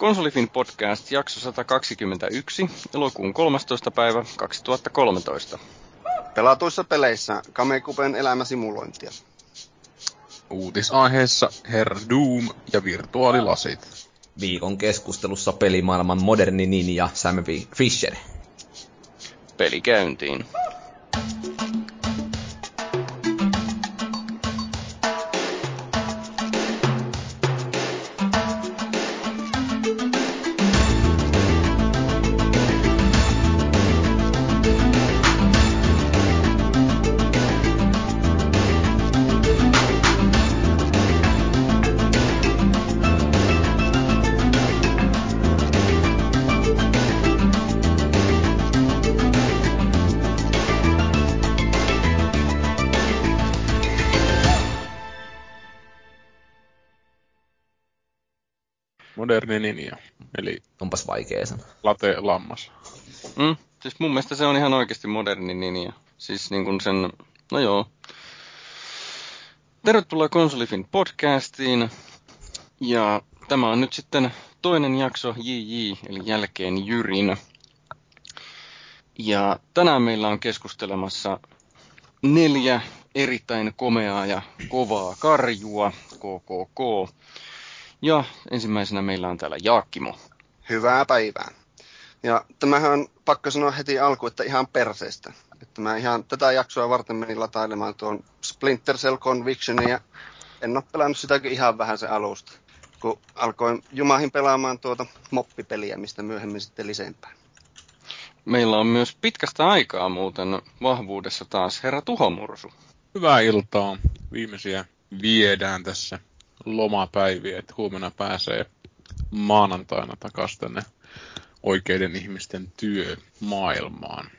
Konsolifin podcast jakso 121, elokuun 13. päivä 2013. Pelatuissa peleissä Kamekupen elämäsimulointia. Uutisaiheessa Herr Doom ja virtuaalilasit. Viikon keskustelussa pelimaailman moderni ninja Sam Fisher. Peli käyntiin. Vaikea sana. late lammas. Mm, siis mun mielestä se on ihan oikeasti moderni ninja. Siis niin kuin sen, no joo. Tervetuloa Konsolifin podcastiin. Ja tämä on nyt sitten toinen jakso JJ, eli jälkeen Jyrin. Ja tänään meillä on keskustelemassa neljä erittäin komeaa ja kovaa karjua, KKK. Ja ensimmäisenä meillä on täällä Jaakkimo. Hyvää päivää. Ja tämähän on pakko sanoa heti alku, että ihan perseestä. Että mä ihan tätä jaksoa varten menin latailemaan tuon Splinter Cell Convictionin ja en ole pelannut sitäkin ihan vähän se alusta. Kun alkoin jumahin pelaamaan tuota moppipeliä, mistä myöhemmin sitten lisempää. Meillä on myös pitkästä aikaa muuten vahvuudessa taas herra Tuhomursu. Hyvää iltaa. Viimeisiä viedään tässä lomapäiviä, että huomenna pääsee maanantaina takaisin tänne oikeiden ihmisten työmaailmaan.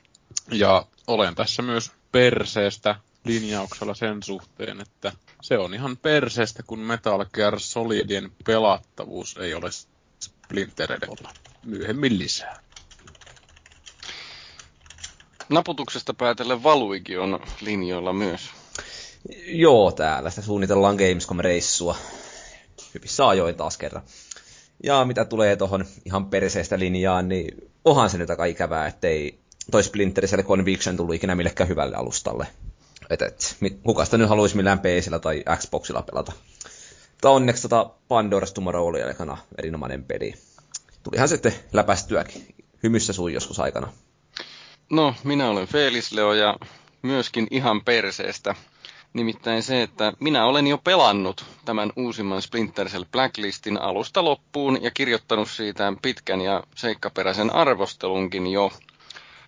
Ja olen tässä myös perseestä linjauksella sen suhteen, että se on ihan perseestä, kun Metal Gear Solidien pelattavuus ei ole Splintereillä. Myöhemmin lisää. Naputuksesta päätellen Valuikin on linjoilla myös. Joo, täällä sitä suunnitellaan Gamescom-reissua. Hyvissä ajoin taas kerran. Ja mitä tulee tuohon ihan perseestä linjaan, niin onhan se nyt aika ikävää, ettei toi Splinter Cell Conviction tullut ikinä millekään hyvälle alustalle. Et, et, kuka sitä nyt haluaisi millään PCllä tai Xboxilla pelata. Mutta onneksi tota Pandora's Tomorrow oli aikana erinomainen peli. Tulihan sitten läpästyäkin. Hymyssä sui joskus aikana. No, minä olen Felis Leo ja myöskin ihan perseestä. Nimittäin se, että minä olen jo pelannut tämän uusimman Splinter Cell Blacklistin alusta loppuun ja kirjoittanut siitä pitkän ja seikkaperäisen arvostelunkin jo.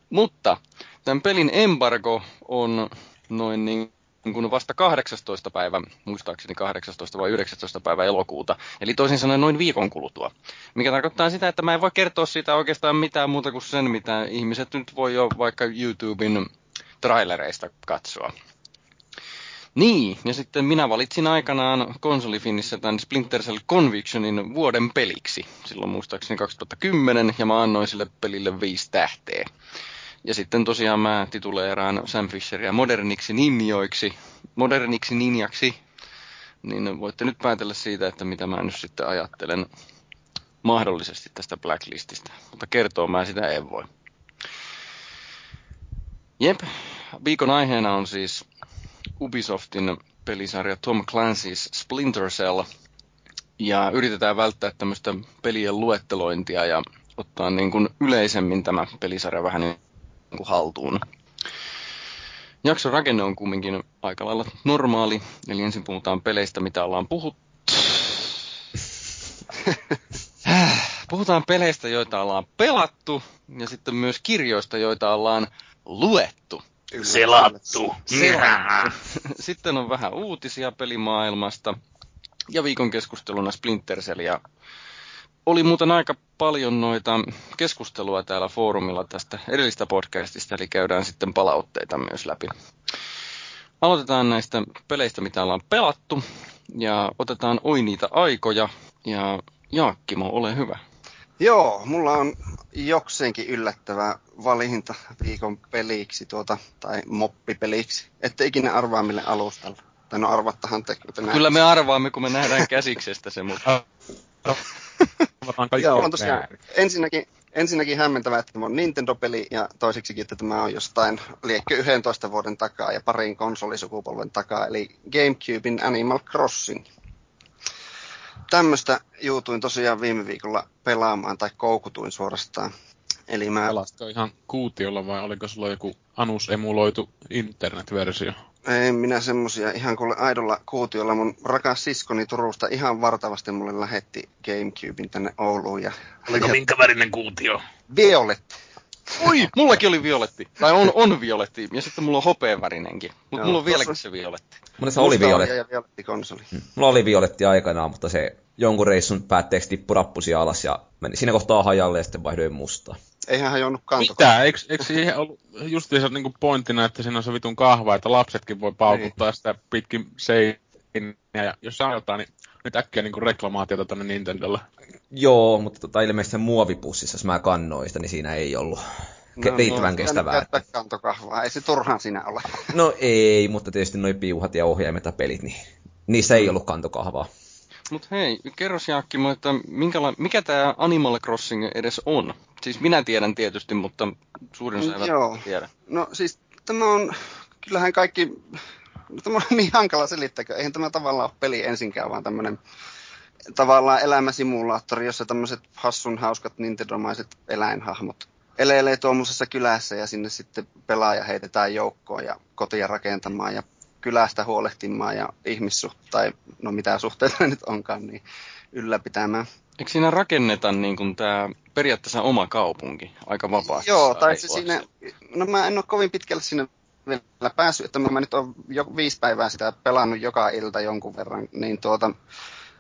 Mutta tämän pelin embargo on noin niin kuin vasta 18. päivä, muistaakseni 18 vai 19. päivä elokuuta, eli toisin sanoen noin viikon kuluttua. Mikä tarkoittaa sitä, että mä en voi kertoa siitä oikeastaan mitään muuta kuin sen, mitä ihmiset nyt voi jo vaikka YouTuben trailereista katsoa. Niin, ja sitten minä valitsin aikanaan konsolifinissä tämän Splinter Cell Convictionin vuoden peliksi, silloin muistaakseni 2010, ja mä annoin sille pelille viisi tähteä. Ja sitten tosiaan mä tituleeraan Sam Fisheria moderniksi ninjoiksi, moderniksi ninjaksi, niin voitte nyt päätellä siitä, että mitä mä nyt sitten ajattelen mahdollisesti tästä Blacklististä, mutta kertoo mä sitä en voi. Jep, viikon aiheena on siis Ubisoftin pelisarja Tom Clancy's Splinter Cell. Ja yritetään välttää tämmöistä pelien luettelointia ja ottaa niin kuin yleisemmin tämä pelisarja vähän niin kuin haltuun. Jakson rakenne on kumminkin aika lailla normaali, eli ensin puhutaan peleistä, mitä ollaan puhuttu. Puhutaan peleistä, joita ollaan pelattu, ja sitten myös kirjoista, joita ollaan luettu. Selattu. Selattu. Sitten on vähän uutisia pelimaailmasta ja viikon keskusteluna Splinter Cell. Ja oli muuten aika paljon noita keskustelua täällä foorumilla tästä edellistä podcastista, eli käydään sitten palautteita myös läpi. Aloitetaan näistä peleistä, mitä ollaan pelattu, ja otetaan Oi niitä aikoja, ja Jaakkimo, ole hyvä. Joo, mulla on jokseenkin yllättävä valinta viikon peliksi tuota, tai moppipeliksi. Ette ikinä arvaa mille alustalla. Tai no arvattahan te. Kyllä me arvaamme, kun me nähdään käsiksestä se, mutta... Joo, on tosiaan, ensinnäkin, ensinnäkin hämmentävää, että tämä on Nintendo-peli ja toiseksikin, että tämä on jostain liekkö 11 vuoden takaa ja parin konsolisukupolven takaa, eli Gamecubein Animal Crossing. Tämmöistä juutuin tosiaan viime viikolla pelaamaan tai koukutuin suorastaan. Eli mä Pelasitko ihan kuutiolla vai oliko sulla joku anus-emuloitu internetversio? En minä semmosia ihan kuule aidolla kuutiolla. Mun rakas siskoni Turusta ihan vartavasti mulle lähetti Gamecubein tänne Ouluun. Ja, Oliko ja minkä värinen kuutio? Violetti. Oi, mullakin oli violetti. Tai on, on violetti. Ja sitten mulla on hopeavärinenkin. Mutta mulla on vieläkin se violetti. Mulla se oli violetti. ja violetti konsoli. Mulla oli violetti aikanaan, mutta se jonkun reissun päätteeksi tippui rappusi alas ja meni siinä kohtaa hajalle ja sitten vaihdoin mustaan. Eihän hajonnut kanto. Mitä? Eikö, eikö siihen ollut justiinsa niinku pointtina, että siinä on se vitun kahva, että lapsetkin voi paukuttaa Niin. sitä pitkin seiniä, ja jos saa jotain, niin nyt äkkiä niinku reklamaatiota tonne Nintendolle. Joo, mutta tota, ilmeisesti se muovipussissa, jos mä kannoin sitä, niin siinä ei ollut ke- No, riittävän no, kestävää. Käyttää kantokahvaa. Ei se turhaan siinä ole. No ei, mutta tietysti noi piuhat ja ohjaimet ja pelit, niin niissä ei ollut kantokahvaa. Mutta hei, kerros Jaakki, että minkäla- mikä tämä Animal Crossing edes on? Siis minä tiedän tietysti, mutta suurin osa eivät Joo. tiedä. No siis tämä on, kyllähän kaikki, no, tämä on niin hankala selittäkö. Eihän tämä tavallaan ole peli ensinkään, vaan tämmöinen tavallaan elämäsimulaattori, jossa tämmöiset hassun hauskat nintendomaiset eläinhahmot eleilee tuommoisessa kylässä ja sinne sitten pelaaja heitetään joukkoon ja kotia rakentamaan ja kylästä huolehtimaan ja ihmissuht tai no mitä suhteita nyt onkaan, niin ylläpitämään. Eikö siinä rakenneta niin kuin tämä periaatteessa oma kaupunki aika vapaasti? Joo, tai se siinä, no mä en ole kovin pitkälle sinne vielä päässyt, että mä nyt olen jo viisi päivää sitä pelannut joka ilta jonkun verran, niin tuota,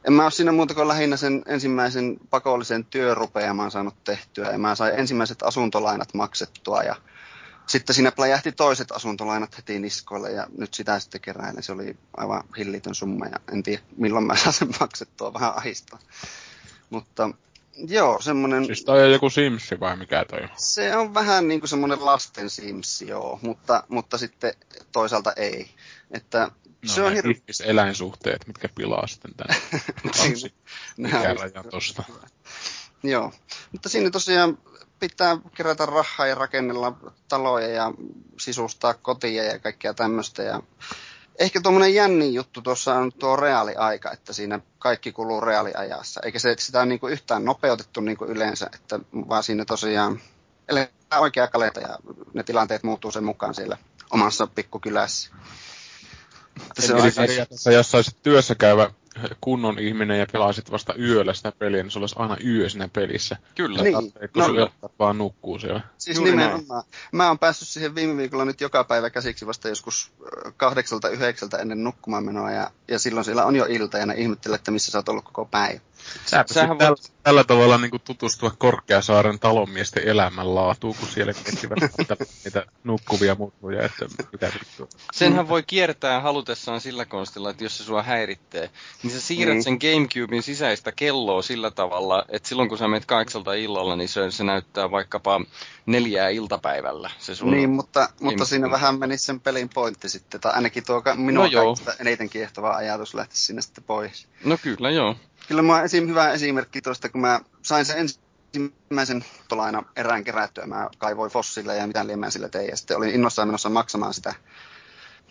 en mä ole siinä muuta kuin lähinnä sen ensimmäisen pakollisen työrupeamaan saanut tehtyä, ja mä sain ensimmäiset asuntolainat maksettua, ja sitten siinä pläjähti toiset asuntolainat heti niskoille, ja nyt sitä sitten keräilen. Se oli aivan hillitön summa, ja en tiedä milloin mä saan sen maksettua, vähän ahistaa. Mutta joo, semmoinen... Siis toi on joku Simsi vai mikä toi on? Se on vähän niin kuin semmoinen lasten Sims, joo, mutta, mutta sitten toisaalta ei. Että No, se on ne hirveän... ihmiseläinsuhteet, mitkä pilaa sitten tän. Mikä raja tosta? Joo, mutta siinä tosiaan pitää kerätä rahaa ja rakennella taloja ja sisustaa kotia ja kaikkea tämmöistä. Ja ehkä tuommoinen jännin juttu tuossa on tuo reaaliaika, että siinä kaikki kuluu reaaliajassa. Eikä se sitä niin kuin yhtään nopeutettu niin kuin yleensä, että vaan siinä tosiaan elää oikea kalenta ja ne tilanteet muuttuu sen mukaan siellä omassa pikkukylässä. Että se on Eli aika... periaatteessa, jos saisit työssä käyvä kunnon ihminen ja pelaisit vasta yöllä sitä peliä, niin se olisi aina yö siinä pelissä. Kyllä. Niin. Kun No, no, vaan nukkuu siellä. Siis Juuri nimenomaan. Mä oon päässyt siihen viime viikolla nyt joka päivä käsiksi vasta joskus äh, kahdeksalta yhdeksältä ennen nukkumaan menoa ja, ja silloin siellä on jo ilta ja ne ihmettelee, että missä sä oot ollut koko päivä. Sä Sähän tällä, voit- tällä tavalla niin kuin tutustua Korkeasaaren talonmiesten elämänlaatuun, kun siellä miettivät niitä, niitä nukkuvia muttuja, että mitä vittua. Senhän voi kiertää halutessaan sillä konstilla, että jos se sua häiritsee, niin sä siirrät Niin. sen Gamecubein sisäistä kelloa sillä tavalla, että silloin kun sä menet kahdeksalta illalla, niin se, se näyttää vaikkapa neljää iltapäivällä. Se sun... Niin, mutta, mutta siinä vähän meni sen pelin pointti sitten, tai ainakin tuo minun No joo. eniten kiehtova ajatus lähti sinne sitten pois. No kyllä, joo. Kyllä mä esim. hyvä esimerkki tuosta, kun mä sain sen ensimmäisen tolaina erään kerättyä. Mä kaivoin fossille ja mitään liemää sillä tein. Ja sitten olin innossaan menossa maksamaan sitä.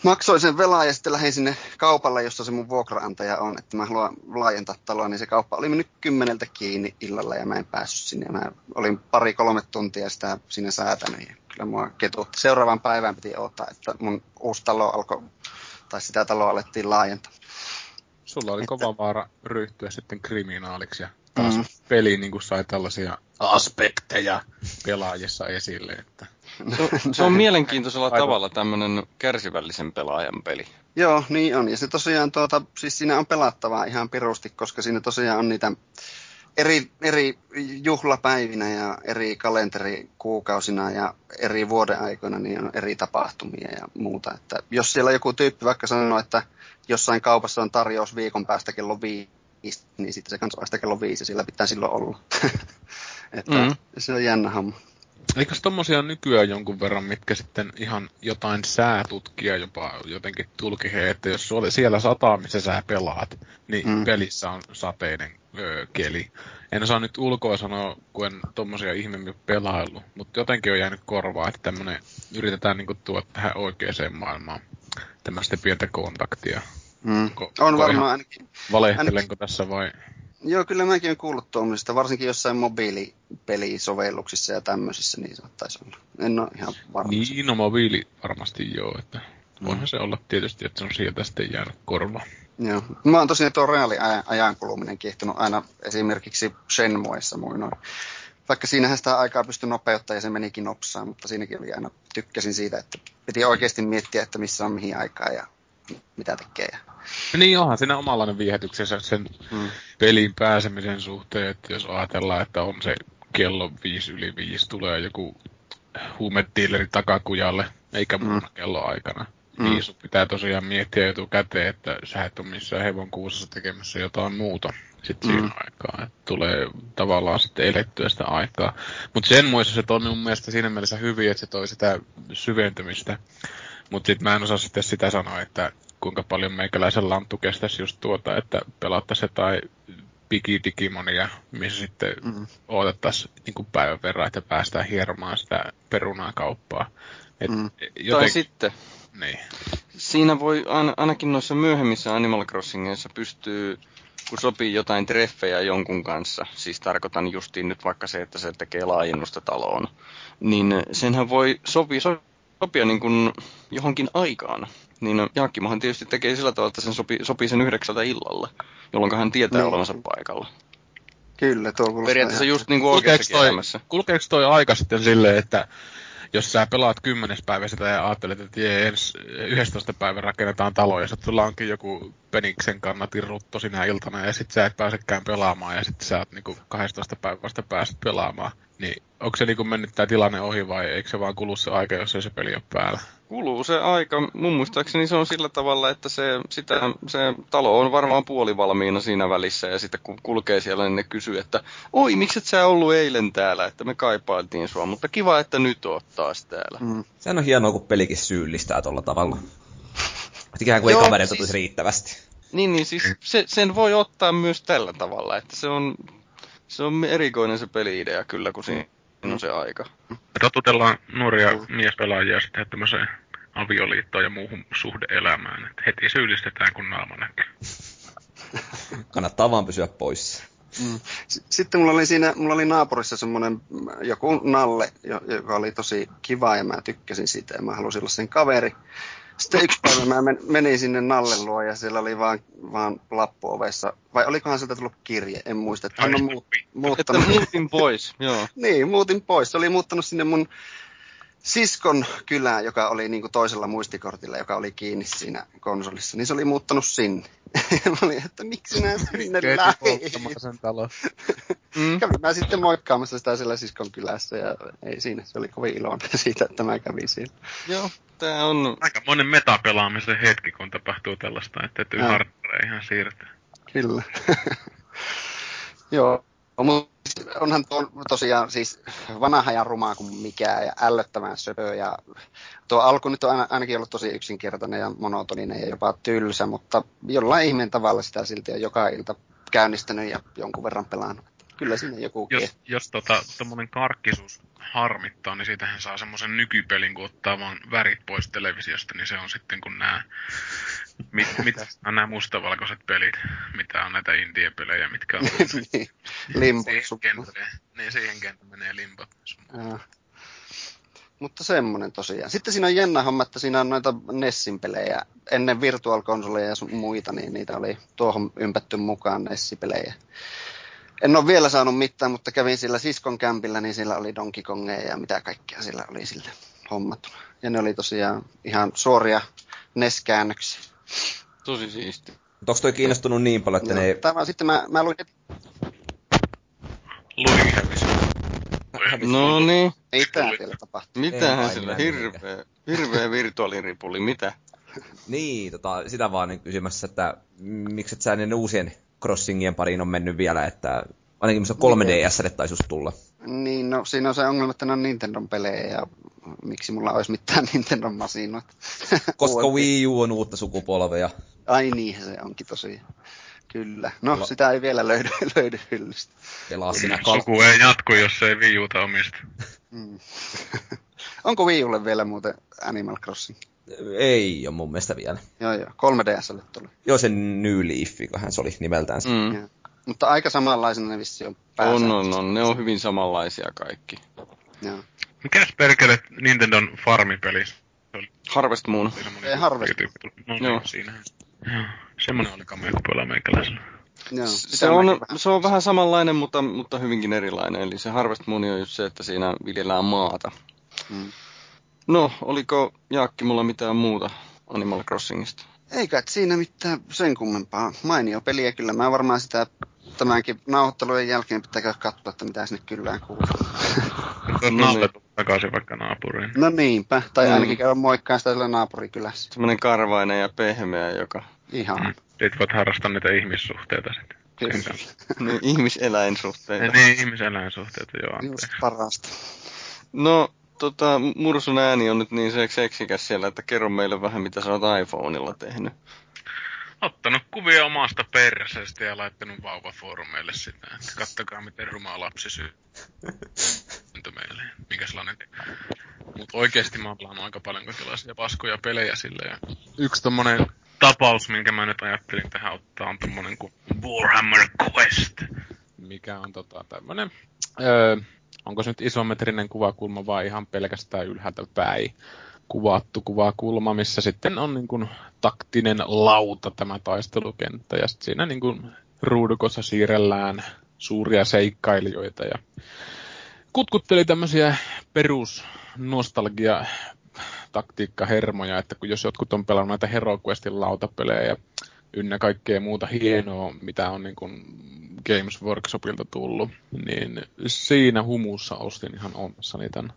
Maksoin sen velan ja sitten lähdin sinne kaupalle, jossa se mun vuokraantaja on, että mä haluan laajentaa taloa, niin se kauppa oli mennyt kymmeneltä kiinni illalla ja mä en päässyt sinne. Mä olin pari-kolme tuntia sitä sinne säätänyt ja kyllä mua ketutti. Seuraavan päivään piti odottaa, että mun uusi talo alkoi, tai sitä taloa alettiin laajentaa. Sulla oli kova vaara ryhtyä sitten kriminaaliksi ja taas Mm. peli niin kuin sai tällaisia aspekteja pelaajissa esille, että Se, on- se on mielenkiintoisella tavalla tämmöinen kärsivällisen pelaajan peli. Joo, niin on. Ja se tosiaan, tuota, siis siinä on pelattavaa ihan pirusti, koska siinä tosiaan on niitä eri, eri juhlapäivinä ja eri kalenterikuukausina ja eri vuodenaikoina niin on eri tapahtumia ja muuta. Että jos siellä joku tyyppi vaikka sanoo, että jossain kaupassa on tarjous viikon päästä kello viisi, niin sitten se kanssa vasta kello viisi ja siellä pitää silloin olla. että Mm. se on jännä homma. Eikös tommosia nykyään jonkun verran, mitkä sitten ihan jotain säätutkia jopa jotenkin tulkihee, että jos sulla siellä sataa, missä sä pelaat, niin Mm. pelissä on sateinen öö, keli. En saa nyt ulkoa sanoa, kun en tommosia ihmeemmin pelailu, mutta jotenkin on jäänyt korvaa, että tämmönen yritetään niinku tuoda tähän oikeaan maailmaan tämmöistä pientä kontaktia. Mm. on varmaan ainakin. Valehtelenko ainakin, tässä vai? Joo, kyllä mäkin olen kuullut tuommoisista, varsinkin jossain mobiilipelisovelluksissa ja tämmöisissä, niin saattaisi olla. En ole ihan varma. Niin, no mobiili varmasti joo, että voihan mm. se olla tietysti, että se on sieltä sitten jäänyt korva. Joo. Mä oon tosiaan tuo reaali ajan kuluminen kiehtonut aina esimerkiksi Shenmuessa muinoin. Vaikka siinähän sitä aikaa pystyi nopeuttaa ja se menikin nopsaan, mutta siinäkin oli aina, tykkäsin siitä, että piti oikeasti miettiä, että missä on mihin aikaa ja mitä tekee. Niin onhan siinä omanlainen viehätyksensä sen mm. pelin pääsemisen suhteen, että jos ajatellaan, että on se kello viisi yli viisi, tulee joku huumetiileri takakujalle, eikä mm. muuna aikana. Mm. Niin sun pitää tosiaan miettiä etukäteen, että sä et ole missään hevon kuusessa tekemässä jotain muuta sitten mm. siinä aikaa. Että tulee tavallaan sitten elettyä sitä aikaa. Mutta sen muissa se toimii mun mielestä siinä mielessä hyvin, että se toi sitä syventymistä. Mutta sitten mä en osaa sitten sitä sanoa, että kuinka paljon meikäläisen lanttu kestäisi just tuota, että pelattaisiin jotain Digimonia, missä sitten mm. odotettaisiin niin päivän verran, että päästään hieromaan sitä perunaa kauppaa. Et mm. joten... Tai sitten, niin. siinä voi ain, ainakin noissa myöhemmissä Animal Crossingeissa pystyy kun sopii jotain treffejä jonkun kanssa, siis tarkoitan justiin nyt vaikka se, että se tekee laajennusta taloon, niin senhän voi sopia, sopia niin kuin johonkin aikaan. Niin Jaakkimahan tietysti tekee sillä tavalla, että sen sopii, sopii sen yhdeksältä illalla, jolloin hän tietää no. olevansa paikalla. Kyllä, tuo kuulostaa Periaatteessa just niin kuin oikeassakin elämässä. Kulkeeko toi aika sitten silleen, että jos sä pelaat kymmenes päivä sitä ja ajattelet, että jee, ensi 11. päivä rakennetaan talo ja sitten sulla onkin joku Peniksen kannatin rutto sinä iltana ja sitten sä et pääsekään pelaamaan ja sitten sä oot niinku 12. päivä vasta pääset pelaamaan. Niin onko se niinku mennyt tämä tilanne ohi vai eikö se vaan kulu se aika, jos ei se peli ole päällä? Kuluu se aika. Mun muistaakseni se on sillä tavalla, että se, sitä, se talo on varmaan puolivalmiina siinä välissä ja sitten kun kulkee siellä, niin ne kysyy, että oi, miksi et sä ollut eilen täällä, että me kaipailtiin sua, mutta kiva, että nyt oot taas täällä. Mm. Sehän on hienoa, kun pelikin syyllistää tuolla tavalla. Ikään kuin ei kavereita siis... riittävästi. Niin, niin siis se, sen voi ottaa myös tällä tavalla, että se on, se on erikoinen se peli-idea kyllä, kun siinä on se aika. Totutellaan nuoria miespelaajia sitten tämmöiseen avioliittoon ja muuhun suhdeelämään. Että heti syyllistetään, kun naama näkyy. Kannattaa vaan pysyä poissa. Mm. Sitten mulla oli siinä, mulla oli naapurissa semmoinen joku nalle, joka oli tosi kiva ja mä tykkäsin siitä ja mä halusin olla sen kaveri. Sitten yksi päivä mä menin sinne Nallen luo ja siellä oli vaan, vaan lappu ovessa. Vai olikohan sieltä tullut kirje, en muista. Että hän on muut, muuttanut. Että muutin pois, joo. niin, muutin pois. Se oli muuttanut sinne mun siskon kylään, joka oli niin kuin toisella muistikortilla, joka oli kiinni siinä konsolissa, niin se oli muuttanut sinne. mä olin, että miksi sinä sinne lähdin? sen talo. mm. Kävin mä sitten moikkaamassa sitä siellä siskon kylässä ja ei siinä, se oli kovin iloinen siitä, että mä kävin siinä. Joo, tää on... Aika monen metapelaamisen hetki, kun tapahtuu tällaista, että täytyy ihan siirtää. Kyllä. Joo, mutta onhan tuo tosiaan siis vanha ja rumaa kuin mikään ja ällöttävän söpö ja tuo alku nyt on ainakin ollut tosi yksinkertainen ja monotoninen ja jopa tylsä, mutta jollain ihmeen tavalla sitä silti on joka ilta käynnistänyt ja jonkun verran pelannut. Kyllä sinne joku Jos, jos tota, tommonen karkkisuus harmittaa, niin siitähän saa semmoisen nykypelin, kun ottaa vaan värit pois televisiosta, niin se on sitten kun nämä mit, mitä on nämä mustavalkoiset pelit, mitä on näitä indie-pelejä, mitkä on... niin, limbo. Siihen kentälle, niin siihen kentälle menee limbo. Mutta semmonen tosiaan. Sitten siinä on jännä homma, että siinä on noita Nessin pelejä. Ennen virtual-konsoleja ja muita, niin niitä oli tuohon ympätty mukaan Nessi-pelejä. En ole vielä saanut mitään, mutta kävin sillä siskon kämpillä, niin sillä oli Donkey Kongeja ja mitä kaikkea sillä oli sille hommattuna. Ja ne oli tosiaan ihan suoria NES-käännöksiä. Tosi siisti. Onko toi kiinnostunut niin paljon, että Joo, ne... Tämä, sitten mä, mä luin... Luin hävisi. No niin. Ei tää vielä tapahtu. Mitähän sillä hirveä, hirveä virtuaaliripuli, mitä? niin, tota, sitä vaan niin kysymässä, että miksi et sä ne uusien crossingien pariin on mennyt vielä, että ainakin missä 3DS niin. taisi just tulla. Niin, no siinä on se ongelma, että ne on Nintendon pelejä ja miksi mulla olisi mitään Nintendon masinoita. Koska Wii U on uutta sukupolvea. Ai niin, se onkin tosiaan. Kyllä. No, Pela- sitä ei vielä löydy, löydy hyllystä. Pelaa siinä kal- Suku ei jatku, jos ei viiuta omista. Mm. Onko Wii Ulle vielä muuten Animal Crossing? Ei ole mun mielestä vielä. Joo, joo. 3DSlle tuli. Joo, se New Leaf, se oli nimeltään. Mm. Mm. Mutta aika samanlaisena ne vissi on On, on, on. Ne on hyvin samanlaisia kaikki. Joo. Mikäs perkele Nintendon Farmi-peli? Harvest Moon. Ei Harvest. No Joo. siinä. Semmonen oli kamea, kun pelaa meikäläisellä. Joo. Se on, vähän- se on vähän samanlainen, mutta, mutta hyvinkin erilainen. Eli se Harvest Moon on just se, että siinä viljellään maata. Mm. No, oliko Jaakki mulla mitään muuta Animal Crossingista? Eikä et siinä mitään sen kummempaa. Mainio peliä kyllä. Mä varmaan sitä tämänkin nauhoittelujen jälkeen pitää käydä katsoa, että mitä sinne kyllään kuuluu. No takaisin vaikka naapuriin. No niinpä. Tai Mm. ainakin käydä moikkaan sitä siellä naapurikylässä. Semmoinen karvainen ja pehmeä, joka... Ihan. Mm. Sitten voit harrastaa niitä ihmissuhteita sitten. Kanssa. Niin, ihmiseläinsuhteita. Ja niin, ihmiseläinsuhteita, joo. Just anteeksi. parasta. No, tota, Mursun ääni on nyt niin se- seksikäs siellä, että kerro meille vähän, mitä sä oot iPhoneilla tehnyt. Ottanut kuvia omasta perseestä ja laittanut vauvafoorumeille sitä, että kattokaa miten ruma lapsi syntyi meille. Mikä sellainen. Mut oikeesti mä oon aika paljon kaikenlaisia paskoja pelejä sille ja yksi tommonen tapaus, minkä mä nyt ajattelin tähän ottaa, on tommonen kuin Warhammer Quest. Mikä on tota tämmönen, öö, onko se nyt isometrinen kuvakulma vai ihan pelkästään ylhäältä päin kuvattu kuvakulma, missä sitten on niin kuin taktinen lauta tämä taistelukenttä. Ja sitten siinä niin kuin ruudukossa siirrellään suuria seikkailijoita ja kutkutteli tämmöisiä perus nostalgia taktiikkahermoja, että kun jos jotkut on pelannut näitä Hero Questin lautapelejä ja ynnä kaikkea muuta hienoa, mitä on niin kuin Games Workshopilta tullut, niin siinä humussa ostin ihan omissani tämän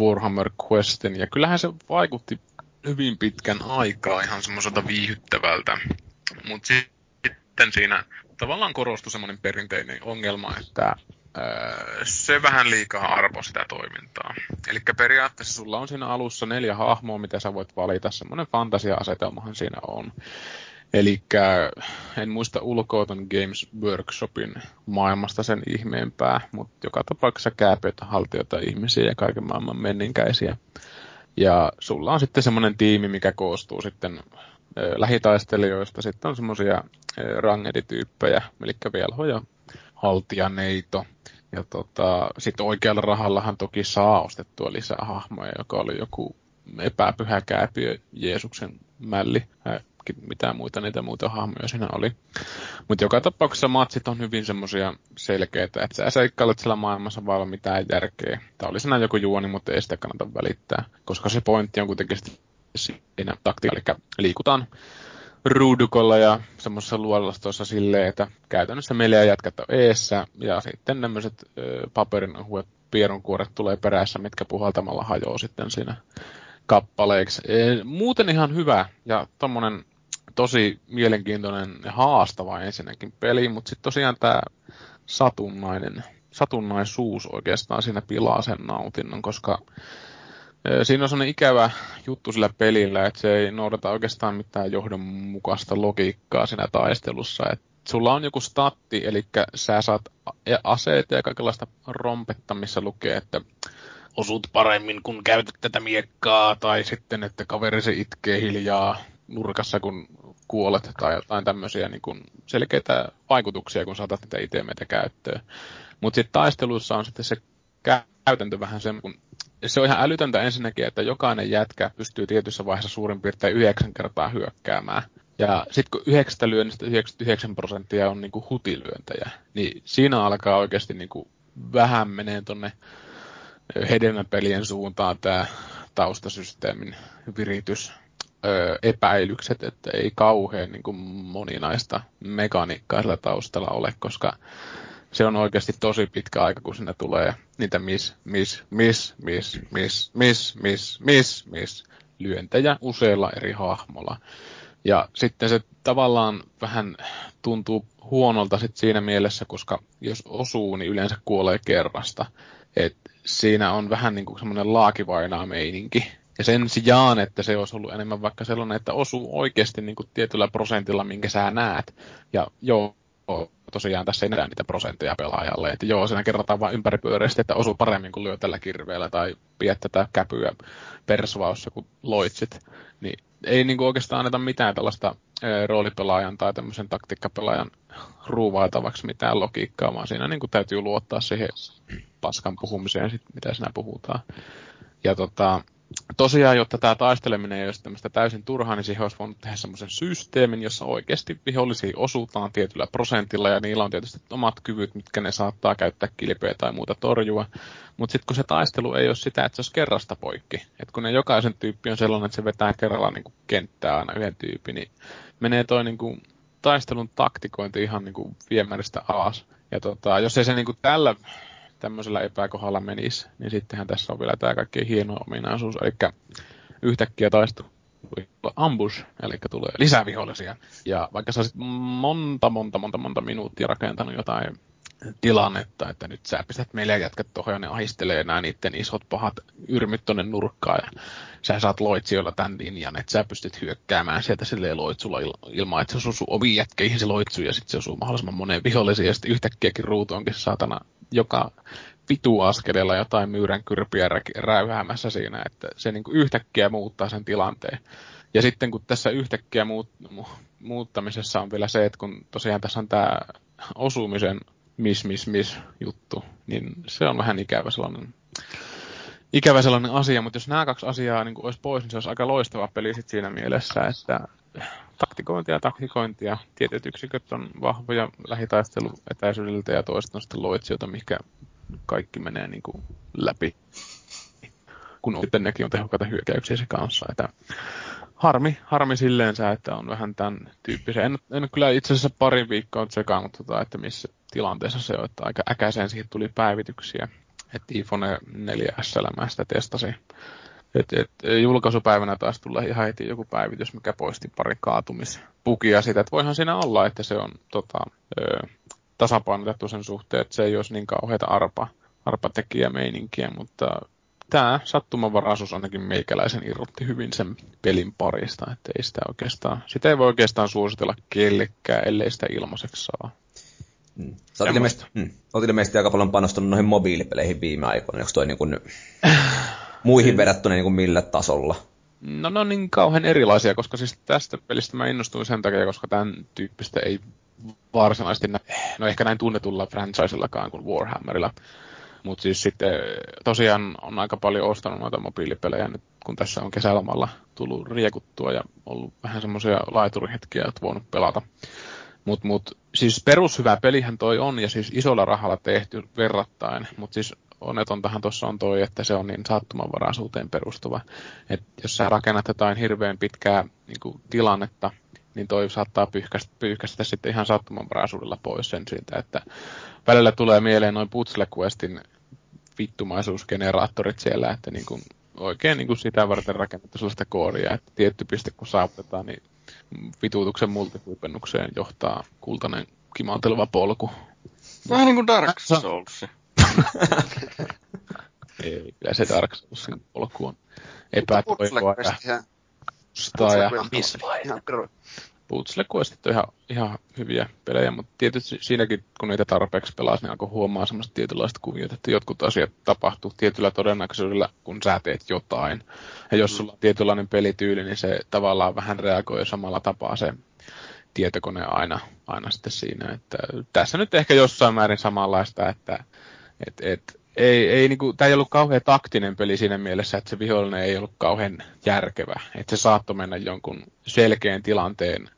Warhammer Questin. Ja kyllähän se vaikutti hyvin pitkän aikaa ihan semmoiselta viihyttävältä. Mutta sitten siinä tavallaan korostui semmoinen perinteinen ongelma, että öö, se vähän liikaa arvo sitä toimintaa. Eli periaatteessa sulla on siinä alussa neljä hahmoa, mitä sä voit valita. Semmoinen fantasia-asetelmahan siinä on. Eli en muista ulkoa ton Games Workshopin maailmasta sen ihmeempää, mutta joka tapauksessa kääpiöitä, haltijoita, ihmisiä ja kaiken maailman menninkäisiä. Ja sulla on sitten semmoinen tiimi, mikä koostuu sitten lähitaistelijoista. Sitten on semmoisia rangedityyppejä, eli velhoja, haltijaneito. Ja tota, sitten oikealla rahallahan toki saa ostettua lisää hahmoja, joka oli joku epäpyhä kääpiö Jeesuksen mälli. Äh, mitä muita niitä muita hahmoja siinä oli. Mutta joka tapauksessa matsit on hyvin semmoisia selkeitä, että sä seikkailet siellä maailmassa vaan mitään järkeä. Tämä oli siinä joku juoni, mutta ei sitä kannata välittää, koska se pointti on kuitenkin siinä taktiikalla, eli liikutaan ruudukolla ja semmoisessa luolastossa silleen, että käytännössä meillä jätkät on eessä ja sitten tämmöiset paperin ohuet pierunkuoret tulee perässä, mitkä puhaltamalla hajoaa sitten siinä kappaleiksi. Muuten ihan hyvä ja tommonen tosi mielenkiintoinen ja haastava ensinnäkin peli, mutta sitten tosiaan tämä satunnainen, satunnaisuus oikeastaan siinä pilaa sen nautinnon, koska siinä on sellainen ikävä juttu sillä pelillä, että se ei noudata oikeastaan mitään johdonmukaista logiikkaa siinä taistelussa, että sulla on joku statti, eli sä saat aseita ja kaikenlaista rompetta, missä lukee, että osut paremmin, kun käytät tätä miekkaa, tai sitten, että kaverisi itkee hiljaa nurkassa, kun kuolet, tai jotain tämmöisiä niin kuin selkeitä vaikutuksia, kun saatat niitä itemeitä käyttöön. Mutta sitten taistelussa on sitten se käytäntö vähän sen, kun se on ihan älytöntä ensinnäkin, että jokainen jätkä pystyy tietyssä vaiheessa suurin piirtein yhdeksän kertaa hyökkäämään. Ja sitten kun yhdeksästä lyönnistä 99 prosenttia on niinku hutilyöntäjä, niin siinä alkaa oikeasti niinku vähän menee tonne hedelmäpelien suuntaan tämä taustasysteemin viritys öö, epäilykset, että ei kauhean niin kuin moninaista mekaniikkaa sillä taustalla ole, koska se on oikeasti tosi pitkä aika, kun sinne tulee niitä miss, miss, miss, miss, miss, miss, miss, miss, miss lyöntejä useilla eri hahmolla. Ja sitten se tavallaan vähän tuntuu huonolta sit siinä mielessä, koska jos osuu, niin yleensä kuolee kerrasta. Et siinä on vähän niin kuin semmoinen laakivainaa meininki. Ja sen sijaan, että se olisi ollut enemmän vaikka sellainen, että osuu oikeasti niin kuin tietyllä prosentilla, minkä sä näet. Ja joo, tosiaan tässä ei näe niitä prosentteja pelaajalle. Että joo, siinä kerrotaan vain ympäripyöreästi, että osuu paremmin kuin lyö tällä kirveellä tai pidät tätä käpyä persvaussa kuin loitsit. Niin ei niin kuin oikeastaan anneta mitään tällaista roolipelaajan tai tämmöisen taktiikkapelaajan ruuvaitavaksi mitään logiikkaa, vaan siinä niin kuin täytyy luottaa siihen paskan puhumiseen, sit, mitä siinä puhutaan. Ja tota, tosiaan, jotta tämä taisteleminen ei olisi tämmöistä täysin turhaa, niin siihen olisi voinut tehdä semmoisen systeemin, jossa oikeasti vihollisia osuutaan tietyllä prosentilla, ja niillä on tietysti omat kyvyt, mitkä ne saattaa käyttää kilpeä tai muuta torjua. Mutta sitten kun se taistelu ei ole sitä, että se olisi kerrasta poikki, että kun ne jokaisen tyyppi on sellainen, että se vetää kerralla niin kuin kenttää aina yhden tyypin, niin menee toi niin kuin taistelun taktikointi ihan niin kuin viemäristä alas. Ja tota, jos ei se niin kuin tällä tämmöisellä epäkohdalla menisi, niin sittenhän tässä on vielä tämä kaikkein hieno ominaisuus, eli yhtäkkiä taistelu ambush, eli tulee lisää vihollisia. Ja vaikka sä olisit monta, monta, monta, monta minuuttia rakentanut jotain tilannetta, että nyt sä pistät meille jätkät tuohon ja ne ahistelee nämä niiden isot pahat yrmit tonne nurkkaan ja sä saat loitsijoilla tämän linjan, että sä pystyt hyökkäämään sieltä silleen loitsulla il- ilman, että se osuu ovi jätkeihin se loitsu ja sitten se osuu mahdollisimman moneen vihollisiin ja sitten yhtäkkiäkin ruutu onkin saatana joka vitu askeleella jotain myyrän kyrpiä räyhäämässä siinä, että se niin kuin yhtäkkiä muuttaa sen tilanteen. Ja sitten kun tässä yhtäkkiä muut, mu, muuttamisessa on vielä se, että kun tosiaan tässä on tämä osumisen miss, miss, miss juttu, niin se on vähän ikävä sellainen, ikävä sellainen asia, mutta jos nämä kaksi asiaa niin olisi pois, niin se olisi aika loistava peli sit siinä mielessä, että taktikointia, taktikointia, tietyt yksiköt on vahvoja lähitaistelu etäisyydeltä ja toiset on sitten loitsijoita, mikä kaikki menee niin kuin läpi, kun sitten nekin on tehokkaita hyökkäyksiä se kanssa. Että harmi, harmi silleensä, että on vähän tämän tyyppisen. En, en kyllä itse asiassa pari viikkoa tsekannut, tota, että missä tilanteessa se että aika äkäiseen siihen tuli päivityksiä. Että iPhone 4 SLM sitä testasi. Et, et, julkaisupäivänä taas tulla ihan heti joku päivitys, mikä poisti pari kaatumispukia sitä. Että voihan siinä olla, että se on tota, ö, tasapainotettu sen suhteen, että se ei olisi niin kauheita arpa, arpatekijämeininkiä, mutta tämä sattumanvaraisuus ainakin meikäläisen irrotti hyvin sen pelin parista, että ei sitä oikeastaan, sitä ei voi oikeastaan suositella kellekään, ellei sitä ilmaiseksi saa. Mm. Sä oot ilmeisesti, mm, ilmeisesti aika paljon panostanut noihin mobiilipeleihin viime aikoina, onko toi niin kuin muihin verrattuna niin kuin millä tasolla? No, no niin kauhean erilaisia, koska siis tästä pelistä mä innostuin sen takia, koska tämän tyyppistä ei varsinaisesti, no ehkä näin tunnetulla franchisellakaan kuin Warhammerilla. Mutta siis sitten tosiaan on aika paljon ostanut noita mobiilipelejä nyt, kun tässä on kesälomalla tullut riekuttua ja ollut vähän semmoisia laiturihetkiä, että voinut pelata. Mutta mut, siis perushyvä pelihän toi on ja siis isolla rahalla tehty verrattain, mutta siis onnetontahan tuossa on toi, että se on niin sattumanvaraisuuteen perustuva. Että jos sä rakennat jotain hirveän pitkää niin kuin, tilannetta, niin toi saattaa pyyhkäistä, pyyhkäistä sitten ihan sattumanvaraisuudella pois sen siitä, että välillä tulee mieleen noin Putsle Questin vittumaisuusgeneraattorit siellä, että niin kuin oikein niin kuin sitä varten rakennettu sellaista koodia, että tietty piste kun saavutetaan, niin vituutuksen multihuipennukseen johtaa kultainen kimalteleva polku. Vähän niin kuin Dark Souls. Ei, kyllä se Dark Soulsin polku on epätoivoa ja ja missä Putsle Questit on ihan, ihan hyviä pelejä, mutta tietysti siinäkin, kun niitä tarpeeksi pelaa, niin alkoi huomaa semmoista tietynlaista kuviota, että jotkut asiat tapahtuu tietyllä todennäköisyydellä, kun sä teet jotain. Ja jos mm. sulla on tietynlainen pelityyli, niin se tavallaan vähän reagoi samalla tapaa se tietokone aina, aina sitten siinä. Että tässä nyt ehkä jossain määrin samanlaista, että et, et, ei, ei niinku, tämä ei ollut kauhean taktinen peli siinä mielessä, että se vihollinen ei ollut kauhean järkevä. Että se saattoi mennä jonkun selkeän tilanteen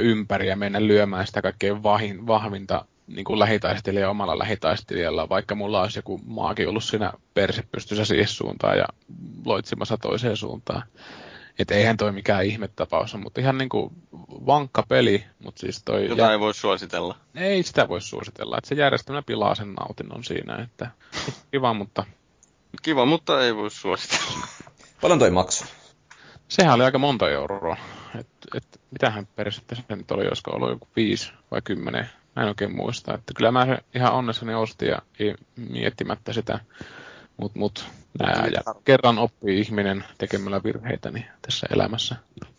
ympäri ja mennä lyömään sitä kaikkein vahin, vahvinta niin kuin lähitaistelijaa omalla lähitaistelijalla, vaikka mulla olisi joku maakin ollut siinä persepystyssä siihen suuntaan ja loitsimassa toiseen suuntaan. Että eihän toi mikään ihmetapaus on, mutta ihan niinku vankka peli. Mutta siis toi Jota jär... ei voi suositella. Ei sitä voi suositella. Että se järjestelmä pilaa sen nautinnon siinä. Että kiva, mutta... Kiva, mutta ei voi suositella. Paljon toi maksoi? Sehän oli aika monta euroa. Et, et, mitähän periaatteessa se nyt oli, olisiko ollut joku viisi vai kymmenen. Mä en oikein muista. Että kyllä mä ihan onnessani ostin ja miettimättä sitä Mut, mut nää, ja kerran oppii ihminen tekemällä virheitä niin tässä elämässä.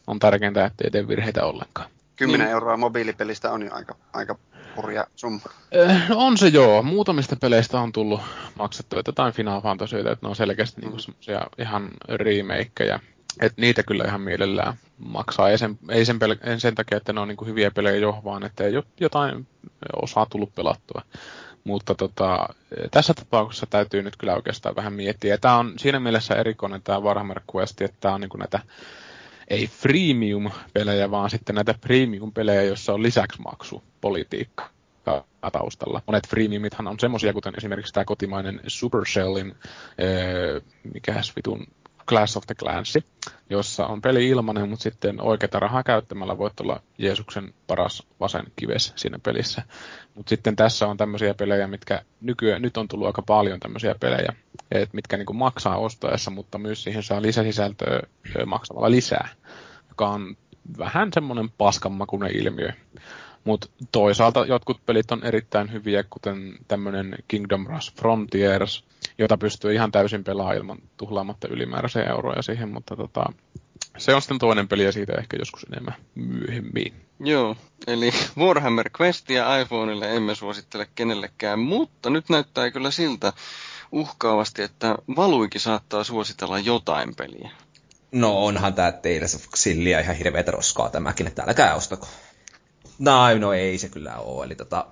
On tärkeintä, ettei tee virheitä ollenkaan. 10 niin. euroa mobiilipelistä on jo aika, aika hurja summa. Eh, no on se joo. Muutamista peleistä on tullut maksettu, että jotain Final Fantasyitä, että ne on selkeästi mm. niinku ihan remakeja. Et niitä kyllä ihan mielellään maksaa. Ei sen, ei sen, pel- ei sen takia, että ne on niinku hyviä pelejä jo, vaan että ei jotain osaa tullut pelattua. Mutta tota, tässä tapauksessa täytyy nyt kyllä oikeastaan vähän miettiä. Tämä on siinä mielessä erikoinen tämä Warhammer Quest, että tämä on niinku näitä ei freemium-pelejä, vaan sitten näitä premium-pelejä, joissa on lisäksi maksupolitiikka taustalla. Monet freemiumithan on semmoisia, kuten esimerkiksi tämä kotimainen Supercellin, mikä vitun Class of the Clans, jossa on peli ilmanen, mutta sitten oikeita rahaa käyttämällä voit olla Jeesuksen paras vasen kives siinä pelissä. Mutta sitten tässä on tämmöisiä pelejä, mitkä nykyään, nyt on tullut aika paljon tämmöisiä pelejä, et mitkä niinku maksaa ostaessa, mutta myös siihen saa lisäsisältöä maksamalla lisää, joka on vähän semmoinen paskanmakuinen ilmiö. Mutta toisaalta jotkut pelit on erittäin hyviä, kuten tämmöinen Kingdom Rush Frontiers, jota pystyy ihan täysin pelaamaan ilman tuhlaamatta ylimääräisiä euroja siihen, mutta tota, se on sitten toinen peli ja siitä ehkä joskus enemmän myöhemmin. Joo, eli Warhammer Questia iPhoneille emme suosittele kenellekään, mutta nyt näyttää kyllä siltä uhkaavasti, että Valuikin saattaa suositella jotain peliä. No onhan tää teillä se silliä ihan hirveetä roskaa tämäkin, että älkää ostako. No, no ei se kyllä ole. Eli tota,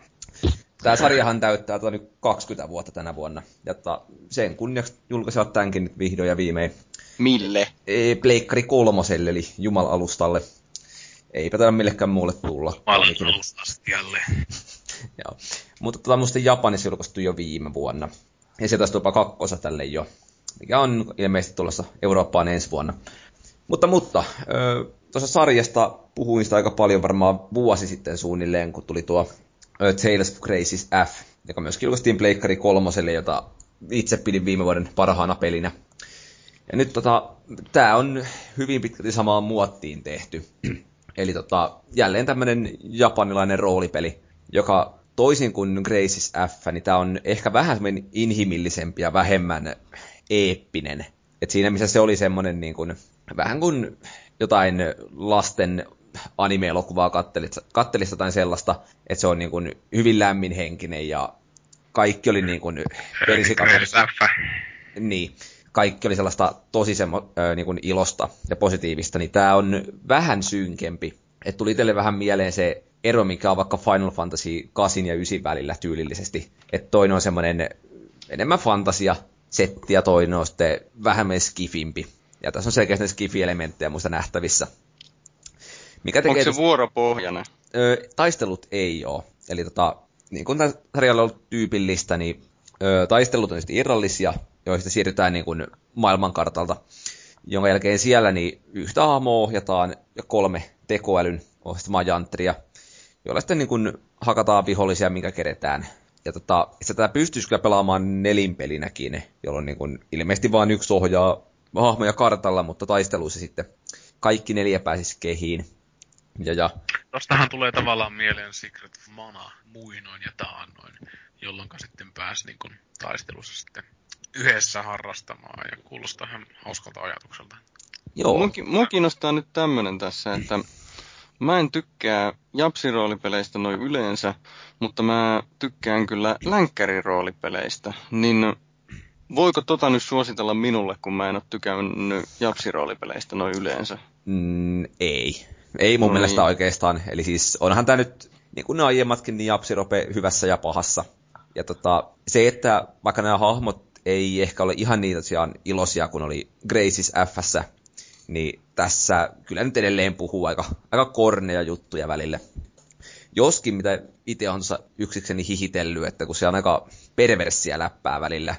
tämä sarjahan täyttää tota nyt 20 vuotta tänä vuonna. Ja tota, sen kunniaksi julkaisivat tämänkin nyt vihdoin ja viimein. Mille? Pleikkari kolmoselle, eli Jumal-alustalle. Eipä tämä millekään muulle tulla. Jumal-alustastialle. Joo. Mutta tota, musta Japanissa julkaistu jo viime vuonna. Ja sieltä jopa kakkosa tälle jo. Mikä on ilmeisesti tulossa Eurooppaan ensi vuonna. Mutta, mutta tuossa sarjasta puhuin sitä aika paljon varmaan vuosi sitten suunnilleen, kun tuli tuo Tales of Graces F, joka myöskin julkaistiin Pleikkari kolmoselle, jota itse pidin viime vuoden parhaana pelinä. Ja nyt tota, tämä on hyvin pitkälti samaan muottiin tehty. Eli tota, jälleen tämmöinen japanilainen roolipeli, joka toisin kuin Graces F, niin tämä on ehkä vähän inhimillisempi ja vähemmän eeppinen. Et siinä missä se oli semmoinen niin kuin, vähän kuin jotain lasten anime-elokuvaa kattelit jotain sellaista, että se on niin kuin hyvin lämminhenkinen ja kaikki oli niin kuin. Niin, kaikki oli sellaista tosi semmo, äh, niin kuin ilosta ja positiivista, niin tämä on vähän synkempi. Et tuli itselle vähän mieleen se ero, mikä on vaikka Final Fantasy 8 ja 9 välillä tyylillisesti. Että toinen on semmoinen enemmän fantasia setti ja toinen on sitten vähemmän skifimpi. Ja tässä on selkeästi skifi-elementtejä muista nähtävissä. Mikä tekee Onko se vuoropohjainen? Öö, taistelut ei ole. Eli tota, niin kuin sarjalla on ollut tyypillistä, niin öö, taistelut on irrallisia, joista siirrytään niin kuin maailmankartalta, jonka jälkeen siellä niin yhtä hahmoa ohjataan ja kolme tekoälyn ohjastamaa jantria, joilla sitten niin kuin hakataan vihollisia, mikä keretään. Ja tota, sitä pystyisi kyllä pelaamaan nelinpelinäkin, jolloin niin kuin ilmeisesti vain yksi ohjaa hahmoja kartalla, mutta taisteluissa sitten kaikki neljä pääsisi kehiin. Ja, ja. Tostahan tulee tavallaan mieleen Secret of Mana muinoin ja taannoin, jolloin sitten pääsi niin kuin, taistelussa sitten yhdessä harrastamaan ja kuulostaa ihan hauskalta ajatukselta. Joo. Mua, mua kiinnostaa nyt tämmöinen tässä, että mä en tykkää japsiroolipeleistä noin yleensä, mutta mä tykkään kyllä länkkäriroolipeleistä. Niin voiko tota nyt suositella minulle, kun mä en ole tykännyt japsiroolipeleistä noin yleensä? Mm, ei. Ei mun no mielestä niin. oikeastaan. Eli siis onhan tämä nyt, niin kuin ne aiemmatkin, niin japsirope hyvässä ja pahassa. Ja tota, se, että vaikka nämä hahmot ei ehkä ole ihan niitä tosiaan iloisia, kun oli Graces f niin tässä kyllä nyt edelleen puhuu aika, aika korneja juttuja välillä. Joskin, mitä itse on yksikseni hihitellyt, että kun se on aika perversiä läppää välillä,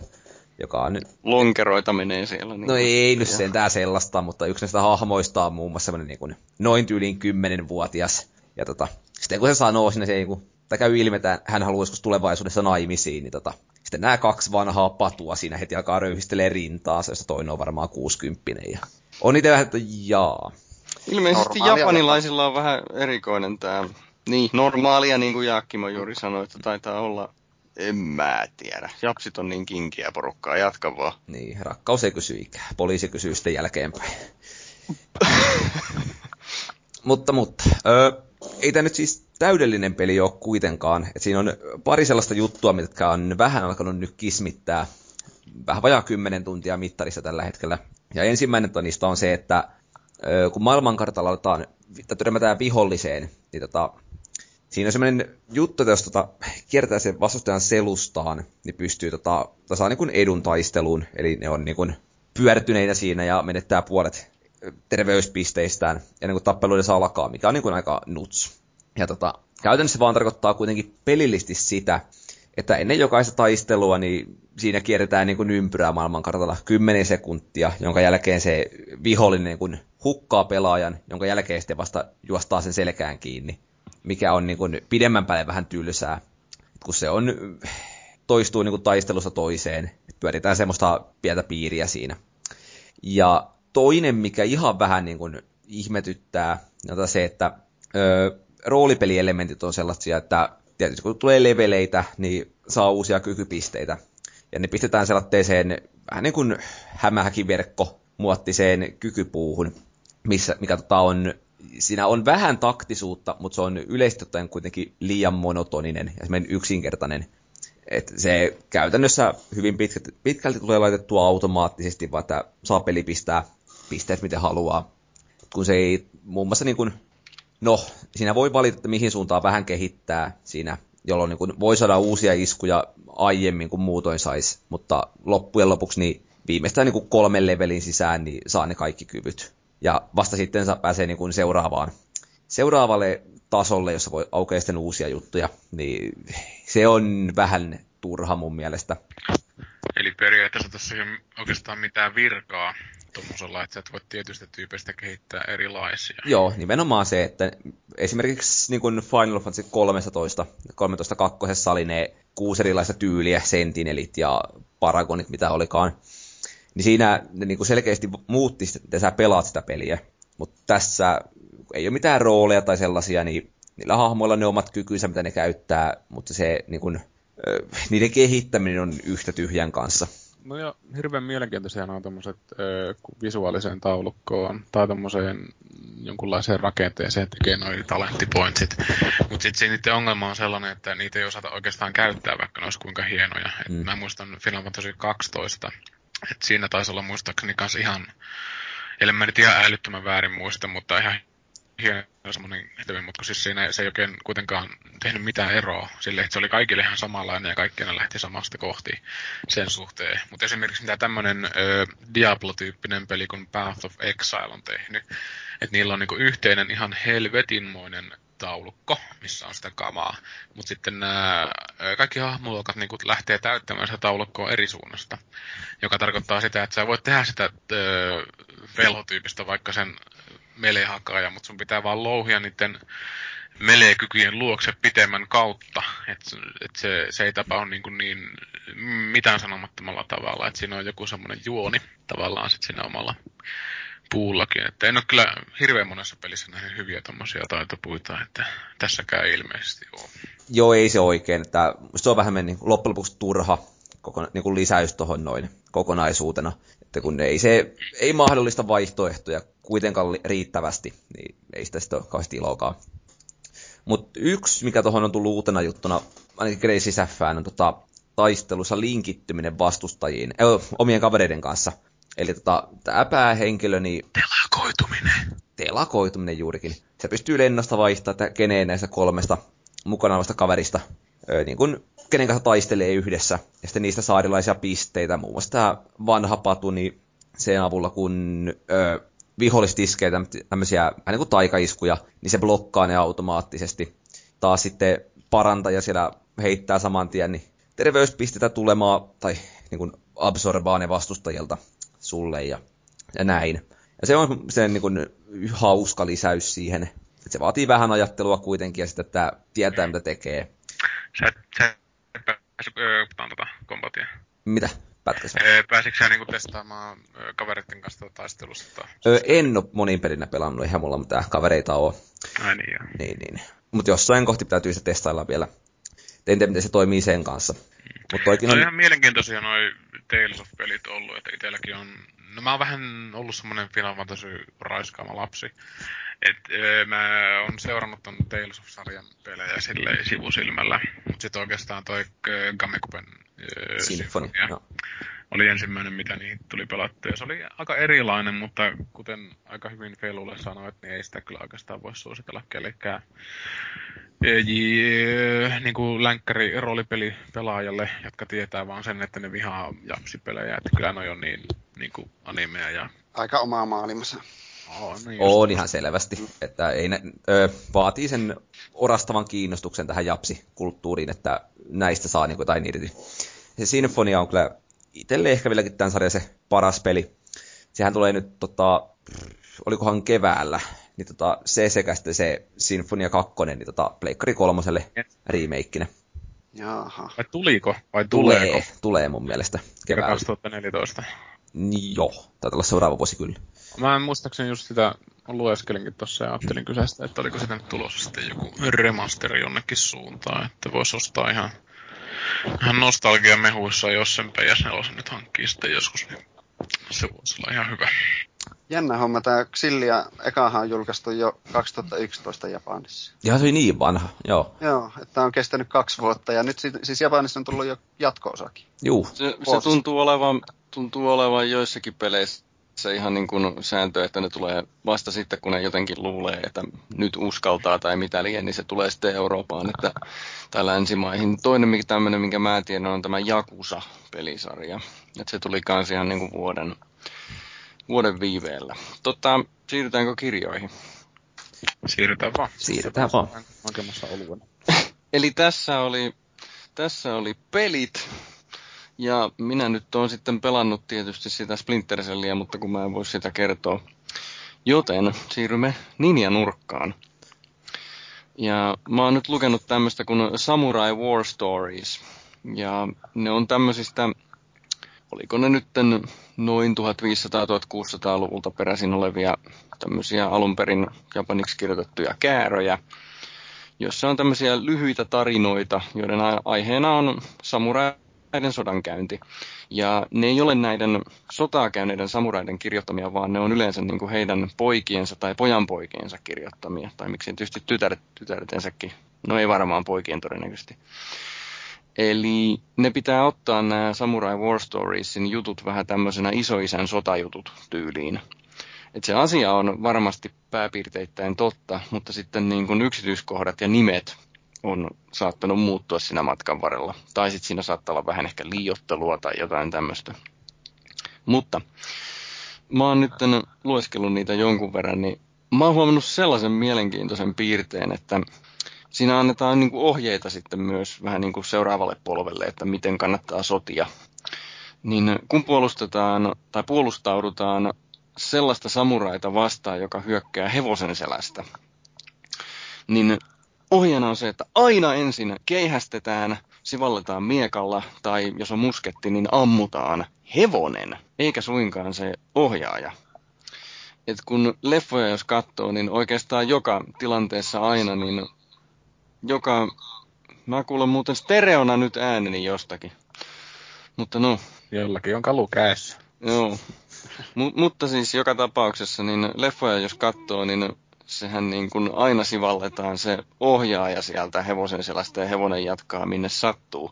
joka on... Lonkeroita menee siellä. Niin no ei nyt sentään sellaista, mutta yksi näistä hahmoista on muun muassa semmoinen niin kuin noin tyyliin kymmenenvuotias. Ja tota, sitten kun se sanoo sinne, se ei, kun, tai käy ilmi, että hän haluaisi tulevaisuudessa naimisiin, niin tota, sitten nämä kaksi vanhaa patua siinä heti alkaa röyhistelee rintaa, josta toinen on varmaan 60 ja on itse vähän, että jaa. Ilmeisesti Normaalia japanilaisilla on vähän erikoinen tämä, niin normaalia niin kuin Jaakkimo juuri sanoi, että taitaa olla En mä tiedä. Japsit on niin kinkiä porukkaa, jatka vaan. Niin, rakkaus ei kysy ikää. Poliisi kysyy sitten jälkeenpäin. mutta, mutta. Ö, ei tämä nyt siis täydellinen peli ole kuitenkaan. Et siinä on pari sellaista juttua, mitkä on vähän alkanut nyt kismittää. Vähän vajaa kymmenen tuntia mittarissa tällä hetkellä. Ja ensimmäinen niistä on se, että ö, kun maailmankartalla aletaan, törmätään viholliseen, niin tota, siinä on semmoinen juttu, että jos tota, kiertää sen vastustajan selustaan, niin pystyy tota, saa niin edun taisteluun. Eli ne on niin kuin pyörtyneinä siinä ja menettää puolet terveyspisteistään ennen kuin tappelu edes alkaa, mikä on niin aika nuts. Ja tota, käytännössä vaan tarkoittaa kuitenkin pelillisesti sitä, että ennen jokaista taistelua niin siinä kierretään niin kuin ympyrää maailmankartalla 10 sekuntia, jonka jälkeen se vihollinen niin kuin hukkaa pelaajan, jonka jälkeen sitten vasta juostaa sen selkään kiinni, mikä on niin kuin pidemmän päälle vähän tylsää, kun se on toistuu niin kuin taistelusta toiseen, pyöritään semmoista pientä piiriä siinä. Ja toinen, mikä ihan vähän niin kuin ihmetyttää, on se, että ö, roolipelielementit on sellaisia, että tietysti kun tulee leveleitä, niin saa uusia kykypisteitä. Ja ne pistetään sellaiseen vähän niin kuin hämähäkiverkko muottiseen kykypuuhun, missä, mikä tota on, siinä on vähän taktisuutta, mutta se on yleisesti ottaen kuitenkin liian monotoninen ja yksinkertainen. Et se käytännössä hyvin pitkälti, pitkälti tulee laitettua automaattisesti, vaan että saa peli pistää pisteet miten haluaa. Kun se ei muun muassa niin kuin, no, siinä voi valita, että mihin suuntaan vähän kehittää siinä, jolloin niin voi saada uusia iskuja aiemmin kuin muutoin saisi, mutta loppujen lopuksi niin viimeistään niin kolmen levelin sisään niin saa ne kaikki kyvyt. Ja vasta sitten pääsee niin kuin seuraavaan, seuraavalle tasolle, jossa voi aukeaa sitten uusia juttuja, niin se on vähän turha mun mielestä. Eli periaatteessa tässä ei ole oikeastaan mitään virkaa tuommoisella, että sä et voi tietystä tyypeistä kehittää erilaisia. Joo, nimenomaan se, että esimerkiksi niin kuin Final Fantasy 13, 13 kakkosessa oli ne kuusi erilaista tyyliä, sentinelit ja paragonit, mitä olikaan. Niin siinä ne niin kuin selkeästi muutti, että sä pelaat sitä peliä. Mutta tässä ei ole mitään rooleja tai sellaisia, niin niillä hahmoilla ne omat kykynsä, mitä ne käyttää, mutta se niin kuin, niiden kehittäminen on yhtä tyhjän kanssa. No ja hirveän mielenkiintoisia on tuommoiset visuaaliseen taulukkoon tai tuommoiseen jonkunlaiseen rakenteeseen tekee noin talenttipointsit. Mutta sitten niiden ongelma on sellainen, että niitä ei osata oikeastaan käyttää, vaikka ne olisi kuinka hienoja. Mm. mä muistan Final Fantasy 12, että siinä taisi olla muistaakseni kanssa ihan, ellei mä nyt ihan älyttömän väärin muista, mutta ihan hieno semmoinen tehtävä, mutta siis siinä se ei oikein kuitenkaan tehnyt mitään eroa sille, että se oli kaikille ihan samanlainen ja kaikki ne lähti samasta kohti sen suhteen. Mutta esimerkiksi mitä tämmöinen Diablo-tyyppinen peli kuin Path of Exile on tehnyt, että niillä on niinku yhteinen ihan helvetinmoinen taulukko, missä on sitä kamaa. Mutta sitten nämä kaikki hahmoluokat niin lähtee täyttämään sitä taulukkoa eri suunnasta. Joka tarkoittaa sitä, että sä voit tehdä sitä velhotyypistä vaikka sen melehakaaja, mutta sun pitää vaan louhia niiden meleekykyjen luokse pitemmän kautta. Että et se, se ei tapahdu niin, kuin niin mitään sanomattomalla tavalla. Että siinä on joku semmoinen juoni tavallaan sit siinä omalla puullakin. Että en ole kyllä hirveän monessa pelissä nähnyt hyviä tommosia taitopuita, että tässäkään ilmeisesti ole. Joo, ei se oikein. Että se on vähän niin loppujen lopuksi turha koko, niin kuin lisäys tuohon noin kokonaisuutena. Että kun ei se ei mahdollista vaihtoehtoja kuitenkaan riittävästi, niin ei sitä sitten ole kauheasti ilokaa. Mutta yksi, mikä tuohon on tullut uutena juttuna, ainakin Saffään, on tota, taistelussa linkittyminen vastustajiin, äh, omien kavereiden kanssa. Eli tota, tämä päähenkilö, niin... Telakoituminen. Telakoituminen juurikin. Se pystyy lennosta vaihtaa, että keneen näistä kolmesta mukana olevasta kaverista, ö, niin kun, kenen kanssa taistelee yhdessä. Ja sitten niistä saa erilaisia pisteitä. Muun muassa tämä vanha patu, niin sen avulla kun ö, viholliset iskee tämmöisiä vähän niin kuin taikaiskuja, niin se blokkaa ne automaattisesti. Taas sitten parantaja siellä heittää saman tien, niin terveyspisteitä tulemaan tai niin kuin absorbaa ne vastustajilta sulle ja, ja näin. Ja se on sen niin kuin, hauska lisäys siihen, että se vaatii vähän ajattelua kuitenkin ja sitten, että tietää mitä tekee. Sä, sä päässyt tota kombatia. Mitä? Pätkässä. Pääsitkö sä niinku testaamaan kavereiden kanssa taistelusta? Öö, en ole monin pelinä pelannut, eihän mulla mitään kavereita ole. Ai niin joo. Niin, niin. Mutta jossain kohti täytyy se testailla vielä. En tiedä, miten se toimii sen kanssa. Mutta toikin on... on ihan mielenkiintoisia noi Tales of-pelit ollut, että itselläkin on... No mä oon vähän ollut semmonen Final Fantasy raiskaama lapsi. Et öö, mä oon seurannut ton Tales of-sarjan pelejä silleen sivusilmällä. Mut sit oikeastaan toi Gamekupen öö, Symphony oli ensimmäinen, mitä niin tuli pelattua. se oli aika erilainen, mutta kuten aika hyvin Felulle sanoit, niin ei sitä kyllä oikeastaan voi suositella kellekään niin kuin länkkäri roolipeli pelaajalle, jotka tietää vaan sen, että ne vihaa japsipelejä, että kyllä ne on niin, niin kuin animeja ja... Aika omaa maailmassa. On, niin on ihan selvästi, että ei ne, ö, vaatii sen orastavan kiinnostuksen tähän japsikulttuuriin, että näistä saa niin kuin jotain irti. Se Sinfonia on kyllä itselle ehkä vieläkin tämän sarjan se paras peli. Sehän tulee nyt, tota, olikohan keväällä, niin tota, se sekä sitten se Sinfonia 2, niin tota, Pleikkari kolmoselle remakeinä. Jaha. Vai tuliko? Vai tulee, tuleeko? Tulee mun mielestä keväällä. 2014. Niin joo, taitaa olla seuraava vuosi kyllä. Mä en muistaakseni just sitä lueskelinkin tuossa ja ajattelin kysästä, että oliko sitä nyt tulossa sitten joku remasteri jonnekin suuntaan, että voisi ostaa ihan Vähän nostalgia mehuissa, jos sen PS4 nyt hankkii sitten joskus, niin se voisi olla ihan hyvä. Jännä homma, tämä Xillia ekahan on julkaistu jo 2011 Japanissa. Ja se oli niin vanha, joo. Joo, että on kestänyt kaksi vuotta ja nyt siis Japanissa on tullut jo jatko-osakin. Juu. Se, se tuntuu, olevan, tuntuu olevan joissakin peleissä se ihan niin kuin sääntö, että ne tulee vasta sitten, kun ne jotenkin luulee, että nyt uskaltaa tai mitä liian, niin se tulee sitten Eurooppaan että, tai länsimaihin. Toinen mikä tämmöinen, minkä mä tiedän, on tämä Jakusa-pelisarja. Että se tuli kans ihan niin kuin vuoden, vuoden viiveellä. Tota, siirrytäänkö kirjoihin? Siirrytään vaan. Siirrytään vaan. Eli tässä oli, tässä oli pelit, ja minä nyt olen sitten pelannut tietysti sitä Splinter Cellia, mutta kun mä en voi sitä kertoa. Joten siirrymme Ninja-nurkkaan. Ja mä oon nyt lukenut tämmöistä kuin Samurai War Stories. Ja ne on tämmöisistä, oliko ne nyt noin 1500-1600-luvulta peräisin olevia tämmöisiä alun perin japaniksi kirjoitettuja kääröjä, jossa on tämmöisiä lyhyitä tarinoita, joiden aiheena on samurai näiden sodankäynti. Ja ne ei ole näiden sotaa käyneiden samuraiden kirjoittamia, vaan ne on yleensä niin kuin heidän poikiensa tai pojanpoikiensa kirjoittamia. Tai miksi tietysti tytäret, tytärtensäkin. No ei varmaan poikien todennäköisesti. Eli ne pitää ottaa nämä Samurai War Storiesin jutut vähän tämmöisenä isoisän sotajutut tyyliin. Et se asia on varmasti pääpiirteittäin totta, mutta sitten niin kuin yksityiskohdat ja nimet on saattanut muuttua siinä matkan varrella. Tai sitten siinä saattaa olla vähän ehkä liiottelua tai jotain tämmöistä. Mutta mä oon nyt lueskellut niitä jonkun verran, niin mä oon huomannut sellaisen mielenkiintoisen piirteen, että siinä annetaan niin kuin ohjeita sitten myös vähän niin kuin seuraavalle polvelle, että miten kannattaa sotia. Niin kun puolustetaan tai puolustaudutaan sellaista samuraita vastaan, joka hyökkää hevosen selästä, niin ohjeena on se, että aina ensin keihästetään, sivalletaan miekalla tai jos on musketti, niin ammutaan hevonen, eikä suinkaan se ohjaaja. Et kun leffoja jos katsoo, niin oikeastaan joka tilanteessa aina, niin joka... Mä kuulen muuten stereona nyt ääneni jostakin. Mutta no. Jollakin on kalu käessä. Joo. M- mutta siis joka tapauksessa, niin leffoja jos katsoo, niin sehän niin kuin aina sivalletaan se ohjaaja sieltä hevosen selästä ja hevonen jatkaa minne sattuu.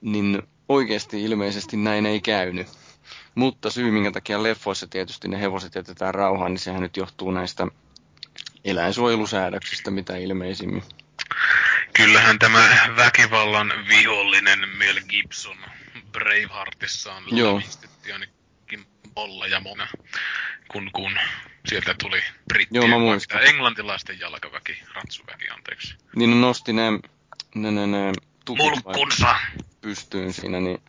Niin oikeasti ilmeisesti näin ei käynyt. Mutta syy, minkä takia leffoissa tietysti ne hevoset jätetään rauhaan, niin sehän nyt johtuu näistä eläinsuojelusäädöksistä mitä ilmeisimmin. Kyllähän tämä väkivallan vihollinen Mel Gibson Braveheartissaan lävistettiin ainakin Molla ja Mona, kun, kun sieltä tuli brittien, Joo, mä muistan. englantilaisten jalkaväki, ratsuväki, anteeksi. Niin ne nosti ne, ne, ne, ne Mulkkunsa! pystyyn siinä, niin,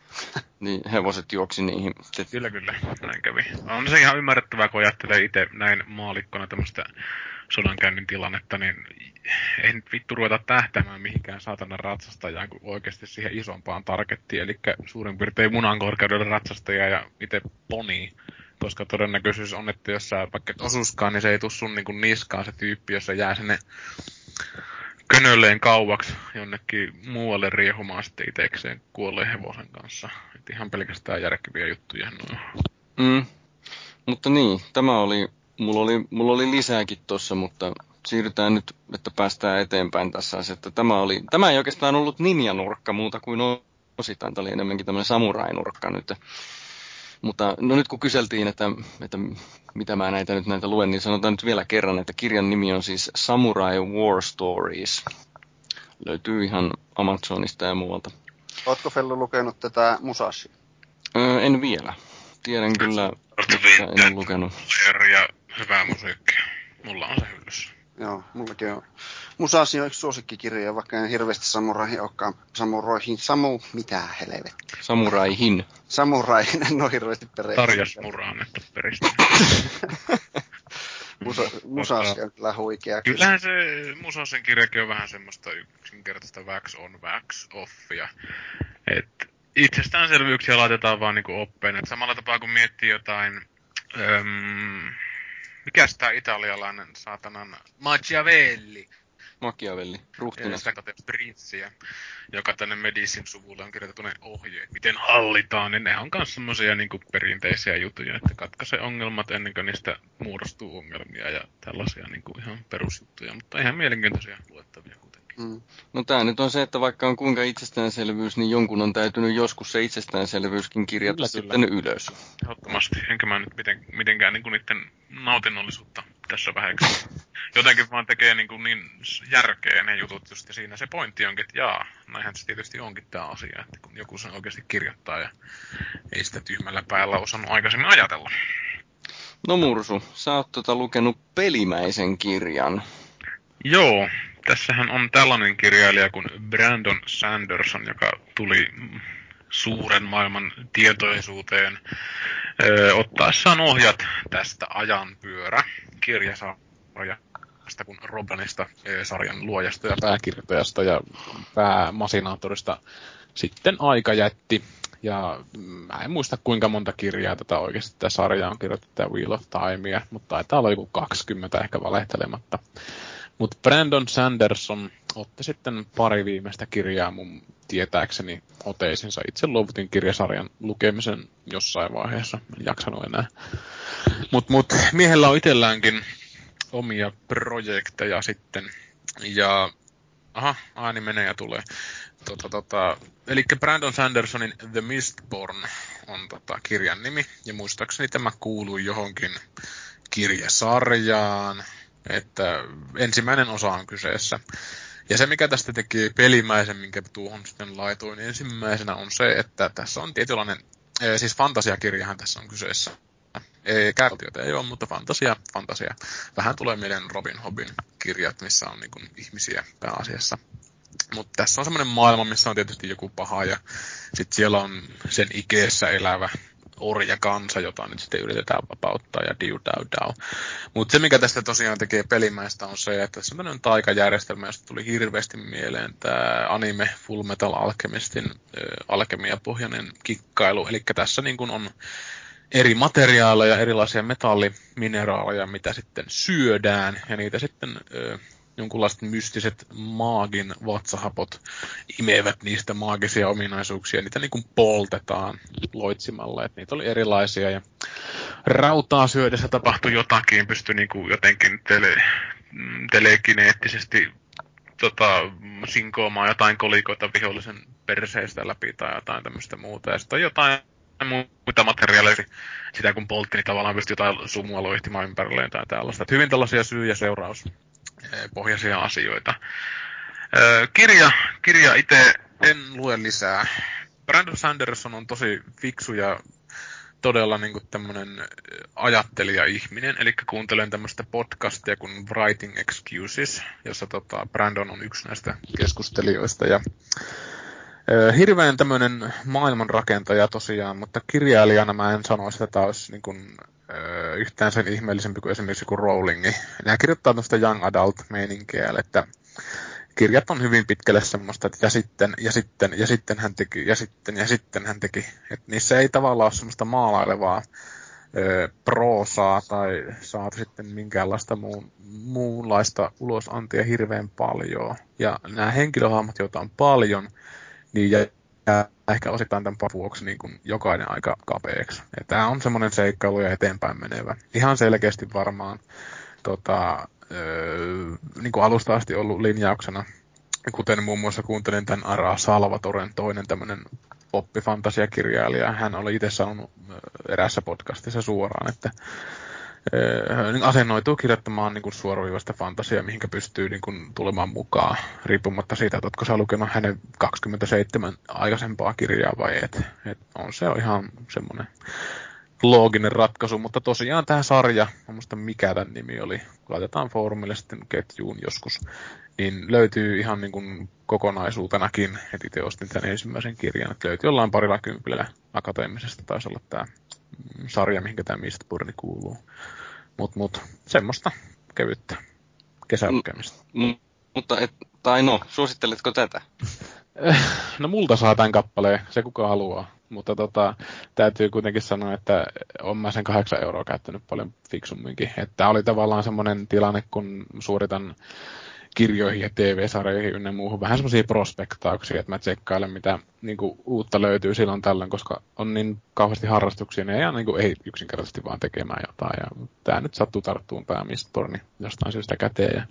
niin hevoset juoksi niihin. Kyllä, kyllä, näin kävi. On se ihan ymmärrettävää, kun ajattelee itse näin maalikkona tämmöistä sodankäynnin tilannetta, niin ei nyt vittu ruveta tähtämään mihinkään saatana ratsastajaan kuin oikeasti siihen isompaan targettiin, eli suurin piirtein munan korkeudella ratsastaja ja itse poni koska todennäköisyys on, että jos sä vaikka et osuskaan, niin se ei tuu sun niin niskaan se tyyppi, jos se jää sinne könölleen kauaksi jonnekin muualle riehumaan sitten itsekseen kuolleen hevosen kanssa. Et ihan pelkästään järkeviä juttuja nuo. Mm. Mutta niin, tämä oli, mulla oli, mulla oli lisääkin tuossa, mutta siirrytään nyt, että päästään eteenpäin tässä asiassa. Että tämä, oli, tämä ei oikeastaan ollut ninjanurkka muuta kuin osittain, tämä oli enemmänkin tämmöinen samurainurkka nyt. Mutta no nyt kun kyseltiin, että, että mitä mä näitä nyt näitä luen, niin sanotaan nyt vielä kerran, että kirjan nimi on siis Samurai War Stories. Löytyy ihan Amazonista ja muualta. Ootko Fellu lukenut tätä Musashi? Öö, en vielä. Tiedän kyllä, mutta en ole lukenut. Ja hyvää musiikkia. Mulla on se hyllyssä. Joo, mullakin on. Musashi on yksi suosikkikirja, vaikka en hirveästi samuraihin olekaan. Samuroihin, samu, mitä helvettiä. Samuraihin. Samuraihin en ole hirveästi perehtynyt. Tarjas muraannettu peristä. Musa, Musashi on kyllä huikea. Kyllähän se Musasin kirjakin on vähän semmoista yksinkertaista wax on, wax offia. Et itsestäänselvyyksiä laitetaan vaan niinku oppeen. Et samalla tapaa kun miettii jotain... Öm, mikäs tää italialainen saatanan Machiavelli. Machiavelli, ruhtinas. Sitä prinssiä, joka tänne Medisin suvulle on kirjoitettu ne ohjeet, miten hallitaan, niin ne on myös semmoisia niin perinteisiä juttuja, että katkaise ongelmat ennen kuin niistä muodostuu ongelmia ja tällaisia niin kuin ihan perusjuttuja, mutta ihan mielenkiintoisia luettavia. Mm. No tämä nyt on se, että vaikka on kuinka itsestäänselvyys, niin jonkun on täytynyt joskus se itsestäänselvyyskin kirjata kyllä, sitten kyllä. ylös. Ehdottomasti, enkä mä nyt miten, mitenkään niin kuin niiden nautinnollisuutta tässä väheksi. Jotenkin vaan tekee niin, kuin niin järkeä ne jutut just, ja siinä se pointti onkin, että jaa, näinhän se tietysti onkin tämä asia, että kun joku sen oikeasti kirjoittaa ja ei sitä tyhmällä päällä osannut aikaisemmin ajatella. No Mursu, sä oot tota lukenut pelimäisen kirjan. Joo, tässähän on tällainen kirjailija kuin Brandon Sanderson, joka tuli suuren maailman tietoisuuteen ottaessaan ohjat tästä ajanpyörä kirjasarja tästä kuin Robinista, sarjan luojasta ja pääkirjoittajasta ja päämasinaatorista sitten aika jätti. Ja mä en muista kuinka monta kirjaa tätä oikeasti tätä sarjaa on kirjoitettu, tämä Wheel of Timea, mutta taitaa olla joku 20 ehkä valehtelematta. Mutta Brandon Sanderson otti sitten pari viimeistä kirjaa mun tietääkseni oteisinsa. Itse luovutin kirjasarjan lukemisen jossain vaiheessa, en jaksanut enää. Mutta mut, miehellä on itselläänkin omia projekteja sitten. Ja aha, ääni menee ja tulee. Tota, tota, eli Brandon Sandersonin The Mistborn on tota, kirjan nimi, ja muistaakseni tämä kuuluu johonkin kirjasarjaan, että ensimmäinen osa on kyseessä. Ja se, mikä tästä teki pelimäisen, minkä tuohon sitten laitoin ensimmäisenä, on se, että tässä on tietynlainen, siis fantasiakirjahan tässä on kyseessä. Ei, kärtiöitä ei ole, mutta fantasia, fantasia. Vähän tulee mieleen Robin Hobbin kirjat, missä on niin kuin, ihmisiä pääasiassa. Mutta tässä on semmoinen maailma, missä on tietysti joku paha ja sitten siellä on sen ikeessä elävä orja kansa, jota nyt sitten yritetään vapauttaa ja diu dau dau. Mutta se, mikä tästä tosiaan tekee pelimäistä, on se, että se on tämmöinen taikajärjestelmä, josta tuli hirveästi mieleen tämä anime Full Metal Alchemistin äh, alkemiapohjainen kikkailu. Eli tässä niin kun on eri materiaaleja, erilaisia metallimineraaleja, mitä sitten syödään, ja niitä sitten ö, jonkunlaiset mystiset maagin vatsahapot imevät niistä maagisia ominaisuuksia, niitä niin kuin poltetaan loitsimalla, että niitä oli erilaisia, ja rautaa syödessä tapahtui jotakin, pystyi niin kuin jotenkin tele, telekineettisesti tota, sinkoamaan jotain kolikoita vihollisen perseestä läpi tai jotain tämmöistä muuta, ja sitten jotain muita materiaaleja, sitä kun poltti, niin tavallaan pystyi jotain sumua loihtimaan ympärilleen tai tällaista. Että hyvin tällaisia syy- ja seuraus pohjaisia asioita. Kirja, kirja itse en lue lisää. Brandon Sanderson on tosi fiksu ja todella niin tämmöinen ajattelija-ihminen, eli kuuntelen tämmöistä podcastia kuin Writing Excuses, jossa tota, Brandon on yksi näistä keskustelijoista, ja hirveän tämmöinen maailmanrakentaja tosiaan, mutta kirjailijana mä en sanoisi, että tämä olisi niin kuin, yhtään sen ihmeellisempi kuin esimerkiksi joku Rowlingi. Nämä kirjoittaa tämmöistä young adult meininkiä, että kirjat on hyvin pitkälle semmoista, että ja sitten, ja sitten, ja sitten hän teki, ja sitten, ja sitten hän teki. Että niissä ei tavallaan ole semmoista maalailevaa proosaa tai saat sitten minkäänlaista muun, muunlaista ulosantia hirveän paljon. Ja nämä henkilöhahmot, joita on paljon, niin jää ehkä osittain tämän vuoksi niin kuin jokainen aika kapeaksi. Tämä on semmoinen seikkailu ja eteenpäin menevä. Ihan selkeästi varmaan tota, öö, niin kuin alusta asti ollut linjauksena, kuten muun muassa kuuntelin tämän Ara Salvatoren toinen tämmöinen poppifantasiakirjailija. Hän oli itse sanonut erässä podcastissa suoraan, että asennoituu kirjoittamaan niin kuin suoraviivasta fantasiaa, mihinkä pystyy niin kuin, tulemaan mukaan, riippumatta siitä, että oletko sä lukenut hänen 27 aikaisempaa kirjaa vai et. et on se on ihan semmoinen looginen ratkaisu, mutta tosiaan tämä sarja, en muista mikä tämän nimi oli, laitetaan foorumille sitten ketjuun joskus, niin löytyy ihan niin kuin kokonaisuutenakin, heti itse ostin tämän ensimmäisen kirjan, että löytyy jollain parilla kympillä. Akateemisesta, taisi olla tämä sarja, mihinkä tämä Mistborn kuuluu. Mutta mut, semmoista kevyttä kesälukemista. M- m- mutta, et, tai no, suositteletko tätä? No multa saa tämän kappaleen, se kuka haluaa. Mutta tota, täytyy kuitenkin sanoa, että on mä sen kahdeksan euroa käyttänyt paljon fiksumminkin. Että oli tavallaan semmoinen tilanne, kun suoritan kirjoihin ja TV-sarjoihin ynnä muuhun vähän semmoisia prospektauksia, että mä tsekkailen, mitä niin kuin, uutta löytyy silloin tällöin, koska on niin kauheasti harrastuksia, niin ei, niin kuin, ei yksinkertaisesti vaan tekemään jotain. Ja tämä nyt sattuu tarttuun tämä Mistborn jostain syystä käteen ja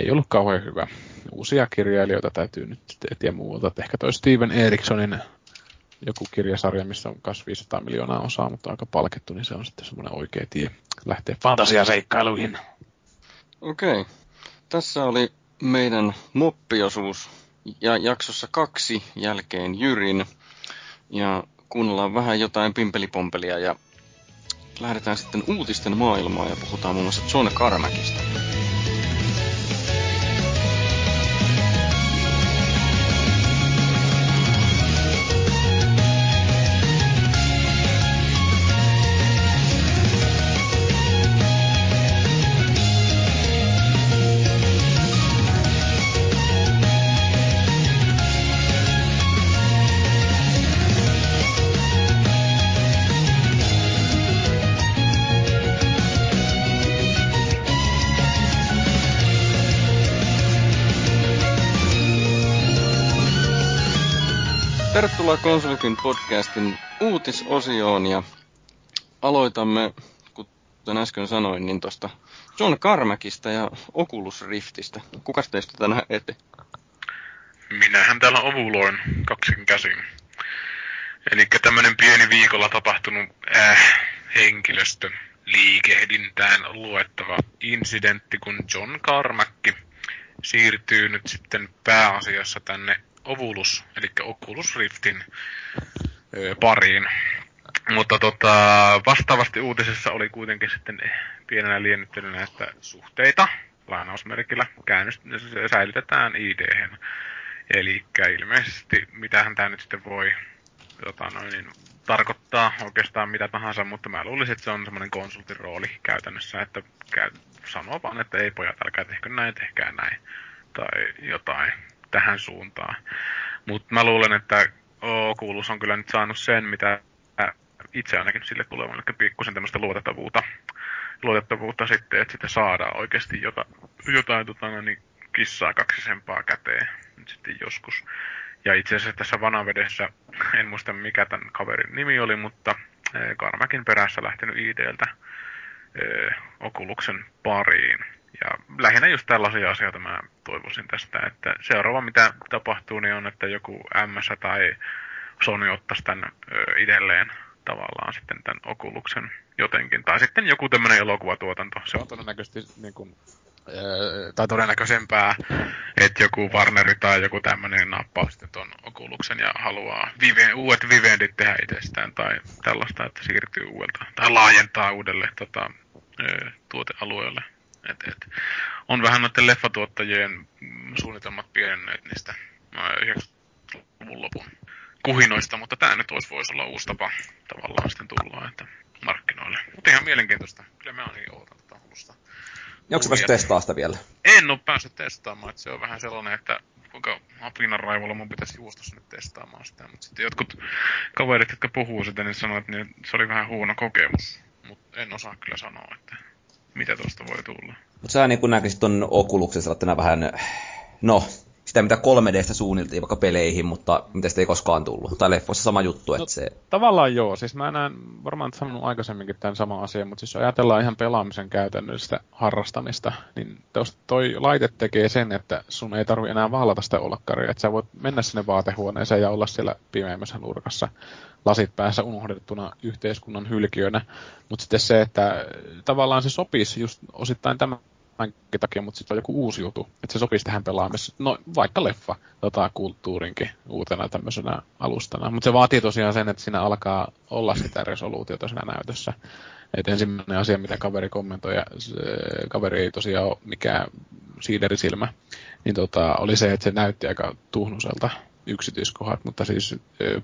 ei ollut kauhean hyvä. Uusia kirjailijoita täytyy nyt etsiä muualta. Että ehkä toi Steven Erikssonin joku kirjasarja, missä on myös 500 miljoonaa osaa, mutta aika palkettu, niin se on sitten semmoinen oikea tie lähteä fantasiaseikkailuihin. Okei. Okay. Tässä oli meidän moppiosuus ja jaksossa kaksi jälkeen Jyrin. Ja kuunnellaan vähän jotain pimpelipompelia ja lähdetään sitten uutisten maailmaan ja puhutaan muun muassa John Carmackista. Konsolifin podcastin uutisosioon ja aloitamme, kuten äsken sanoin, niin tuosta John Carmackista ja Oculus Riftistä. Kuka teistä tänään eti? Minähän täällä ovuloin kaksin käsin. Eli tämmönen pieni viikolla tapahtunut äh, henkilöstö liikehdintään luettava incidentti, kun John Carmack siirtyy nyt sitten pääasiassa tänne Ovulus, eli Oculus Riftin pariin. Mutta tota, vastaavasti uutisessa oli kuitenkin sitten pienenä liennyttelynä, että suhteita lainausmerkillä käännös, säilytetään id. Eli ilmeisesti, mitähän tämä nyt sitten voi tota noin, niin, tarkoittaa oikeastaan mitä tahansa, mutta mä luulisin, että se on semmoinen konsultin rooli käytännössä, että käy, sanoo vaan, että ei pojat, älkää tehkö näin, tehkää näin, tai jotain tähän suuntaan. Mutta mä luulen, että Oculus on kyllä nyt saanut sen, mitä itse ainakin sille tulevan, eli pikkusen tämmöistä luotettavuutta, luotettavuutta sitten, että sitä saadaan oikeasti jota, jotain tota, niin, kissaa kaksisempaa käteen nyt sitten joskus. Ja itse asiassa tässä vanavedessä, en muista mikä tämän kaverin nimi oli, mutta Karmakin perässä lähtenyt IDltä Okuluksen pariin. Ja lähinnä just tällaisia asioita mä toivoisin tästä, että seuraava mitä tapahtuu, niin on, että joku MS tai Sony ottaisi tämän itselleen tavallaan sitten tämän Okuluksen jotenkin. Tai sitten joku tämmöinen elokuvatuotanto. Se on todennäköisesti niin kuin, tai todennäköisempää, että joku Warneri tai joku tämmöinen nappaa sitten tuon Okuluksen ja haluaa vive, uudet vivendit tehdä itsestään tai tällaista, että siirtyy uudelta tai laajentaa uudelle tota, tuotealueelle. Et, et, on vähän noiden leffatuottajien suunnitelmat pienenneet niistä 90-luvun lopun kuhinoista, mutta tämä nyt olisi, voisi olla uusi tapa tavallaan sitten tulla että markkinoille. Mutta ihan mielenkiintoista. Kyllä mä niin ootan tätä hulusta. Onko se päässyt testaa sitä vielä? En ole päässyt testaamaan, että se on vähän sellainen, että kuinka apinan raivolla mun pitäisi juosta sinne testaamaan sitä. Mutta sitten jotkut kaverit, jotka puhuu sitä, niin sanoivat, että niin se oli vähän huono kokemus. Mutta en osaa kyllä sanoa, että mitä tuosta voi tulla. Mutta sä niin näkisit ton Oculuksen sellaisena vähän, no, sitä, mitä 3Dstä suunniltiin vaikka peleihin, mutta mitä sitä ei koskaan tullut. Tai leffoissa sama juttu, no, että se... Tavallaan joo, siis mä näen varmaan sanonut aikaisemminkin tämän sama asian, mutta siis jos ajatellaan ihan pelaamisen käytännöllistä harrastamista, niin toi laite tekee sen, että sun ei tarvi enää vaalata sitä olkkaria, että sä voit mennä sinne vaatehuoneeseen ja olla siellä pimeämmässä nurkassa lasit päässä unohdettuna yhteiskunnan hylkiönä, mutta sitten se, että tavallaan se sopisi just osittain tämän tämänkin takia, mutta sitten on joku uusi juttu, että se sopisi tähän pelaamiseen. No vaikka leffa tota, kulttuurinkin uutena tämmöisenä alustana. Mutta se vaatii tosiaan sen, että siinä alkaa olla sitä resoluutiota siinä näytössä. Et ensimmäinen asia, mitä kaveri kommentoi, ja se, kaveri ei tosiaan ole mikään siiderisilmä, niin tota, oli se, että se näytti aika tuhnuselta yksityiskohdat, mutta siis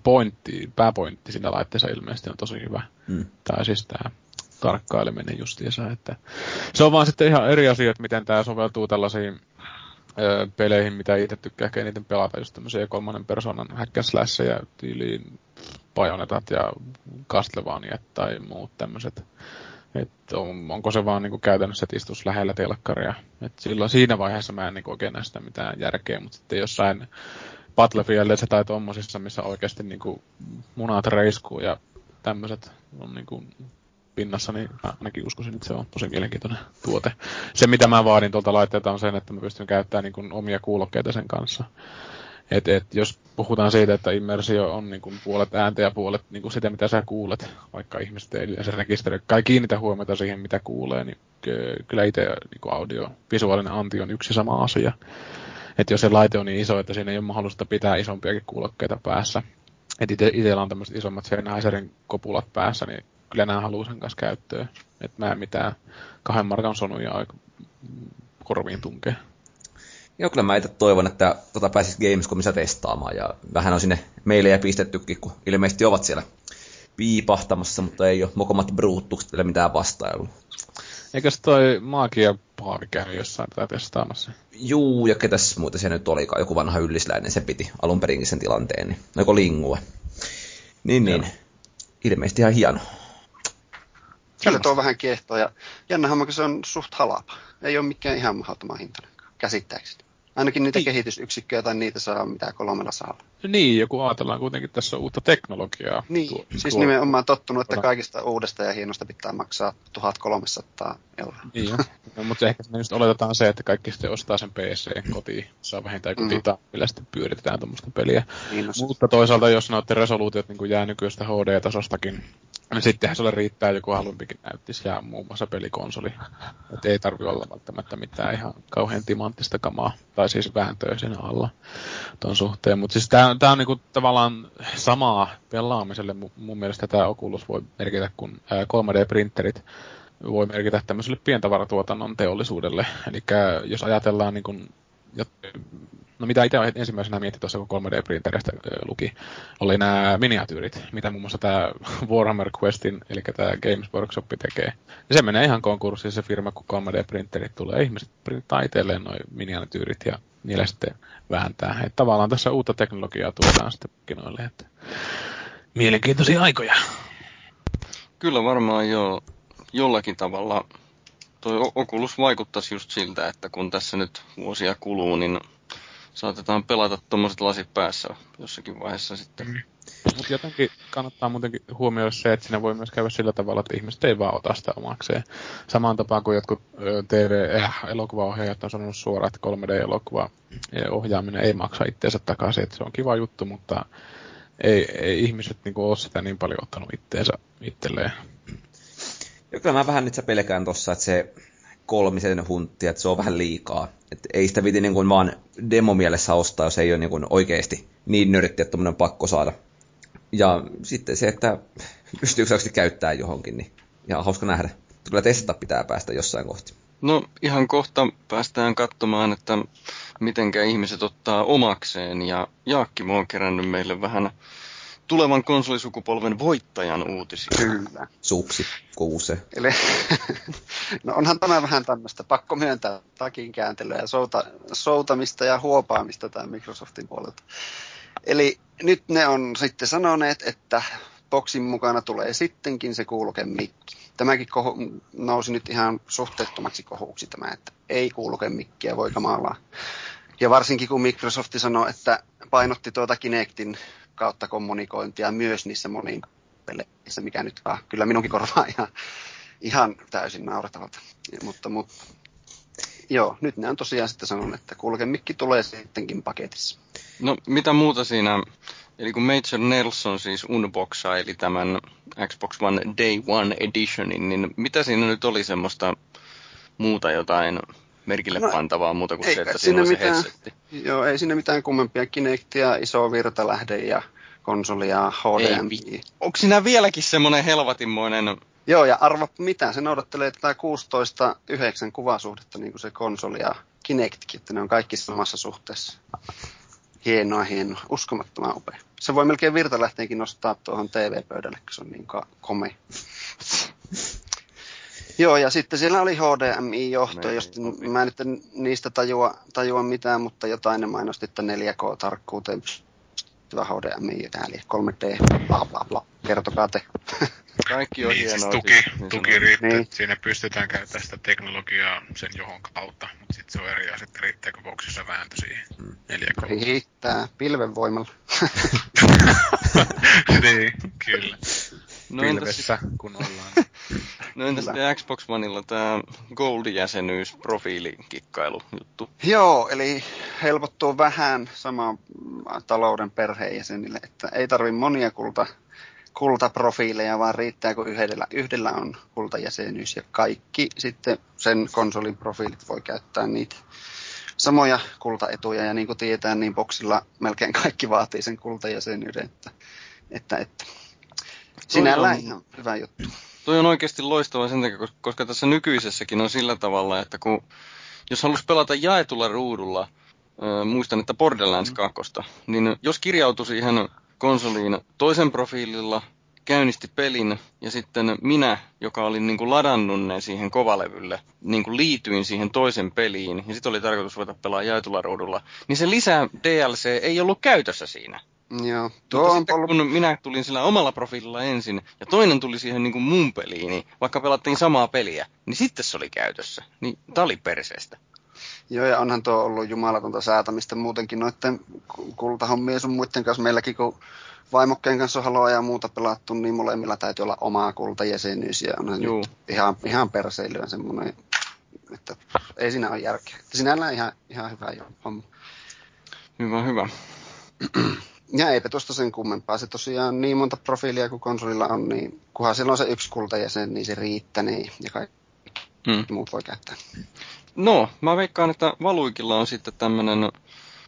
pointti, pääpointti siinä laitteessa ilmeisesti on tosi hyvä. Mm. Tai siis tämä tarkkaileminen justiinsa. Että se on vaan sitten ihan eri asiat, miten tämä soveltuu tällaisiin ö, peleihin, mitä itse tykkää ehkä eniten pelata, just tämmöisiä kolmannen persoonan ja tyyliin Bajonetat ja Castlevania tai muut tämmöiset. Että on, onko se vaan niin käytännössä, että istus lähellä telkkaria. Et silloin siinä vaiheessa mä en niin oikein näe sitä mitään järkeä, mutta sitten jossain Battlefieldissä tai tommosissa, missä oikeasti niin munat reiskuu ja tämmöiset on niin kuin pinnassa, niin mä ainakin uskoisin, että se on tosi mielenkiintoinen tuote. Se, mitä mä vaadin tuolta laitteelta, on sen, että mä pystyn käyttämään niin kuin omia kuulokkeita sen kanssa. Et, et, jos puhutaan siitä, että immersio on niin kuin puolet ääntä ja puolet niin kuin sitä, mitä sä kuulet, vaikka ihmiset ei yleensä rekisteröi, kai kiinnitä huomiota siihen, mitä kuulee, niin kyllä itse niin audio, visuaalinen anti on yksi sama asia. Että jos se laite on niin iso, että siinä ei ole mahdollista pitää isompiakin kuulokkeita päässä, että itsellä on tämmöiset isommat Sennheiserin kopulat päässä, niin kyllä nämä haluaa sen kanssa käyttöön. Että mä en mitään kahden markan sonuja korviin tunkea. Joo, kyllä mä itse toivon, että tota pääsis Gamescomissa testaamaan. Ja vähän on sinne meille pistettykin, kun ilmeisesti ovat siellä piipahtamassa, mutta ei ole mokomat bruuttukset vielä mitään vastailu. Eikös toi maagia Paavi käynyt jossain tätä testaamassa? Juu, ja ketäs muuta se nyt olikaan, joku vanha yllisläinen, se piti alun perinkin sen tilanteen, niin joko lingue. Niin, niin. Ilmeisesti ihan hieno. Kyllä tuo vähän kiehtoo ja jännä homma, kun se on suht halapa. Ei ole mikään ihan mahdottoman hintainen, käsittääkseni. Ainakin niitä niin. kehitysyksikköjä tai niitä saa mitä kolmella saa. Niin, joku ajatellaan kuitenkin tässä uutta teknologiaa. Niin, tuo, siis tuo, nimenomaan tottunut, että kaikista uudesta ja hienosta pitää maksaa 1300 euroa. Niin jo. no, mutta ehkä just oletetaan se, että kaikki sitten ostaa sen PC kotiin, saa vähintään joku mm. millä sitten pyöritetään tuommoista peliä. Niin, no, mutta toisaalta, jos sanotte resoluutiot niin jää nykyistä HD-tasostakin sittenhän sulle riittää joku halvempikin näyttis ja muun muassa pelikonsoli. Et ei tarvi olla välttämättä mitään ihan kauhean timanttista kamaa, tai siis vääntöä siinä alla tuon suhteen. Mutta siis tää, tää on niinku tavallaan samaa pelaamiselle. Mun mielestä tämä Oculus voi merkitä, kun 3D-printerit voi merkitä tämmöiselle pientavaratuotannon teollisuudelle. Eli jos ajatellaan niin kun, no mitä itse ensimmäisenä mietti tuossa, kun 3D-printeristä luki, oli nämä miniatyyrit, mitä muun muassa tämä Warhammer Questin, eli tämä Games Workshop tekee. Ja se menee ihan konkurssiin se firma, kun 3D-printerit tulee. Ihmiset printtaa itselleen noin miniatyyrit ja niillä sitten vääntää. Että tavallaan tässä uutta teknologiaa tuodaan sitten markkinoille. Että mielenkiintoisia aikoja. Kyllä varmaan jo jollakin tavalla Tuo Oculus vaikuttaisi just siltä, että kun tässä nyt vuosia kuluu, niin saatetaan pelata tuommoiset lasit päässä jossakin vaiheessa sitten. Mm. Mutta jotenkin kannattaa muutenkin huomioida se, että siinä voi myös käydä sillä tavalla, että ihmiset ei vaan ota sitä omakseen. Samaan tapaan kuin jotkut TV-elokuvaohjaajat äh, on sanonut suoraan, että 3D-elokuva ohjaaminen ei maksa itseensä takaisin, että se on kiva juttu, mutta ei, ei ihmiset niinku ole sitä niin paljon ottanut itteensä itselleen. Ja kyllä mä vähän nyt pelkään tossa, että se kolmisen hunttia, että se on vähän liikaa. Että ei sitä viti niin kuin vaan demomielessä ostaa, jos ei ole niin kuin oikeasti niin nörtti, että on pakko saada. Ja sitten se, että pystyykö se käyttää johonkin, niin ihan hauska nähdä. Kyllä testata pitää päästä jossain kohti. No ihan kohta päästään katsomaan, että mitenkä ihmiset ottaa omakseen. Ja Jaakki on kerännyt meille vähän tulevan konsolisukupolven voittajan uutisia. Kyllä. Suksi, kuuse. Eli, no onhan tämä vähän tämmöistä, pakko myöntää takin kääntelyä ja souta, soutamista ja huopaamista tämä Microsoftin puolelta. Eli nyt ne on sitten sanoneet, että boksin mukana tulee sittenkin se kuuluke mikki. Tämäkin kohu, nousi nyt ihan suhteettomaksi kohuksi tämä, että ei kuuluke mikkiä, voi kamalaa. Ja varsinkin kun Microsoft sanoi, että painotti tuota Kinectin kautta kommunikointia myös niissä moniin peleissä, mikä nyt ah, kyllä minunkin korvaa ihan, ihan täysin nauratavalta. Mutta, mutta joo, nyt ne on tosiaan sitten sanonut, että kulkemikki tulee sittenkin paketissa. No mitä muuta siinä, eli kun Major Nelson siis unboxaili tämän Xbox One Day One Editionin, niin mitä siinä nyt oli semmoista muuta jotain merkille no, pantavaa muuta kuin se, että siinä on se mitään, headsetti? Joo, ei sinne mitään kummempia Kinectia, iso virtalähde ja konsoli ja HDMI. Ei, onko siinä vieläkin semmoinen helvatinmoinen... Joo, ja arvo mitä, se noudattelee tätä 16-9 kuvasuhdetta, niin kuin se konsoli ja Kinectkin, että ne on kaikki samassa suhteessa. Hienoa, hienoa. Uskomattoman upea. Se voi melkein virtalähteenkin nostaa tuohon TV-pöydälle, kun se on niin komea. Joo, ja sitten siellä oli HDMI-johto, jos mä nyt en niistä tajua, tajua mitään, mutta jotain ne mainosti, että 4K-tarkkuuteen pystyvä HDMI-ääli, 3D, bla bla bla. Kertokaa te. Kaikki on niin, hienoa. Siis tuki, niin tuki riittää, niin. siinä pystytään käyttämään sitä teknologiaa sen johon kautta, mutta sitten se on eri asia, että riittääkö boksissa vääntö siihen 4K. Riittää, pilven voimalla. niin, kyllä. No Pilvessä, entäs... kun ollaan. No entäs sitten Xbox Oneilla tämä Gold-jäsenyys, profiilikikkailu juttu? Joo, eli helpottuu vähän samaan talouden perheenjäsenille, että ei tarvi monia kulta, kultaprofiileja, vaan riittää, kun yhdellä, yhdellä on kultajäsenyys ja kaikki sitten sen konsolin profiilit voi käyttää niitä samoja kultaetuja ja niin kuin tietää, niin boksilla melkein kaikki vaatii sen kultajäsenyyden, että, että, että sinällään ihan hyvä juttu. Toi on oikeasti loistava sen takia, koska tässä nykyisessäkin on sillä tavalla, että kun, jos haluaisi pelata jaetulla ruudulla, äh, muistan, että Borderlands 2, mm. niin jos kirjautui siihen konsoliin toisen profiililla, käynnisti pelin ja sitten minä, joka olin niin kuin ladannut ne siihen kovalevylle, niin kuin liityin siihen toisen peliin ja sitten oli tarkoitus ruveta pelaa jaetulla ruudulla, niin se lisää DLC ei ollut käytössä siinä. Joo. Tuo on sitten, ollut... kun minä tulin sillä omalla profiililla ensin, ja toinen tuli siihen niin kuin mun peliin, niin vaikka pelattiin samaa peliä, niin sitten se oli käytössä. Niin tää oli perseestä. Joo, ja onhan tuo ollut jumalatonta säätämistä muutenkin noiden kultahommien sun muiden kanssa. Meilläkin, kun vaimokkeen kanssa haloa ja muuta pelattu, niin molemmilla täytyy olla omaa kultajäsenyys, ja onhan Juu. nyt ihan, ihan perseilyä semmoinen, että ei siinä ole järkeä. Sinällään ihan, ihan hyvä jo homma. Hyvä, hyvä. Ja eipä tuosta sen kummempaa. Se tosiaan niin monta profiilia kuin konsolilla on, niin kunhan siellä on se yksi kultajäsen, niin se riittää niin, ja kaikki hmm. muut voi käyttää. No, mä veikkaan, että Valuikilla on sitten tämmöinen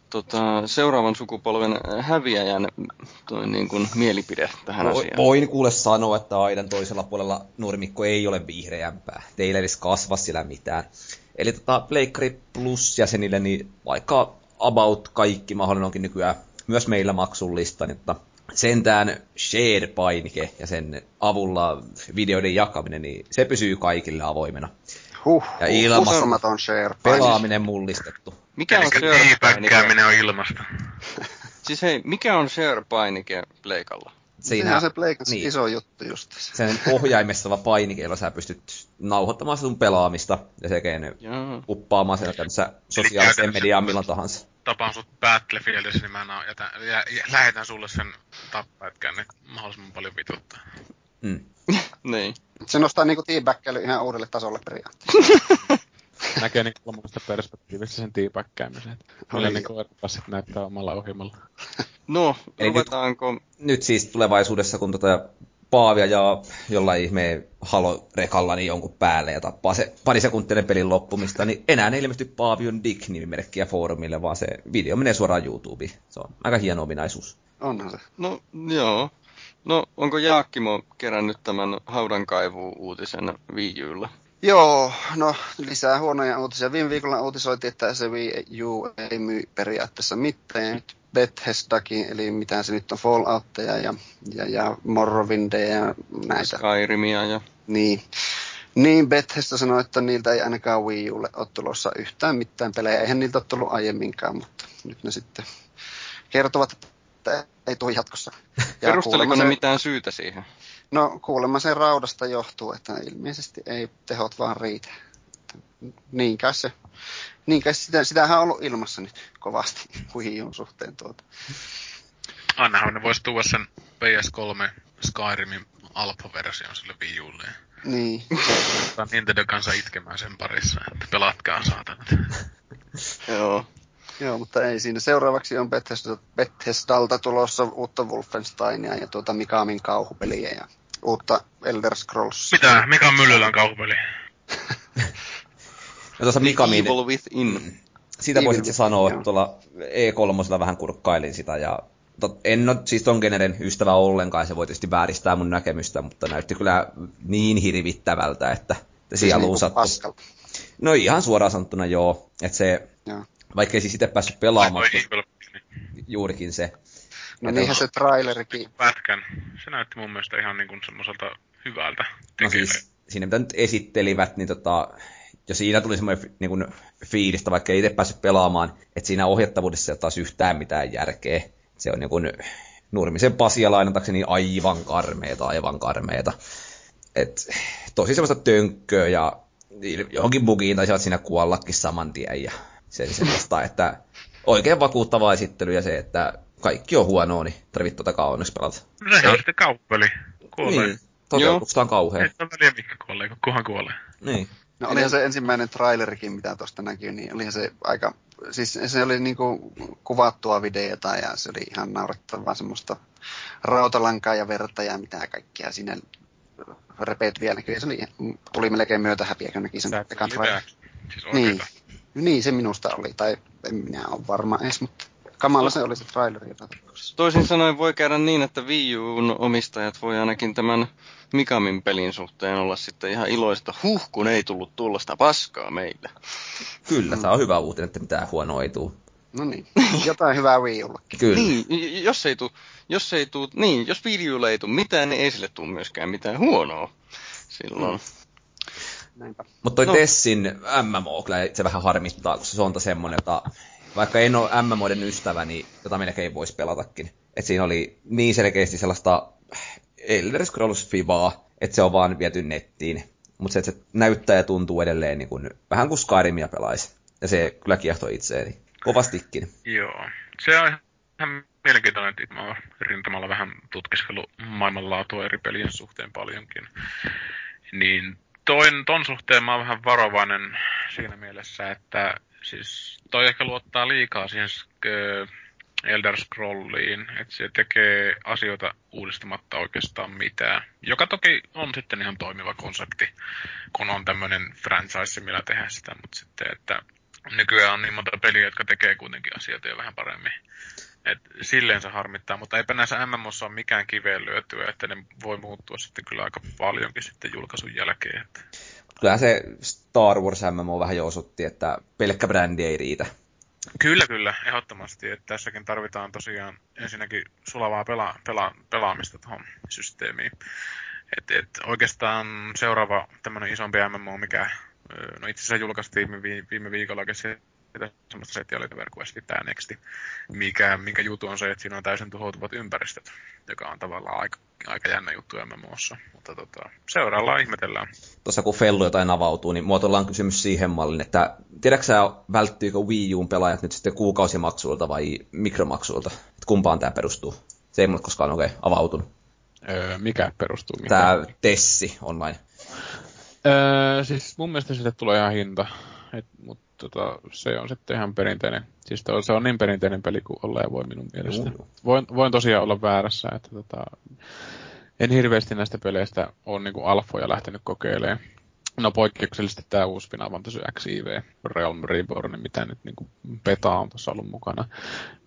tota, seuraavan sukupolven häviäjän toi, niin kuin, mielipide tähän Vo, asiaan. Voin kuule sanoa, että aidan toisella puolella nurmikko ei ole vihreämpää. Teillä ei edes kasva sillä mitään. Eli tota, Pleikkari Plus-jäsenille, niin vaikka about kaikki mahdollinen onkin nykyään myös meillä maksullista, mutta sentään share-painike ja sen avulla videoiden jakaminen, niin se pysyy kaikille avoimena. Huh, ja ilmasta share pelaaminen mullistettu. Mikä on share-painike? on ilmasta. siis hei, mikä on share-painike Pleikalla? Siinä on se Pleikas niin, iso juttu just. Sen ohjaimessa oleva painike, jolla sä pystyt nauhoittamaan sun pelaamista ja sekin uppaamaan sen sosiaaliseen mediaan milloin tahansa tapaan sut Battlefieldissä, niin mä jätän, jä, jä, lähetän sulle sen tappajatkään, niin mahdollisimman paljon vituttaa. Mm. niin. Se nostaa niinku teabagkäily ihan uudelle tasolle periaatteessa. Näkee niin kolmannesta perspektiivistä sen teabaggäämisen. Millä niin koirapassit näyttää omalla ohjelmalla. No, ruvetaanko... Nyt, nyt siis tulevaisuudessa, kun tota Paavia ja jollain ihmeen halorekalla niin jonkun päälle ja tappaa se pari sekuntinen pelin loppumista, niin enää ei ilmesty Paavion Dick-nimimerkkiä foorumille, vaan se video menee suoraan YouTubeen. Se on aika hieno ominaisuus. Onhan se. No, joo. No, onko Jaakkimo kerännyt tämän haudankaivu-uutisen Wii Ulla? Joo, no lisää huonoja uutisia. Viime viikolla uutisoitiin, että se Wii U ei myy periaatteessa mitään. Nyt Bethesdakin, eli mitä se nyt on, Falloutteja ja, ja, ja Morrowindia ja näitä. Skyrimia ja... Niin. Niin, Bethesda sanoi, että niiltä ei ainakaan Wii Ulle ole tulossa yhtään mitään pelejä. Eihän niiltä ole tullut aiemminkaan, mutta nyt ne sitten kertovat, että ei tule jatkossa. Ja Perusteliko ne se, mitään syytä siihen? No kuulemma sen raudasta johtuu, että ilmeisesti ei tehot vaan riitä. Niinkä se. Niinkä sitä, sitähän on ollut ilmassa nyt kovasti Wii Uun suhteen tuota. Annahan ne voisi tuoda sen PS3 Skyrimin alfa-version sille Wii Ulle. Niin. Nintendo kanssa itkemään sen parissa, että pelatkaa saatana. Joo. Joo, mutta ei siinä. Seuraavaksi on Bethesda, Bethesdalta tulossa uutta Wolfensteinia ja tuota Mikamin kauhupeliä ja uutta Elder Scrolls. Mitä? Mika Myllylän kauhupeli? no tuossa Mikamin... Evil Within. Sitä voisit sanoa, että tuolla E3 vähän kurkkailin sitä ja en ole siis ton generen ystävä ollenkaan, se voi tietysti vääristää mun näkemystä, mutta näytti kyllä niin hirvittävältä, että sieluun siis niin. No ihan suoraan sanottuna joo, että se, joo. vaikka ei siis itse päässyt pelaamaan, juurikin se. No niinhän se trailerikin. Pätkän. Se näytti mun mielestä ihan niin kuin semmoiselta hyvältä. No siis, siinä mitä nyt esittelivät, niin tota, jo siinä tuli semmoinen niin kuin, fiilistä, vaikka ei itse päässyt pelaamaan, että siinä ohjattavuudessa ei taas yhtään mitään järkeä se on niin Nurmisen Pasia lainatakseni aivan karmeeta, aivan karmeeta. Et, tosi semmoista tönkköä ja johonkin bugiin taisivat siinä kuollakin saman tien ja sen semmoista, että oikein vakuuttava esittely ja se, että kaikki on huonoa, niin tarvitse tuota kaunis pelata. No se on sitten kauppeli. Kuolee. Niin, toteutuksesta on kauhea. Ei ole väliä mikä kuolee, kunhan kuolee. Niin. No olihan se ensimmäinen trailerikin, mitä tuosta näkyy, niin olihan se aika, siis se oli niinku kuvattua videota ja se oli ihan naurettavaa semmoista rautalankaa ja verta ja mitä kaikkea siinä repeet vielä näkyy. Se oli, tuli melkein myötä häpiä, kun näki sen ekan. Siis niin. niin, se minusta oli, tai en minä ole varma edes, mutta kamala se oli se traileri. Toisin sanoen voi käydä niin, että Wii omistajat voi ainakin tämän Mikamin pelin suhteen olla sitten ihan iloista, huh, kun ei tullut tuollaista paskaa meille. Kyllä, tämä on hyvä uutinen, että mitään huonoa ei tule. No niin, jotain hyvää Wii Ullekin. Kyllä. Niin, jos ei tuu, jos ei tuu, niin, jos Wii ei tule mitään, niin ei sille tule myöskään mitään huonoa silloin. Mm. Mutta toi no. Tessin MMO, kyllä se vähän harmittaa, koska se on semmoinen, jota vaikka en ole MMOiden ystävä, niin jota melkein voisi pelatakin. Et siinä oli niin selkeästi sellaista Elder Scrolls Fivaa, että se on vaan viety nettiin. Mutta se, että se näyttää ja tuntuu edelleen niin kuin, vähän kuin Skyrimia pelaisi. Ja se kyllä kiehtoi itseäni. Kovastikin. Joo. Se on ihan mielenkiintoinen, että mä oon rintamalla vähän tutkiskellut maailmanlaatua eri pelien suhteen paljonkin. Niin toin, ton suhteen mä oon vähän varovainen siinä mielessä, että siis toi ehkä luottaa liikaa siihen Elder Scrolliin, että se tekee asioita uudistamatta oikeastaan mitään. Joka toki on sitten ihan toimiva konsepti, kun on tämmöinen franchise, millä tehdään sitä, mutta sitten, että nykyään on niin monta peliä, jotka tekee kuitenkin asioita jo vähän paremmin. Et silleen se harmittaa, mutta eipä näissä MMOssa ole mikään kiveen lyötyä, että ne voi muuttua sitten kyllä aika paljonkin sitten julkaisun jälkeen. Kyllähän se Star Wars MMO vähän jo osoitti, että pelkkä brändi ei riitä. Kyllä, kyllä, ehdottomasti. Että tässäkin tarvitaan tosiaan ensinnäkin sulavaa pela, pela, pelaamista tuohon systeemiin. Et, et oikeastaan seuraava tämmöinen isompi MMO, mikä no itse asiassa julkaistiin viime, viime viikolla semmoista settiä oli Verquesti, tämä Nexti, mikä, minkä juttu on se, että siinä on täysin tuhoutuvat ympäristöt, joka on tavallaan aika, aika jännä juttu MMOssa. Mutta tota, seuraavalla ihmetellään. Tuossa kun Fellu jotain avautuu, niin muotoillaan kysymys siihen mallin, että tiedätkö sä, välttyykö Wii Uun pelaajat nyt sitten kuukausimaksuilta vai mikromaksuilta? Että kumpaan tämä perustuu? Se ei mulle koskaan oikein avautunut. Öö, mikä perustuu? Mikä? Tämä Tessi online. Öö, siis mun mielestä sille tulee ihan hinta. Et, mut tota, se on sitten ihan perinteinen. Siis to, se on niin perinteinen peli kuin olleen voi minun mielestä. Juu. Voin, voin tosiaan olla väärässä, että tota, en hirveästi näistä peleistä ole niinku alfoja lähtenyt kokeilemaan. No poikkeuksellisesti tämä uusi Final Fantasy XIV Realm Reborn, mitä nyt niinku beta on tuossa ollut mukana.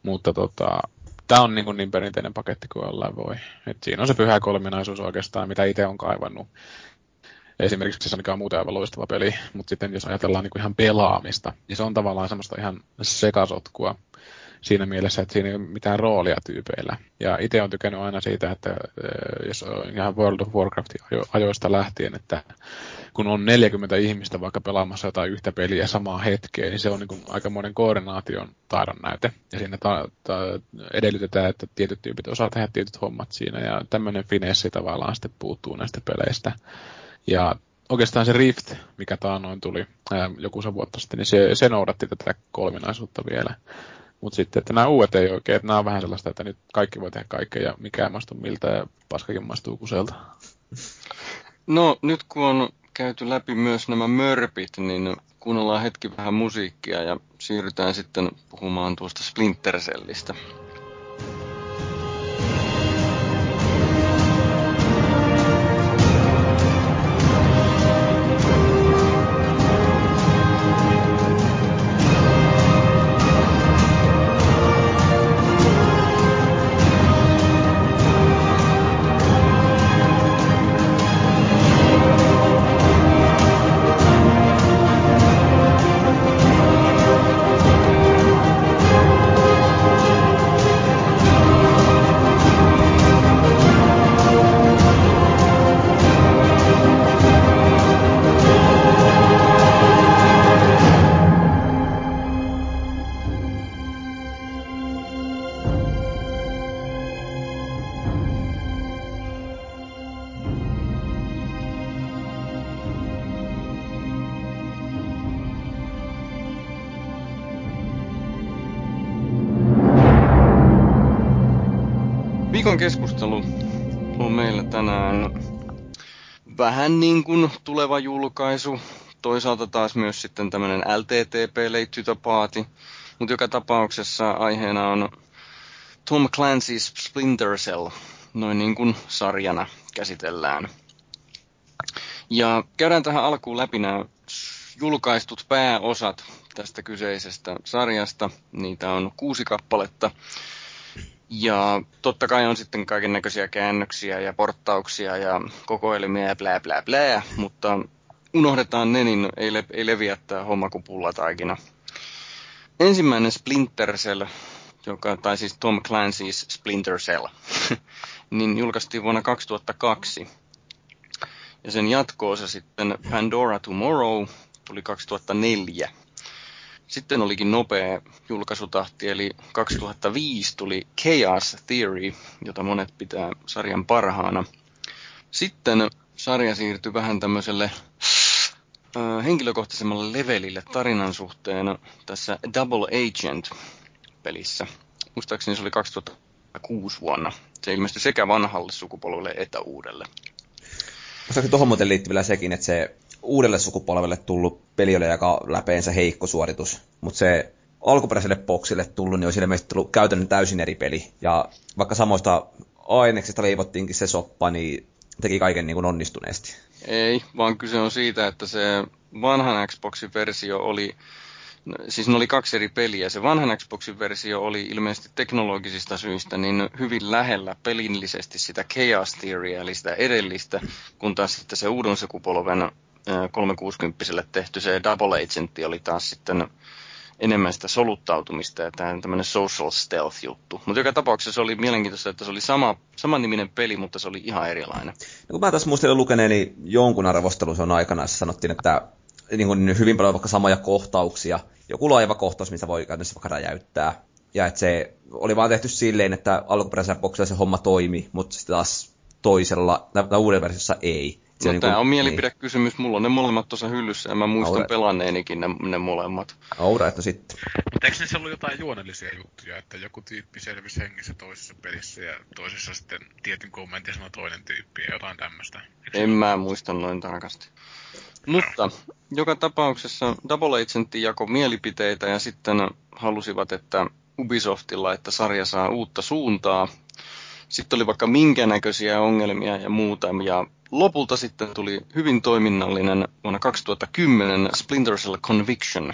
Mutta tota, tämä on niinku niin perinteinen paketti kuin ollaan voi. Et siinä on se pyhä kolminaisuus oikeastaan, mitä itse on kaivannut esimerkiksi se on muuten aivan loistava peli, mutta sitten jos ajatellaan niin kuin ihan pelaamista, niin se on tavallaan semmoista ihan sekasotkua, siinä mielessä, että siinä ei ole mitään roolia tyypeillä. Ja itse on tykännyt aina siitä, että jos on ihan World of Warcraftin ajoista lähtien, että kun on 40 ihmistä vaikka pelaamassa jotain yhtä peliä samaa hetkeä, niin se on niin aikamoinen koordinaation taidon näyte. Ja siinä ta- ta- edellytetään, että tietyt tyypit osaa tehdä tietyt hommat siinä, ja tämmöinen finessi tavallaan sitten puuttuu näistä peleistä. Ja oikeastaan se Rift, mikä taanoin tuli ää, joku se vuotta sitten, niin se, se noudatti tätä kolminaisuutta vielä. Mutta sitten, että nämä uudet ei oikein, että nämä on vähän sellaista, että nyt kaikki voi tehdä kaikkea ja mikään maistuu miltä ja paskakin maistuu kuselta. No, nyt kun on käyty läpi myös nämä mörpit, niin kuunnellaan hetki vähän musiikkia ja siirrytään sitten puhumaan tuosta Splinter Cellistä. Vähän niin kuin tuleva julkaisu. Toisaalta taas myös sitten tämmöinen LTTP Late to. Mutta joka tapauksessa aiheena on Tom Clancy's Splinter Cell, noin niin kuin sarjana käsitellään. Ja käydään tähän alkuun läpi nämä julkaistut pääosat tästä kyseisestä sarjasta. Niitä on kuusi kappaletta. Ja totta kai on sitten kaiken näköisiä käännöksiä ja porttauksia ja kokoelmia ja blää blää blää, mutta unohdetaan ne, niin ei, le- ei leviä tämä homma kuin pullataikina. Ensimmäinen Splinter Cell, joka, tai siis Tom Clancy's Splinter Cell, niin julkaistiin vuonna 2002. Ja sen jatkoosa sitten Pandora Tomorrow tuli 2004. Sitten olikin nopea julkaisutahti, eli 2005 tuli Chaos Theory, jota monet pitää sarjan parhaana. Sitten sarja siirtyi vähän tämmöiselle henkilökohtaisemmalle levelille tarinan suhteen tässä Double Agent-pelissä. Muistaakseni se oli 2006 vuonna. Se ilmestyi sekä vanhalle sukupolvelle että uudelle. Muistaakseni tuohon muuten liittyy vielä sekin, että se uudelle sukupolvelle tullut peli oli aika läpeensä heikko suoritus, mutta se alkuperäiselle boksille tullut, niin olisi ilmeisesti tullut käytännön täysin eri peli. Ja vaikka samoista aineksista leivottiinkin se soppa, niin teki kaiken niin kuin onnistuneesti. Ei, vaan kyse on siitä, että se vanhan Xboxin versio oli, siis ne oli kaksi eri peliä. Se vanhan Xboxin versio oli ilmeisesti teknologisista syistä niin hyvin lähellä pelillisesti sitä Chaos Theoria, eli sitä edellistä, kun taas sitten se uuden sukupolven 360 tehty se Double Agentti oli taas sitten enemmän sitä soluttautumista ja tämä tämmöinen social stealth-juttu. Mutta joka tapauksessa se oli mielenkiintoista, että se oli sama, saman niminen peli, mutta se oli ihan erilainen. Ja kun mä tässä muistelin lukeneeni jonkun arvostelun se on aikana, jossa sanottiin, että niin kuin hyvin paljon vaikka samoja kohtauksia, joku laiva kohtaus, missä voi käytännössä vaikka räjäyttää. Ja että se oli vaan tehty silleen, että alkuperäisellä boksilla se homma toimi, mutta sitten taas toisella, tai uuden versiossa ei. Se no, niin tämä on mielipidekysymys. Mulla on ne molemmat tuossa hyllyssä ja mä muistan Aura. pelanneenikin ne, ne molemmat. Aura, että sitten. Mutta eikö niissä ollut jotain juonellisia juttuja, että joku tyyppi selvisi hengissä toisessa pelissä ja toisessa sitten tietyn kommentin sanoi toinen tyyppi ja jotain tämmöistä? En mä muista noin tarkasti. Mutta joka tapauksessa Double Agent jako mielipiteitä ja sitten halusivat, että Ubisoftilla, että sarja saa uutta suuntaa. Sitten oli vaikka minkä näköisiä ongelmia ja muuta, ja lopulta sitten tuli hyvin toiminnallinen vuonna 2010 Splinter Cell Conviction,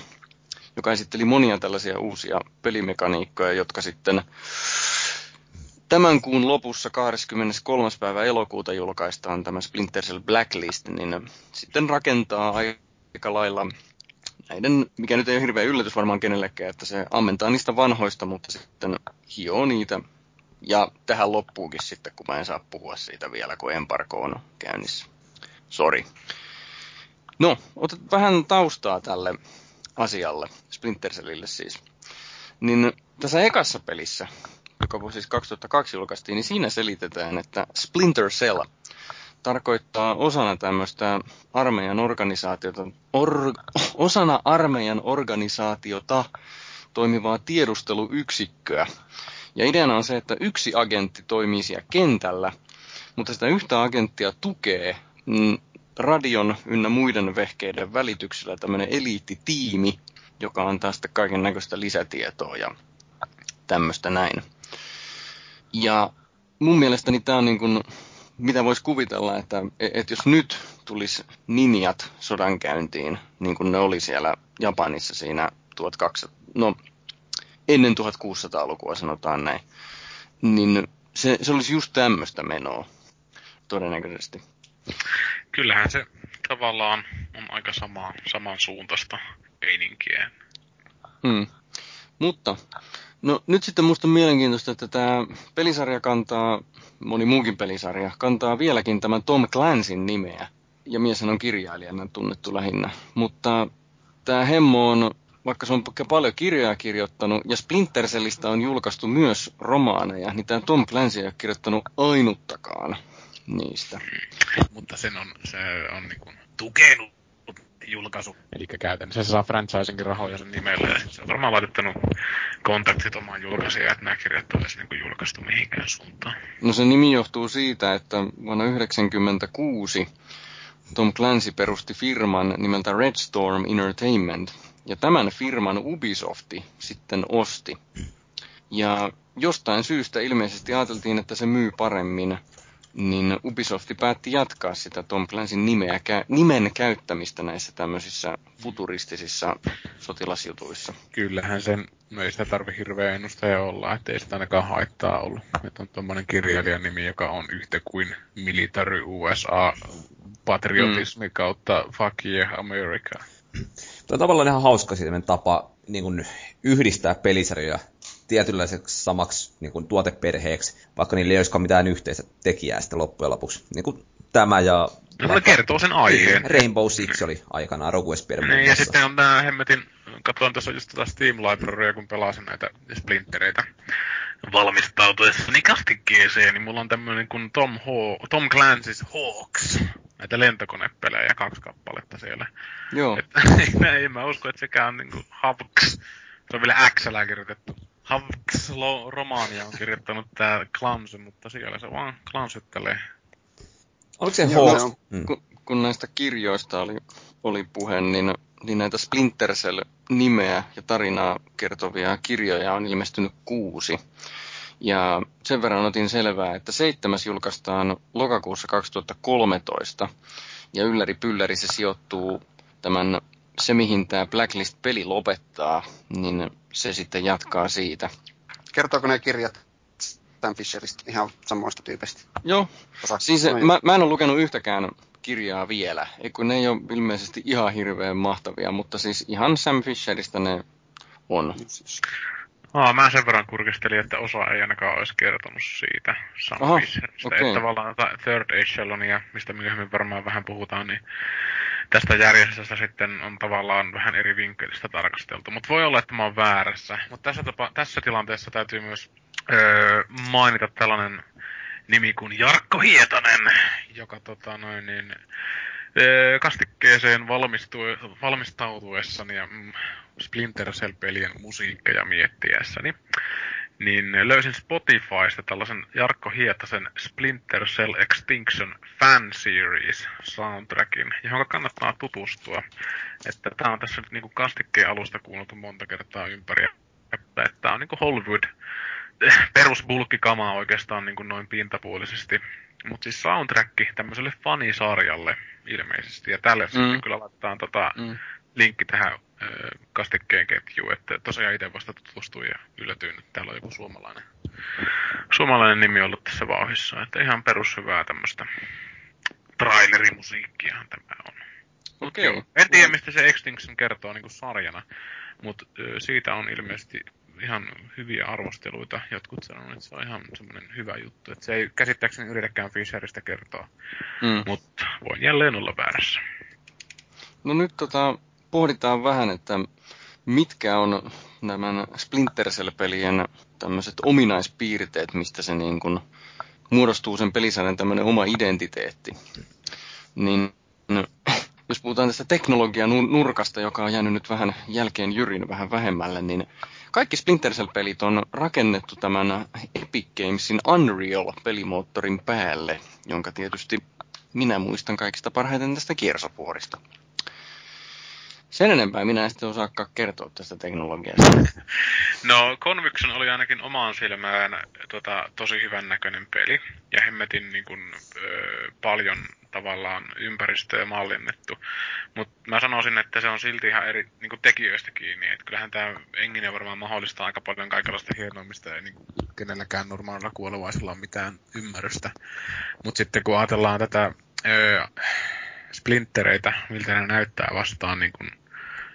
joka esitteli monia tällaisia uusia pelimekaniikkoja, jotka sitten tämän kuun lopussa 23. päivä elokuuta julkaistaan tämä Splinter Cell Blacklist, niin sitten rakentaa aika lailla näiden, mikä nyt ei ole hirveä yllätys varmaan kenellekään, että se ammentaa niistä vanhoista, mutta sitten hioo niitä. Ja tähän loppuukin sitten, kun mä en saa puhua siitä vielä, kun embargo on käynnissä. Sori. No, otat vähän taustaa tälle asialle, Splinter Cellille siis. Niin tässä ekassa pelissä, joka siis 2002 julkaistiin, niin siinä selitetään, että Splinter Cell tarkoittaa osana tämmöistä armeijan organisaatiota, or, osana armeijan organisaatiota toimivaa tiedusteluyksikköä. Ja ideana on se, että yksi agentti toimii siellä kentällä, mutta sitä yhtä agenttia tukee mm, radion ynnä muiden vehkeiden välityksellä tämmöinen eliittitiimi, joka antaa sitten kaiken näköistä lisätietoa ja tämmöistä näin. Ja mun mielestäni tämä on niin kuin, mitä voisi kuvitella, että, että jos nyt tulisi ninjat sodankäyntiin, niin kuin ne oli siellä Japanissa siinä 1200, no ennen 1600-lukua sanotaan näin, niin se, se olisi just tämmöistä menoa todennäköisesti. Kyllähän se tavallaan on aika sama, samansuuntaista meininkiä. Hmm. Mutta No nyt sitten musta on mielenkiintoista, että tämä pelisarja kantaa, moni muukin pelisarja, kantaa vieläkin tämän Tom Clansin nimeä. Ja mies on kirjailijana tunnettu lähinnä. Mutta tämä Hemmo on, vaikka se on paljon kirjoja kirjoittanut, ja Splinter Cellistä on julkaistu myös romaaneja, niin tämä Tom Clancy ei ole kirjoittanut ainuttakaan niistä. Mutta sen on, se on niin kuin tukenut julkaisu. Eli käytännössä se saa franchisingin rahoja sen nimelle. Se on varmaan laitettanut kontaktit omaan julkaisijaan, että nämä kirjat olisi niin julkaistu mihinkään suuntaan. No se nimi johtuu siitä, että vuonna 1996 Tom Clancy perusti firman nimeltä Red Storm Entertainment, ja tämän firman Ubisofti sitten osti. Ja jostain syystä ilmeisesti ajateltiin, että se myy paremmin niin Ubisofti päätti jatkaa sitä Tom Clancyn nimeä, nimen käyttämistä näissä tämmöisissä futuristisissa sotilasjutuissa. Kyllähän sen, no ei sitä tarvi hirveä ennustaja olla, ettei sitä ainakaan haittaa ollut. Että on tuommoinen kirjailijan nimi, joka on yhtä kuin Military USA patriotismi mm. kautta Fuck yeah America. Tuo on tavallaan ihan hauska tapa niin kuin yhdistää pelisarjoja tietynlaiseksi samaksi niin kuin tuoteperheeksi, vaikka niillä ei olisikaan mitään yhteistä tekijää sitten loppujen lopuksi. Niin kuin tämä ja... No, kertoo sen aiheen. Rainbow Six oli aikanaan Rogue Esper niin, ja sitten on tämä hemmetin, katsoin tuossa just tätä Steam Librarya, kun pelasin näitä splintereitä valmistautuessa niin kastikkeeseen, niin mulla on tämmöinen kuin Tom, Haw- Tom Clancy's Hawks, näitä lentokonepelejä, kaksi kappaletta siellä. Joo. Että, ei mä usko, että sekään on niinku Hawks. Se on vielä x kirjoitettu. Havks-romaania on kirjoittanut tää Clamsy, mutta siellä se vaan klamsyttelee. Oliko se H? Mm. Kun, kun näistä kirjoista oli, oli puhe, niin, niin näitä Splinter Cell-nimeä ja tarinaa kertovia kirjoja on ilmestynyt kuusi. Ja sen verran otin selvää, että seitsemäs julkaistaan lokakuussa 2013. Ja ylläri pylläri se sijoittuu tämän se, mihin tämä Blacklist-peli lopettaa, niin se sitten jatkaa siitä. Kertooko ne kirjat Sam Fisheristä ihan samoista tyypeistä? Joo. Osa. Siis no, mä, mä en ole lukenut yhtäkään kirjaa vielä, kun ne ei ole ilmeisesti ihan hirveän mahtavia, mutta siis ihan Sam Fisheristä ne on. Aa, mä sen verran kurkistelin, että osa ei ainakaan olisi kertonut siitä Fisheristä. Okay. Että tavallaan Third Echelonia, mistä myöhemmin varmaan vähän puhutaan, niin tästä järjestöstä sitten on tavallaan vähän eri vinkkelistä tarkasteltu. Mutta voi olla, että mä oon väärässä. Mutta tässä, tapa, tässä tilanteessa täytyy myös öö, mainita tällainen nimi kuin Jarkko Hietanen, joka tota noin niin, öö, kastikkeeseen valmistautuessani ja mm, Splinter Cell-pelien musiikkeja miettiessäni niin löysin Spotifysta tällaisen Jarkko Hietasen Splinter Cell Extinction Fan Series soundtrackin, johon kannattaa tutustua. Että tää on tässä nyt niinku kastikkeen alusta kuunneltu monta kertaa ympäri. Että tää on niinku Hollywood perusbulkkikamaa oikeastaan niinku noin pintapuolisesti. Mutta siis soundtrack tämmöiselle fanisarjalle ilmeisesti. Ja tälle mm. kyllä laitetaan tota, mm. linkki tähän kastikkeen ketju, että tosiaan itse vasta tutustuin ja yllätyin, että täällä on joku suomalainen, suomalainen nimi ollut tässä vauhissa, että ihan perushyvää tämmöistä trailerimusiikkia tämä on. Okei. Okay. En tiedä, mistä se Extinction kertoo niin kuin sarjana, mutta siitä on ilmeisesti ihan hyviä arvosteluita. Jotkut sanoo, että se on ihan semmoinen hyvä juttu. Että se ei käsittääkseni yritäkään Fisheristä kertoa, mm. mutta voin jälleen olla väärässä. No nyt tota, pohditaan vähän, että mitkä on nämä Splinter Cell-pelien tämmöiset ominaispiirteet, mistä se niin kuin muodostuu sen pelisarjan tämmöinen oma identiteetti. Niin no, jos puhutaan tästä teknologian nurkasta, joka on jäänyt nyt vähän jälkeen Jyrin vähän vähemmälle, niin kaikki Splinter Cell-pelit on rakennettu tämän Epic Gamesin Unreal-pelimoottorin päälle, jonka tietysti minä muistan kaikista parhaiten tästä kiersopuorista. Sen enempää minä en sitten osaakaan kertoa tästä teknologiasta. No, Conviction oli ainakin omaan silmään tota, tosi hyvän näköinen peli. Ja hemmetin niin kun, ö, paljon tavallaan ympäristöä mallinnettu. Mutta mä sanoisin, että se on silti ihan eri niin tekijöistä kiinni. Et kyllähän tämä Engine varmaan mahdollistaa aika paljon kaikenlaista hienoa, mistä ei niin kenelläkään normaalilla kuolevaisella ole mitään ymmärrystä. Mutta sitten kun ajatellaan tätä ö, splintereitä, miltä ne näyttää vastaan niin kun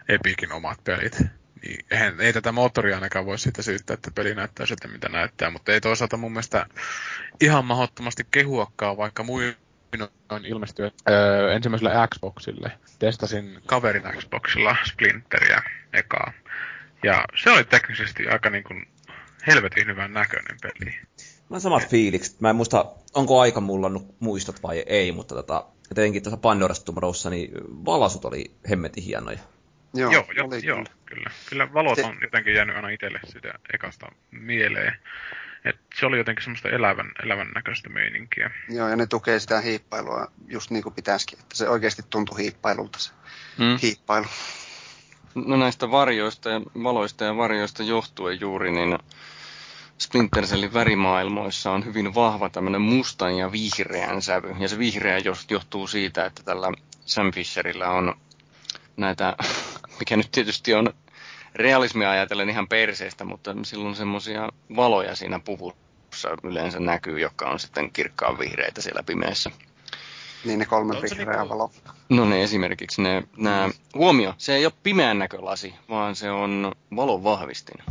Epicin omat pelit, niin eihän, ei tätä moottoria ainakaan voi siitä syyttää, että peli näyttää siltä, mitä näyttää, mutta ei toisaalta mun mielestä ihan mahdottomasti kehuakaan, vaikka muinoin ilmestyi öö, ensimmäiselle Xboxille. Testasin kaverin Xboxilla Splinteriä ekaa. Ja se oli teknisesti aika niin kuin helvetin hyvän näköinen peli. Mä on samat fiilikset. Mä en muista, onko aika mullannut muistot vai ei, mutta tota, etenkin tuossa Pandora's Tomorrowssa, niin valasut oli hemmetin hienoja. Joo, joo, jo, oli joo kyllä. kyllä. Kyllä valot se... on jotenkin jäänyt aina itselle sitä ekasta mieleen. Et se oli jotenkin semmoista elävän, elävän näköistä meininkiä. Joo, ja ne tukee sitä hiippailua just niin kuin pitäisikin. Että se oikeasti tuntui hiippailulta se hmm. hiippailu. No näistä varjoista ja valoista ja varjoista johtuen juuri, niin Splinter Cellin värimaailmoissa on hyvin vahva tämmöinen mustan ja vihreän sävy. Ja se vihreä johtuu siitä, että tällä Sam Fisherillä on näitä mikä nyt tietysti on realismia ajatellen ihan perseestä, mutta silloin semmoisia valoja siinä puvussa yleensä näkyy, jotka on sitten kirkkaan vihreitä siellä pimeässä. Niin ne kolme on vihreää niinku... valoa. No ne esimerkiksi ne, nämä, huomio, se ei ole pimeän näkölasi, vaan se on valon vahvistin.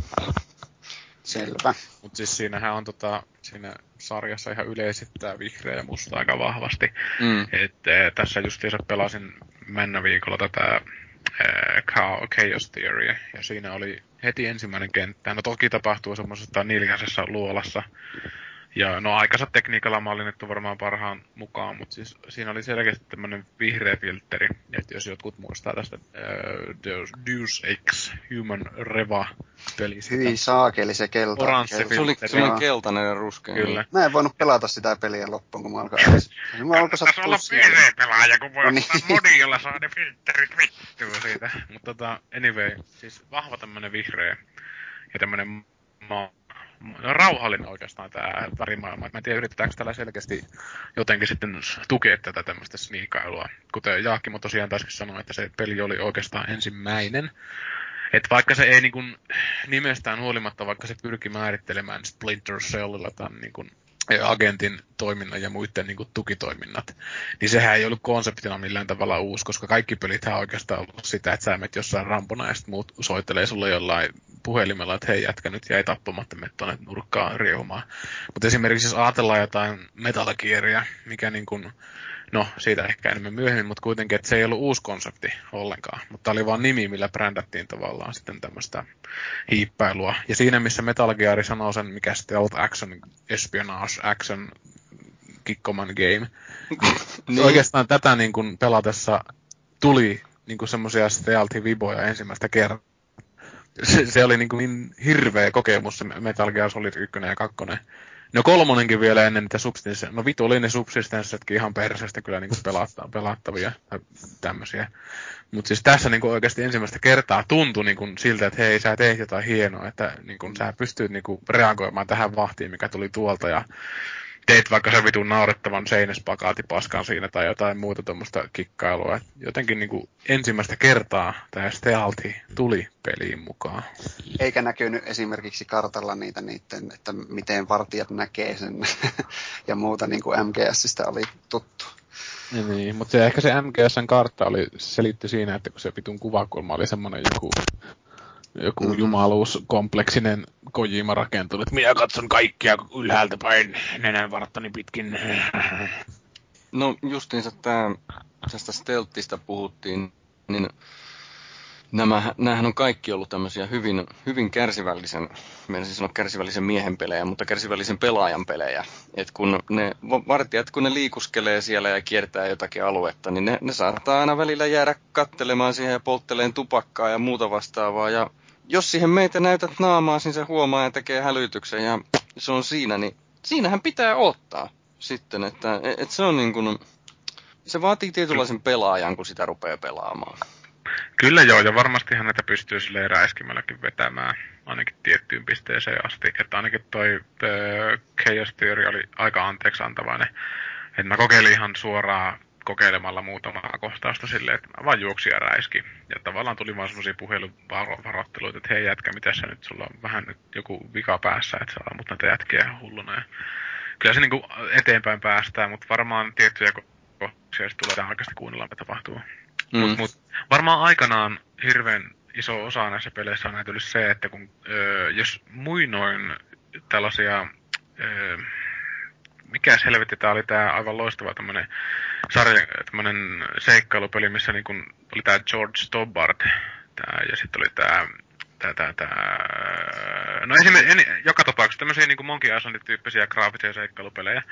Selvä. Mutta siis siinähän on tota, siinä sarjassa ihan yleisittää vihreä ja musta aika vahvasti. Mm. Et, e, tässä justiinsa pelasin mennä viikolla tätä Chaos Theory, ja siinä oli heti ensimmäinen kenttä. No toki tapahtuu semmoisessa niljaisessa luolassa, ja no aikansa tekniikalla mallinnettu varmaan parhaan mukaan, mutta siis siinä oli selkeästi tämmöinen vihreä filtteri, että jos jotkut muistaa tästä uh, Deus Ex Human Reva pelistä. Hyi saakeli se kelta. Oranssi se, se oli semmoinen keltainen ja ruskea. Kyllä. Mä en voinut pelata sitä peliä loppuun, kun mä alkoin Mä alkoi sattua olla PC-pelaaja, kun voi no niin. ottaa modi, jolla saa ne filterit vittua siitä. Mutta tota, anyway, siis vahva tämmönen vihreä ja tämmönen maa rauhallinen oikeastaan tämä värimaailma. Mä en tiedä, yritetäänkö tällä selkeästi jotenkin sitten tukea tätä tämmöistä sniikailua. Kuten Jaakkimo tosiaan taisikin sanoa, että se peli oli oikeastaan ensimmäinen. Et vaikka se ei niin kun, nimestään huolimatta, vaikka se pyrki määrittelemään Splinter Cellilla tämän niin kun, agentin toiminnan ja muiden niin kuin, tukitoiminnat, niin sehän ei ollut konseptina millään tavalla uusi, koska kaikki pelit on oikeastaan ollut sitä, että sä menet jossain rampona ja sitten muut soittelee sulle jollain puhelimella, että hei jätkä nyt jäi tappamatta, me tuonne nurkkaan riehumaan. Mutta esimerkiksi jos ajatellaan jotain Metal Gearia, mikä niin kuin, no siitä ehkä enemmän myöhemmin, mutta kuitenkin, että se ei ollut uusi konsepti ollenkaan. Mutta oli vaan nimi, millä brändättiin tavallaan sitten tämmöistä hiippailua. Ja siinä, missä Metal Gear sanoo sen, mikä Stealth Action, Espionage Action, Kikkoman Game, niin oikeastaan tätä niin kuin pelatessa tuli niin kuin semmoisia stealth-viboja ensimmäistä kertaa se, se oli niin, kuin niin hirveä kokemus se Metal Gear Solid 1 ja 2. No kolmonenkin vielä ennen niitä substansseja. No vitu oli ne substanssetkin ihan perseestä kyllä niin pelatta, pelattavia tämmöisiä. Mutta siis tässä niin oikeasti ensimmäistä kertaa tuntui niin kuin siltä, että hei, sä teet jotain hienoa, että niin kuin, sä pystyt niin kuin reagoimaan tähän vahtiin, mikä tuli tuolta. Ja teit vaikka se vitun naurettavan seinäspakaatipaskan siinä tai jotain muuta tuommoista kikkailua. Et jotenkin niin kuin ensimmäistä kertaa tämä Stealthi tuli peliin mukaan. Eikä näkynyt esimerkiksi kartalla niitä niiden, että miten vartijat näkee sen ja muuta niin kuin MGSistä oli tuttu. Niin, mutta se, ehkä se MGSn kartta oli, selitty siinä, että kun se vitun kuvakulma oli semmonen joku, joku mm-hmm. jumaluuskompleksinen Kojima rakentunut, että minä katson kaikkia ylhäältä päin nenän varttani pitkin. No justiinsa tää, tästä stelttistä puhuttiin, niin nämä, näähän on kaikki ollut tämmöisiä hyvin, hyvin kärsivällisen, meidän siis sanoa kärsivällisen miehen pelejä, mutta kärsivällisen pelaajan pelejä. Et kun ne vartijat, kun ne liikuskelee siellä ja kiertää jotakin aluetta, niin ne, ne saattaa aina välillä jäädä kattelemaan siihen ja poltteleen tupakkaa ja muuta vastaavaa. Ja jos siihen meitä näytät naamaa, niin se huomaa ja tekee hälytyksen ja se on siinä, niin siinähän pitää ottaa sitten, että et se on niin kuin, se vaatii tietynlaisen pelaajan, kun sitä rupeaa pelaamaan. Kyllä joo, ja varmastihan näitä pystyy sille räiskimälläkin vetämään ainakin tiettyyn pisteeseen asti. Että ainakin toi äh, Chaos Theory oli aika anteeksi antavainen. Että mä kokeilin ihan suoraan kokeilemalla muutamaa kohtausta silleen, että mä vaan juoksin ja räiski. Ja tavallaan tuli vaan semmosia puheluvaroitteluita, että hei jätkä, mitä sä nyt, sulla on vähän nyt joku vika päässä, että sä ammut näitä jätkiä hulluna. Ja kyllä se niinku eteenpäin päästään, mutta varmaan tiettyjä kokemuksia tulee oikeasti kuunnella, mitä tapahtuu. Mm. Mut, mut, varmaan aikanaan hirveän iso osa näissä peleissä on näytellyt se, että kun, öö, jos muinoin tällaisia, öö, mikä helvetti tämä oli tämä aivan loistava tämmönen sarja, tämmönen seikkailupeli, missä niin kun oli tämä George Stobbart, tää, ja sitten oli tämä tää, tää, tää, no esimerkiksi joka tapauksessa tämmöisiä niin Monkey Island-tyyppisiä graafisia seikkailupelejä,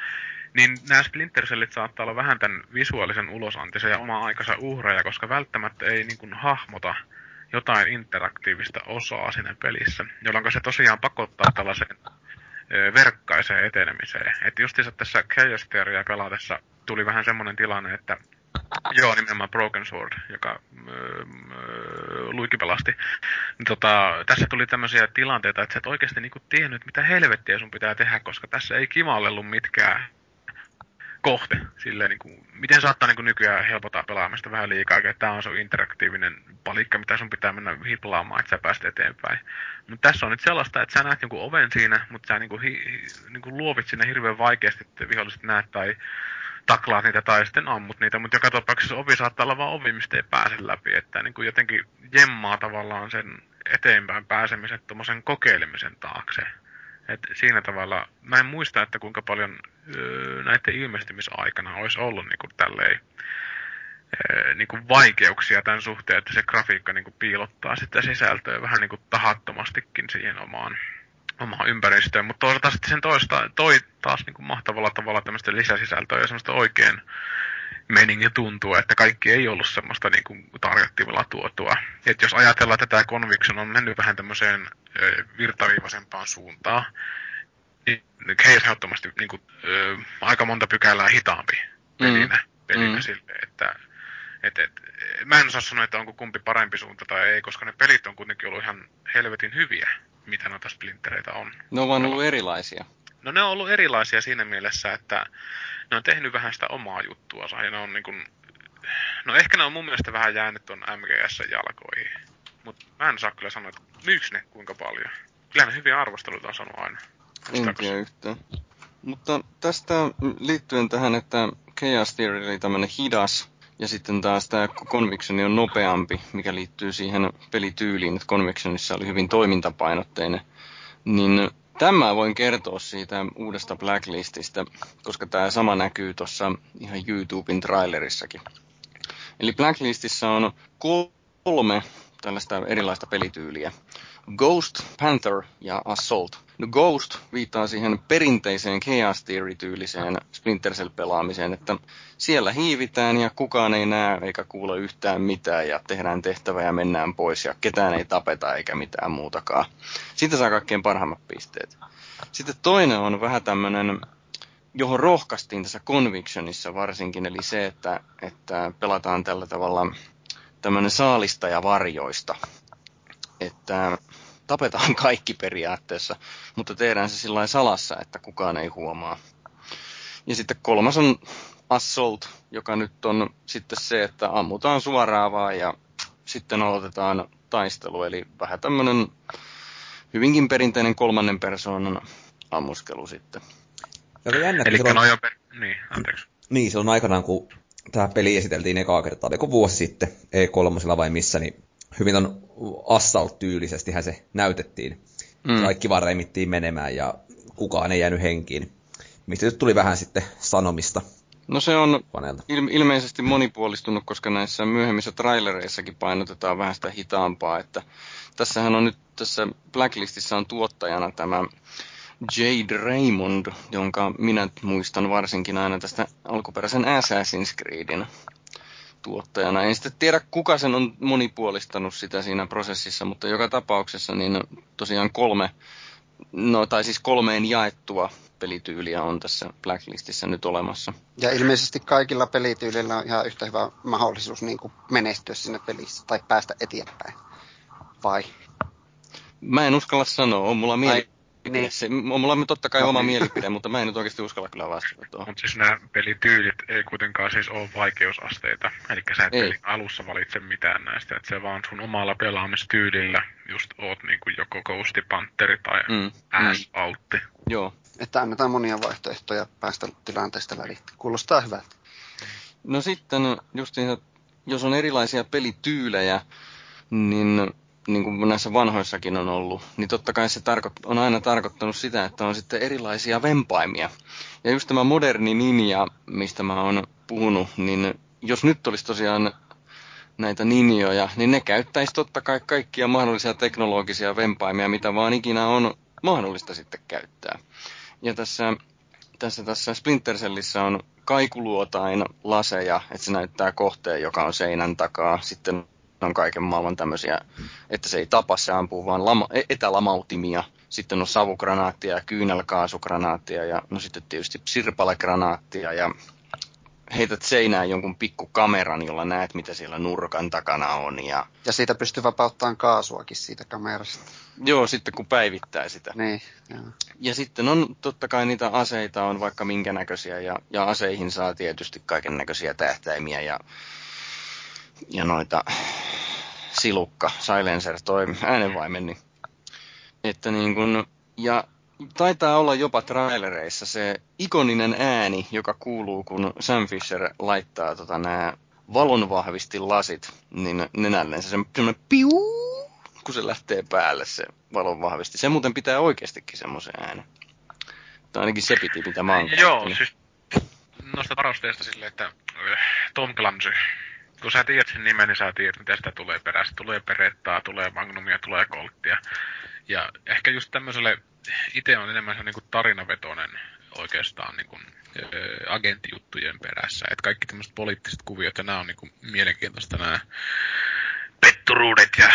niin nämä Splinter Cellit saattaa olla vähän tämän visuaalisen ulosantisen ja oma aikansa uhreja, koska välttämättä ei niin kuin hahmota jotain interaktiivista osaa siinä pelissä, jolloin se tosiaan pakottaa tällaiseen verkkaiseen etenemiseen. Että justiinsa tässä Chaos Theoria pelatessa tuli vähän semmoinen tilanne, että Joo, nimenomaan Broken Sword, joka Luikki pelasti. Tota, tässä tuli tämmöisiä tilanteita, että sä et oikeasti niinku tiennyt, mitä helvettiä sun pitää tehdä, koska tässä ei kimallellut mitkään kohte. Silleen, niin kuin, miten saattaa niin kuin nykyään helpottaa pelaamista vähän liikaa, että tämä on se interaktiivinen palikka, mitä sun pitää mennä hiplaamaan, että sä pääset eteenpäin. Mutta tässä on nyt sellaista, että sä näet jonkun oven siinä, mutta sä niin kuin, hi, niin kuin luovit sinne hirveän vaikeasti, että viholliset näet tai taklaat niitä tai sitten ammut niitä, mutta joka tapauksessa ovi saattaa olla vaan ovi, mistä ei pääse läpi, että niin kuin jotenkin jemmaa tavallaan sen eteenpäin pääsemisen, tuommoisen kokeilemisen taakse. Et siinä tavalla, mä en muista, että kuinka paljon öö, näiden ilmestymisaikana olisi ollut niin kuin tälleen, öö, niin kuin vaikeuksia tämän suhteen, että se grafiikka niin kuin piilottaa sitä sisältöä vähän niin kuin tahattomastikin siihen omaan, omaan ympäristöön. Mutta toisaalta sitten sen toista, toi taas niin kuin mahtavalla tavalla tämmöistä lisäsisältöä ja semmoista oikein meininki tuntuu, että kaikki ei ollut semmoista niin kuin tarjottimella tuotua. Et jos ajatellaan, että tämä Conviction on mennyt vähän tämmöiseen virtaviivaisempaan suuntaan, niin he ehdottomasti niin kuin, ö, aika monta pykälää hitaampi pelinä, mm. pelinä mm. sille, että et, et, mä en osaa sanoa, että onko kumpi parempi suunta tai ei, koska ne pelit on kuitenkin ollut ihan helvetin hyviä, mitä noita splintereitä on. Ne on vaan ollut erilaisia. No ne on ollut erilaisia siinä mielessä, että ne on tehnyt vähän sitä omaa juttua, ja ne on niin kuin, no ehkä ne on mun mielestä vähän jäänyt tuon MGS jalkoihin. Mutta mä en saa kyllä sanoa, että myyks ne kuinka paljon. Kyllä ne hyviä arvosteluita on saanut aina. En tiedä yhtään. Mutta tästä liittyen tähän, että Chaos Theory oli tämmönen hidas, ja sitten taas tämä Conviction on nopeampi, mikä liittyy siihen pelityyliin, että Convictionissa oli hyvin toimintapainotteinen, niin Tämä voin kertoa siitä uudesta Blacklististä, koska tämä sama näkyy tuossa ihan YouTuben trailerissakin. Eli Blacklistissa on kolme tällaista erilaista pelityyliä. Ghost, Panther ja Assault. No Ghost viittaa siihen perinteiseen Chaos Theory-tyyliseen Splinter Cell-pelaamiseen, että siellä hiivitään ja kukaan ei näe eikä kuule yhtään mitään ja tehdään tehtävä ja mennään pois ja ketään ei tapeta eikä mitään muutakaan. Siitä saa kaikkein parhaimmat pisteet. Sitten toinen on vähän tämmöinen, johon rohkaistiin tässä Convictionissa varsinkin, eli se, että, että pelataan tällä tavalla tämmöinen saalistaja varjoista. Että tapetaan kaikki periaatteessa, mutta tehdään se sillä salassa, että kukaan ei huomaa. Ja sitten kolmas on Assault, joka nyt on sitten se, että ammutaan suoraan vaan ja sitten aloitetaan taistelu. Eli vähän tämmöinen hyvinkin perinteinen kolmannen persoonan ammuskelu sitten. Ja jännä, Eli on... jo per... Niin, anteeksi. Niin, se on aikanaan, kun tämä peli esiteltiin ekaa kertaa, oliko vuosi sitten E3 vai missä, niin hyvin on Assault-tyylisestihän se näytettiin. Mm. Kaikki vaan remittiin menemään ja kukaan ei jäänyt henkiin. Mistä nyt tuli vähän sitten sanomista No se on il- ilmeisesti monipuolistunut, koska näissä myöhemmissä trailereissakin painotetaan vähän sitä hitaampaa, että tässähän on nyt tässä Blacklistissa on tuottajana tämä Jade Raymond, jonka minä muistan varsinkin aina tästä alkuperäisen Assassin's Creedin tuottajana. En sitten tiedä, kuka sen on monipuolistanut sitä siinä prosessissa, mutta joka tapauksessa niin tosiaan kolme, no tai siis kolmeen jaettua pelityyliä on tässä Blacklistissä nyt olemassa. Ja ilmeisesti kaikilla pelityylillä on ihan yhtä hyvä mahdollisuus niin kuin menestyä siinä pelissä tai päästä eteenpäin. Vai? Mä en uskalla sanoa, on mulla mieli... Niin. Se, on mulla totta kai no, oma niin. mielipide, mutta mä en nyt oikeasti uskalla kyllä vastata tuohon. Mutta siis nämä pelityylit ei kuitenkaan siis ole vaikeusasteita. Eli sä et ei. alussa valitse mitään näistä. Että se vaan sun omalla pelaamistyylillä just oot niin kuin joko Ghosti Pantheri tai mm. Ash mm. Outti. Joo. Että annetaan monia vaihtoehtoja päästä tilanteesta väliin. Kuulostaa hyvältä. No sitten justiin, jos on erilaisia pelityylejä, niin niin kuin näissä vanhoissakin on ollut, niin totta kai se tarko- on aina tarkoittanut sitä, että on sitten erilaisia vempaimia. Ja just tämä moderni ninja, mistä mä oon puhunut, niin jos nyt olisi tosiaan näitä ninjoja, niin ne käyttäisi totta kai kaikkia mahdollisia teknologisia vempaimia, mitä vaan ikinä on mahdollista sitten käyttää. Ja tässä, tässä, tässä Splinter Cellissä on kaikuluotain laseja, että se näyttää kohteen, joka on seinän takaa. Sitten on kaiken maailman tämmöisiä, että se ei tapa, se ampuu vaan lama, e- etälamautimia. Sitten on savukranaattia ja kyynelkaasukranaattia ja no sitten tietysti sirpalegranaattia ja heität seinään jonkun pikku kameran, jolla näet, mitä siellä nurkan takana on. Ja, ja siitä pystyy vapauttamaan kaasuakin siitä kamerasta. Joo, sitten kun päivittää sitä. Niin, joo. Ja sitten on totta kai niitä aseita on vaikka minkä näköisiä ja, ja aseihin saa tietysti kaiken näköisiä tähtäimiä ja, ja noita silukka, silencer, toi äänenvaimen, niin, että niin kun, ja taitaa olla jopa trailereissa se ikoninen ääni, joka kuuluu, kun Sam Fisher laittaa tota, nämä valonvahvistilasit niin nenälleen. Se semmoinen piu, kun se lähtee päälle se valonvahvisti. Se muuten pitää oikeastikin semmoisen äänen. Tai ainakin se piti, mitä mä oon Joo, siis noista varusteista silleen, että Tom Clancy, kun sä tiedät sen nimen, niin sä tiedät, mitä sitä tulee perässä. Tulee perettaa, tulee magnumia, tulee kolttia. Ja ehkä just tämmöiselle itse on enemmän se niin kuin tarinavetoinen oikeastaan niin kuin, agenttijuttujen perässä. Että kaikki tämmöiset poliittiset kuviot ja nämä on niin kuin, mielenkiintoista nämä petturuudet ja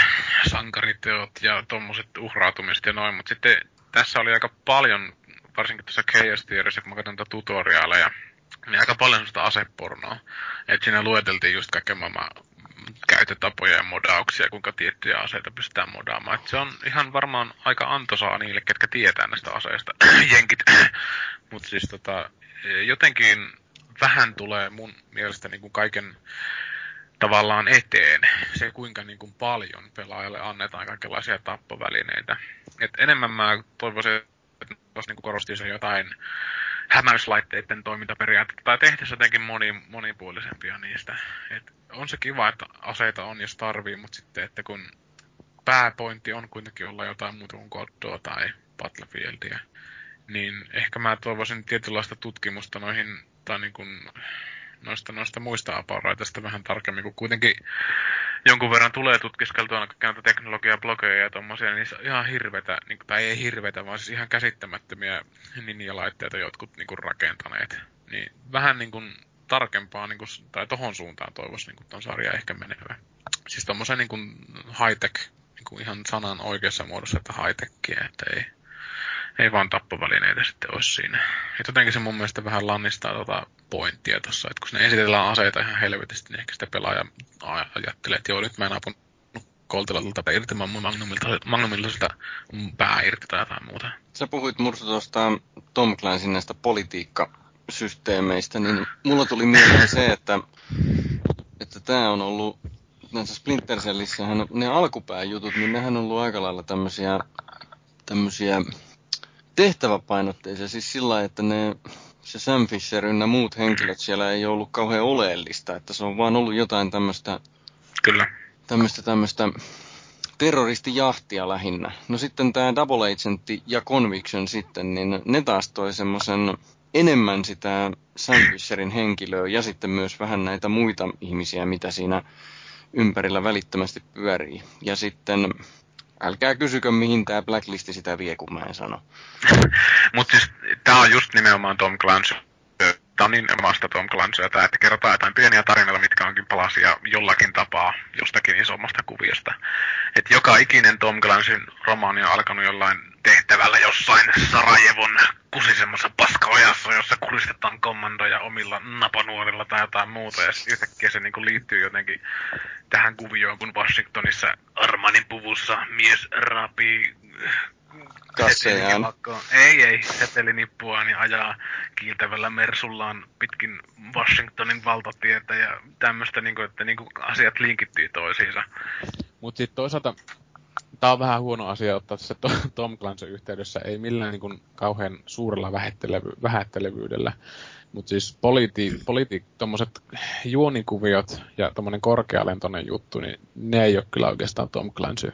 sankariteot ja tuommoiset uhrautumiset ja noin. Mutta sitten tässä oli aika paljon, varsinkin tuossa Chaos Theoryssä, kun mä katson tutoriaaleja, niin aika paljon sellaista asepornoa. Että siinä lueteltiin just kaiken maailman käytötapoja ja modauksia, kuinka tiettyjä aseita pystytään modaamaan. Et se on ihan varmaan aika antoisaa niille, ketkä tietää näistä aseista, jenkit. Mutta siis tota, jotenkin vähän tulee mun mielestä niin kuin kaiken tavallaan eteen se, kuinka niin kuin paljon pelaajalle annetaan kaikenlaisia tappovälineitä. Et enemmän mä toivoisin, että niin korostii se jotain hämäyslaitteiden toimintaperiaatteita tai tehtäisiin jotenkin moni, monipuolisempia niistä. Et on se kiva, että aseita on, jos tarvii, mutta sitten, että kun pääpointti on kuitenkin olla jotain muuta kuin Goddoa tai Battlefieldia, niin ehkä mä toivoisin tietynlaista tutkimusta noihin, tai niin kuin noista, noista muista aparaiteista vähän tarkemmin, kun kuitenkin jonkun verran tulee tutkiskeltua näitä teknologiaa, blogeja ja tommosia, niin ihan hirvetä, niin, tai ei hirvetä, vaan siis ihan käsittämättömiä ninja-laitteita jotkut niin kuin rakentaneet. Niin vähän niin kuin tarkempaa, niin kuin, tai tohon suuntaan toivoisi niin ton sarja ehkä menevä. Siis tommosen niin kuin high-tech, niin kuin ihan sanan oikeassa muodossa, että high-techia, että ei, ei vaan tappovälineitä sitten olisi siinä. Ja jotenkin se mun mielestä vähän lannistaa tota pointtia tossa, että kun ne esitellään aseita ihan helvetisti, niin ehkä sitä pelaaja ajattelee, että joo, nyt mä en apunut koltilalta irti Magnumilta, Magnumilta sitä pää irti tai jotain muuta. Sä puhuit Mursu tuosta Tom Clansin näistä politiikkasysteemeistä, niin mulla tuli mieleen se, että että tämä on ollut näissä Splinter Cellissähän ne alkupääjutut, niin nehän on ollut aika lailla tämmöisiä, tämmöisiä tehtäväpainotteisia, siis sillä että ne se Sam Fisher ynnä muut henkilöt siellä ei ollut kauhean oleellista, että se on vaan ollut jotain tämmöistä Kyllä. tämmöistä tämmöistä terroristijahtia lähinnä. No sitten tämä Double Agentti ja Conviction sitten, niin ne taas toi semmoisen enemmän sitä Sam Fisherin henkilöä ja sitten myös vähän näitä muita ihmisiä, mitä siinä ympärillä välittömästi pyörii. Ja sitten älkää kysykö, mihin tämä Blacklisti sitä vie, kun mä en sano. Mutta siis tää on just nimenomaan Tom Clancy. Tää on niin vasta Tom Clancy, että kerrotaan jotain pieniä tarinoita, mitkä onkin palasia jollakin tapaa jostakin isommasta kuviosta. Et joka ikinen Tom Clancyn romaani on alkanut jollain tehtävällä jossain Sarajevon kusisemmassa paskaojassa, jossa kuristetaan kommandoja omilla napanuorilla tai jotain muuta, ja sitten yhtäkkiä se niinku liittyy jotenkin tähän kuvioon, kun Washingtonissa Armanin puvussa mies rapii Kassejaan. setelinipakkoon. Ei, ei, setelinippuaan ja ajaa kiiltävällä mersullaan pitkin Washingtonin valtatietä ja tämmöistä, niinku, että niinku asiat linkittyy toisiinsa. Mutta sitten toisaalta tämä on vähän huono asia ottaa tässä To- Tom Clancy yhteydessä, ei millään niin kuin kauhean suurella vähättelevy- vähättelevyydellä. Mutta siis politi, politi tommoset juonikuviot ja tommonen korkealentoinen juttu, niin ne ei ole kyllä oikeastaan Tom Clancy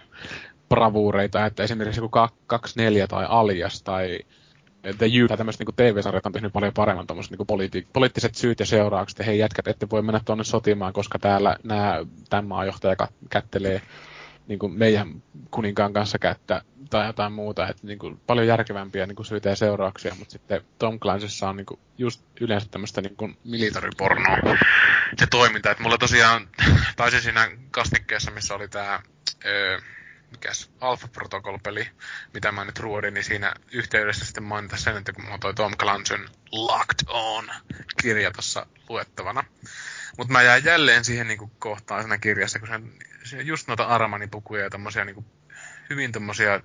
bravuureita, että esimerkiksi joku 24 tai Alias tai The You tai tämmöiset niin TV-sarjat on tehnyt paljon paremman tommoset niin politi- poliittiset syyt ja seuraukset, ja hei jätkät, ette voi mennä tuonne sotimaan, koska täällä nämä, tämän maan johtaja kat- kättelee niin kuin meidän kuninkaan kanssa kättä tai jotain muuta, että niin kuin paljon järkevämpiä niin kuin syitä ja seurauksia, mutta sitten Tom Clancyssa on niin kuin just yleensä tämmöistä niin kuin militaripornoa se toiminta. Että mulla tosiaan taisi siinä kastikkeessa, missä oli tää, öö, mikäs, Alpha Protocol-peli, mitä mä nyt ruodin, niin siinä yhteydessä sitten mainita sen, että kun mulla toi Tom Clancy'n Locked On kirja tuossa luettavana. Mutta mä jäin jälleen siihen niinku kohtaan siinä kirjassa, kun se, se just noita Armani-pukuja ja tommosia niinku, hyvin tommosia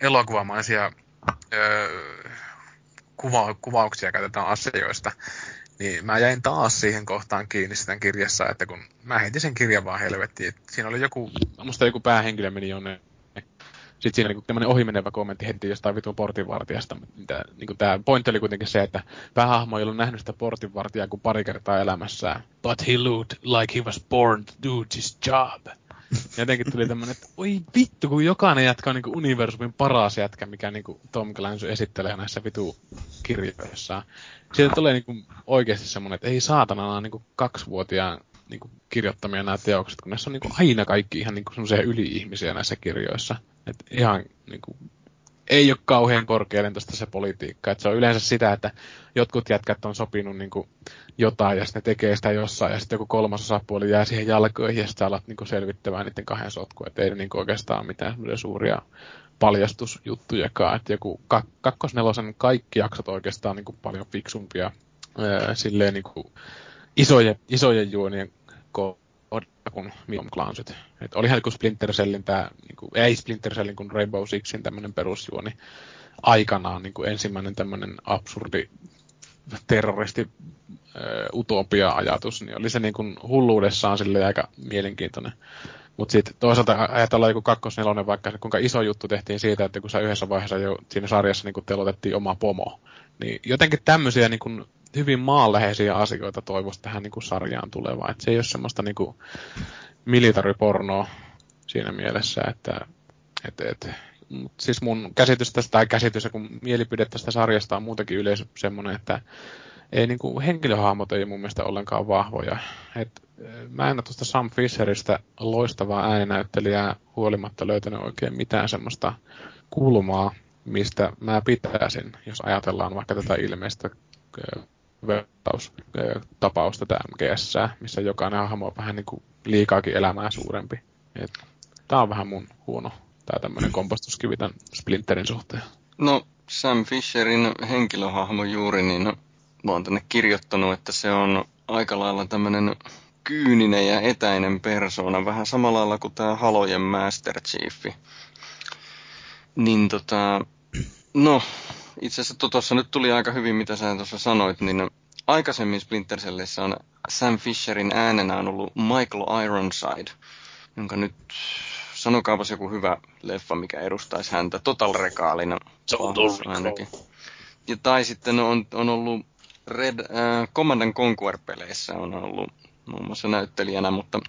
elokuvamaisia öö, kuva, kuvauksia käytetään asioista, niin mä jäin taas siihen kohtaan kiinni sitä kirjassa, että kun mä heitin sen kirjan vaan helvettiin, että siinä oli joku, musta joku päähenkilö meni jonne. Sitten siinä niinku tämmönen ohimenevä kommentti heti jostain vitun portinvartijasta. Mitä, niinku tää pointti oli kuitenkin se, että päähahmo ei ollut nähnyt sitä portinvartijaa kuin pari kertaa elämässään. But he looked like he was born to do his job. Ja jotenkin tuli tämmönen, että oi vittu, kun jokainen jätkä on niinku universumin paras jätkä, mikä niinku Tom Clancy esittelee näissä vitu kirjoissaan. Siitä tulee niinku oikeasti semmonen, että ei saatana, nämä on niinku kaksivuotiaan niinku kirjoittamia nämä teokset, kun näissä on niinku aina kaikki ihan niinku semmoisia yli-ihmisiä näissä kirjoissa. Et ihan niinku, ei ole kauhean korkealentoista se politiikka. Et se on yleensä sitä, että jotkut jätkät on sopinut niinku jotain ja sitten ne tekee sitä jossain ja sitten joku kolmas osapuoli jää siihen jalkoihin ja sitten alat niinku selvittämään niiden kahden sotkua. Että ei niinku oikeastaan mitään suuria paljastusjuttujakaan. Että joku kak- kakkosnelosen kaikki jaksot oikeastaan niinku paljon fiksumpia ää, silleen niinku isojen, isojen juonien kohdalla kuin Tom Clancyt. Et olihan kuin Splinter Cellin tää, niinku, ei Splinter Cellin kuin Rainbow Sixin tämmönen perusjuoni aikanaan niinku ensimmäinen tämmönen absurdi terroristi utopia-ajatus, niin oli se niin kuin hulluudessaan sille aika mielenkiintoinen. Mutta sitten toisaalta ajatellaan joku kakkosnelonen vaikka kuinka iso juttu tehtiin siitä, että kun sä yhdessä vaiheessa jo siinä sarjassa niin telotettiin oma pomo. Niin jotenkin tämmöisiä niin kuin hyvin maanläheisiä asioita toivoisi tähän niin kuin sarjaan tulevaan. Että se ei ole semmoista niin kuin militaripornoa siinä mielessä, että et, et, mut siis mun käsitys tästä, tai käsitys ja kun mielipide tästä sarjasta on muutenkin yleensä semmoinen, että ei niinku, henkilöhahmot ei mun mielestä ollenkaan vahvoja. Et, mä en ole tuosta Sam Fisheristä loistavaa ääninäyttelijää huolimatta löytänyt oikein mitään semmoista kulmaa, mistä mä pitäisin, jos ajatellaan vaikka tätä ilmeistä tapausta tämä MGS, missä jokainen hahmo on vähän niin kuin liikaakin elämää suurempi. Et, tää on vähän mun huono, tää tämmönen kompastuskivi tämän Splinterin suhteen. No, Sam Fisherin henkilöhahmo juuri, niin mä oon tänne kirjoittanut, että se on aika lailla tämmönen kyyninen ja etäinen persona, vähän samalla lailla kuin tämä Halojen Master Chiefi. Niin tota, no, itse asiassa tuossa nyt tuli aika hyvin, mitä sä tuossa sanoit, niin aikaisemmin Splinter Cellissä on Sam Fisherin äänenä on ollut Michael Ironside, jonka nyt sanokaapas joku hyvä leffa, mikä edustaisi häntä. Total Recallin Total. Ja tai sitten on, on ollut Red äh, Command and Conquer-peleissä on ollut muun muassa näyttelijänä, mutta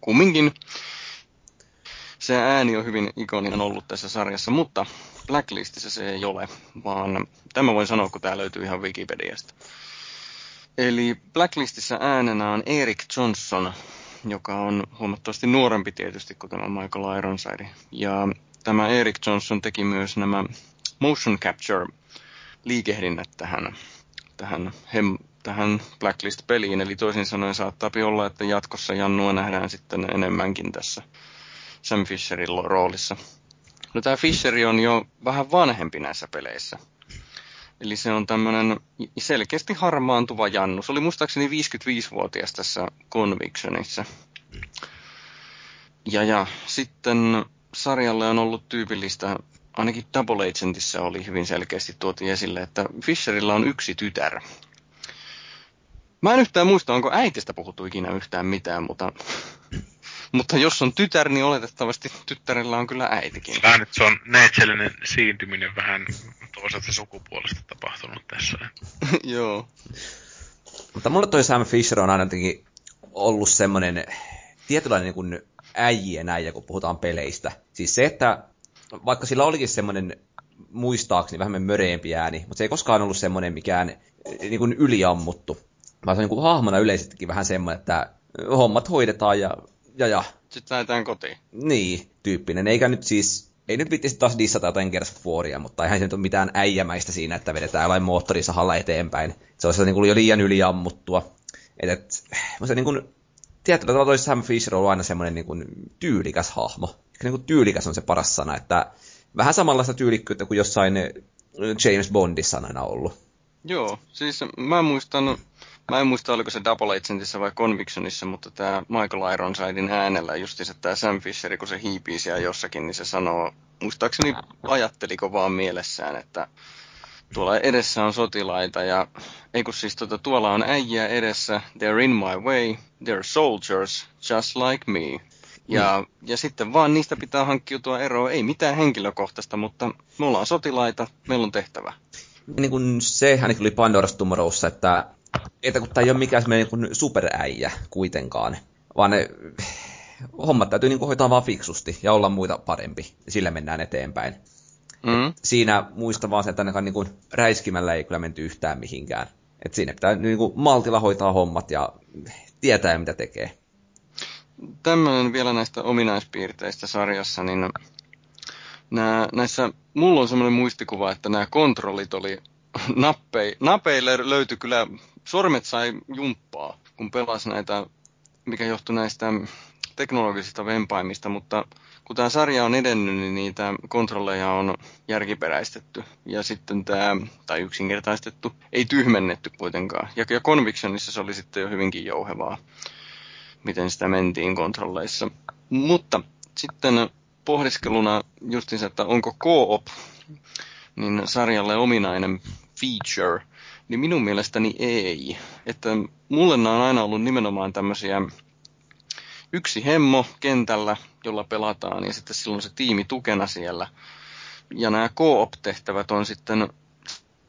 kumminkin se ääni on hyvin ikoninen ollut tässä sarjassa, mutta Blacklistissa se ei ole, vaan tämä voin sanoa, kun tämä löytyy ihan Wikipediasta. Eli Blacklistissa äänenä on Eric Johnson, joka on huomattavasti nuorempi tietysti kuin tämä Michael Ironside. Ja tämä Eric Johnson teki myös nämä motion capture liikehdinnät tähän, tähän, hem, tähän Blacklist-peliin. Eli toisin sanoen saattaa olla, että jatkossa Jannua nähdään sitten enemmänkin tässä Sam Fisherin roolissa. No tämä Fisheri on jo vähän vanhempi näissä peleissä. Eli se on tämmöinen selkeästi harmaantuva Jannu. Se oli muistaakseni 55-vuotias tässä Convictionissa. Ja, ja sitten sarjalle on ollut tyypillistä, ainakin Double Agentissa oli hyvin selkeästi tuotiin esille, että Fisherillä on yksi tytär. Mä en yhtään muista, onko äitistä puhuttu ikinä yhtään mitään, mutta mutta jos on tytär, niin oletettavasti tyttärellä on kyllä äitikin. Vähän nyt se on neitsellinen siintyminen vähän toisaalta sukupuolesta tapahtunut tässä. Joo. Mutta mulle toi Sam Fisher on aina jotenkin ollut semmoinen tietynlainen niin kuin äijien äijä, kun puhutaan peleistä. Siis se, että vaikka sillä olikin semmoinen muistaakseni vähän möreempi ääni, mutta se ei koskaan ollut semmoinen mikään niin kuin yliammuttu. Vaan se on niin kuin hahmona yleisestikin vähän semmoinen, että hommat hoidetaan ja ja ja. Sitten lähdetään kotiin. Niin, tyyppinen. Eikä nyt siis, ei nyt vittisi taas dissata jotain Gears Waria, mutta eihän se nyt ole mitään äijämäistä siinä, että vedetään jollain moottorisahalla eteenpäin. Se olisi niin kuin jo liian yliammuttua. Et, et, se niin kuin, tietyllä tavalla toi Sam Fisher on aina semmoinen niin kuin tyylikäs hahmo. Niin kuin tyylikäs on se paras sana, että vähän samanlaista tyylikkyyttä kuin jossain James Bondissa on aina ollut. Joo, siis mä muistan Mä en muista, oliko se Double Agentissa vai Convictionissa, mutta tämä Michael Ironsidein äänellä justiinsa tämä Sam Fisher, kun se hiipii siellä jossakin, niin se sanoo, muistaakseni ajatteliko vaan mielessään, että tuolla edessä on sotilaita ja ei kun siis tuota, tuolla on äijä edessä, they're in my way, they're soldiers, just like me. Ja, ja sitten vaan niistä pitää hankkiutua eroon, ei mitään henkilökohtaista, mutta me ollaan sotilaita, meillä on tehtävä. Niin kuin se oli Pandora's Tomorrowssa, että että kun tämä ei ole mikään niin superäijä kuitenkaan, vaan ne hommat täytyy niin hoitaa vaan fiksusti ja olla muita parempi. Sillä mennään eteenpäin. Mm. Siinä muista vaan se, että ainakaan niin kuin räiskimällä ei kyllä menty yhtään mihinkään. Et siinä pitää niin kuin maltilla hoitaa hommat ja tietää, mitä tekee. Tämmöinen vielä näistä ominaispiirteistä sarjassa, niin nää, näissä, mulla on semmoinen muistikuva, että nämä kontrollit oli nappei, napeille löytyi kyllä sormet sai jumppaa, kun pelasi näitä, mikä johtui näistä teknologisista vempaimista, mutta kun tämä sarja on edennyt, niin niitä kontrolleja on järkiperäistetty. Ja sitten tämä, tai yksinkertaistettu, ei tyhmennetty kuitenkaan. Ja, ja Convictionissa se oli sitten jo hyvinkin jouhevaa, miten sitä mentiin kontrolleissa. Mutta sitten pohdiskeluna justiinsa, että onko co-op niin sarjalle ominainen feature – niin minun mielestäni ei. Että mulle nämä on aina ollut nimenomaan tämmöisiä yksi hemmo kentällä, jolla pelataan, ja sitten silloin se tiimi tukena siellä. Ja nämä co-op-tehtävät on sitten,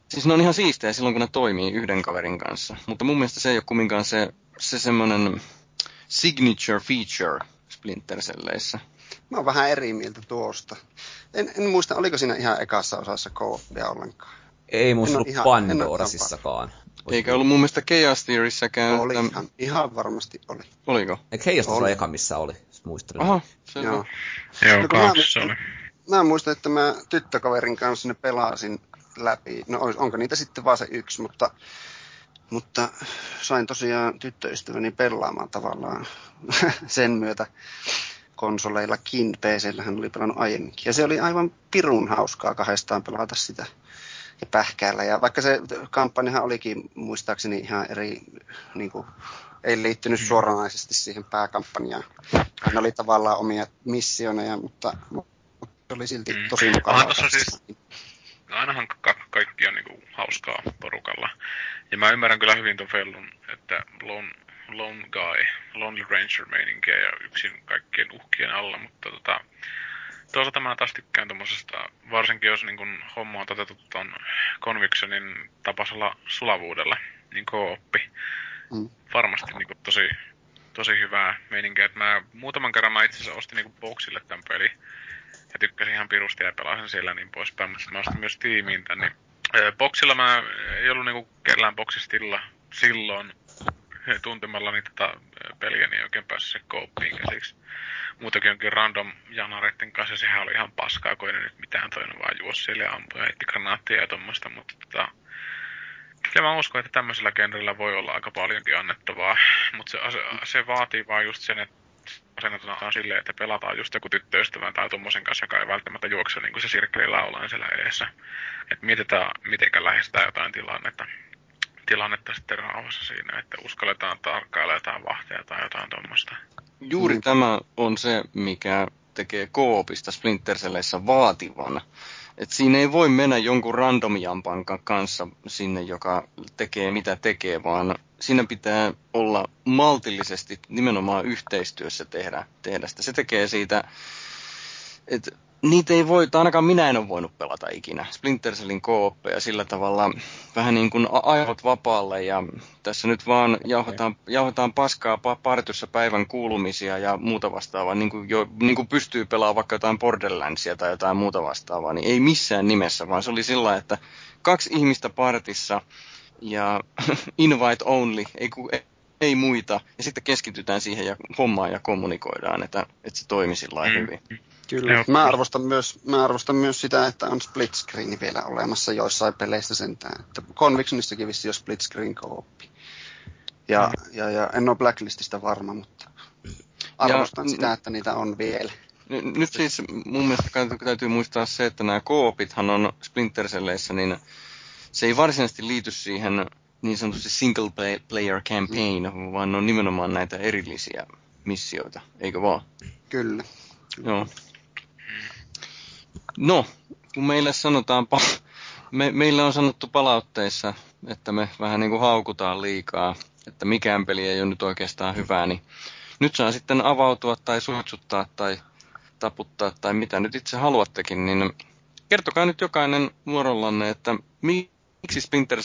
siis ne on ihan siistejä silloin, kun ne toimii yhden kaverin kanssa. Mutta mun mielestä se ei ole kumminkaan se, se semmoinen signature feature Splinter Celleissä. Mä oon vähän eri mieltä tuosta. En, en muista, oliko siinä ihan ekassa osassa co-opia ollenkaan. Ei muista ollut ihan, Pandorasissakaan. Eikä ollut mun mielestä Chaos Theoryssäkään. Oli, ihan, ihan varmasti oli. Oliko? Eikö Chaos oli eka, missä oli? Muistelin. Aha, se Joo. Joo, no, kahdessa oli. Mä muistan, että mä tyttökaverin kanssa ne pelasin läpi. No onko niitä sitten vaan se yksi, mutta, mutta sain tosiaan tyttöystäväni pelaamaan tavallaan sen myötä konsoleillakin. pc hän oli pelannut aiemminkin. Ja se oli aivan pirun hauskaa kahdestaan pelata sitä pähkäällä. Ja vaikka se kampanjahan olikin muistaakseni ihan eri, niin kuin, ei liittynyt suoranaisesti siihen pääkampanjaan. Hän oli tavallaan omia missioneja, mutta, mutta se oli silti mm. tosi mukavaa. Siis, ainahan ka- kaikki on niin hauskaa porukalla. Ja mä ymmärrän kyllä hyvin tuon Fellun, että Lone, lone Guy, Lonely Ranger meininkiä ja yksin kaikkien uhkien alla, mutta tota, toisaalta mä taas tykkään tommosesta, varsinkin jos niin kun homma on toteutettu ton Convictionin tapaisella sulavuudella, niin kooppi. Mm. Varmasti niin tosi, tosi hyvää meininkiä. Et mä muutaman kerran mä itse asiassa ostin niin boxille tämän peli. Ja tykkäsin ihan pirusti ja pelasin siellä niin poispäin, mutta mä ostin myös tiimiin tän. Niin, boxilla mä ei ollut niinku kellään boxistilla silloin tuntemalla niitä tota peliä, niin oikein päässyt se kooppiin käsiksi muutakin jonkin random janareiden kanssa, sehän oli ihan paskaa, kun ei nyt mitään toinen vaan juosi siellä ja ampui ja heitti granaattia ja tuommoista, mutta tota, kyllä mä uskon, että tämmöisellä genrellä voi olla aika paljonkin annettavaa, mutta se, se vaatii vaan just sen, että asennetaan silleen, että pelataan just joku tyttöystävän tai tuommoisen kanssa, joka ei välttämättä juokse niin kuin se sirkkeli laulaan siellä edessä. Että mietitään, miten lähestytään jotain tilannetta, tilannetta sitten rauhassa siinä, että uskalletaan tarkkailla jotain vahteja tai jotain tuommoista. Juuri mm. tämä on se, mikä tekee koopista Splinter Celleissä vaativan. Et siinä ei voi mennä jonkun randomjampan kanssa sinne, joka tekee mitä tekee, vaan siinä pitää olla maltillisesti nimenomaan yhteistyössä tehdä, tehdä sitä. Se tekee siitä, että niitä ei voi, tai ainakaan minä en ole voinut pelata ikinä. Splinter Cellin kooppeja sillä tavalla vähän niin kuin aivot vapaalle ja tässä nyt vaan jauhataan, jauhataan paskaa partyssa päivän kuulumisia ja muuta vastaavaa, niin kuin, jo, niin kuin pystyy pelaamaan vaikka jotain Borderlandsia tai jotain muuta vastaavaa, niin ei missään nimessä, vaan se oli sillä että kaksi ihmistä partissa ja invite only, ei, ei, ei muita, ja sitten keskitytään siihen ja hommaan ja kommunikoidaan, että, että se toimi sillä mm. hyvin. Kyllä. Mä arvostan, myös, mä arvostan myös sitä, että on split screen vielä olemassa joissain peleissä sentään. Että Convictionissakin vissi jo split screen kooppi. Ja, mm. ja, ja, en ole Blacklistista varma, mutta arvostan ja, sitä, että niitä on vielä. Nyt siis mun mielestä täytyy muistaa se, että nämä koopithan on Splinter Celleissä, niin se ei varsinaisesti liity siihen niin sanotusti single player campaign, mm. vaan ne on nimenomaan näitä erillisiä missioita, eikö vaan? Kyllä. Joo. No, kun meille sanotaan, me, meille on sanottu palautteissa, että me vähän niin kuin haukutaan liikaa, että mikään peli ei ole nyt oikeastaan hyvää, niin nyt saa sitten avautua tai suitsuttaa tai taputtaa tai mitä nyt itse haluattekin, niin kertokaa nyt jokainen vuorollanne, että miksi Splinter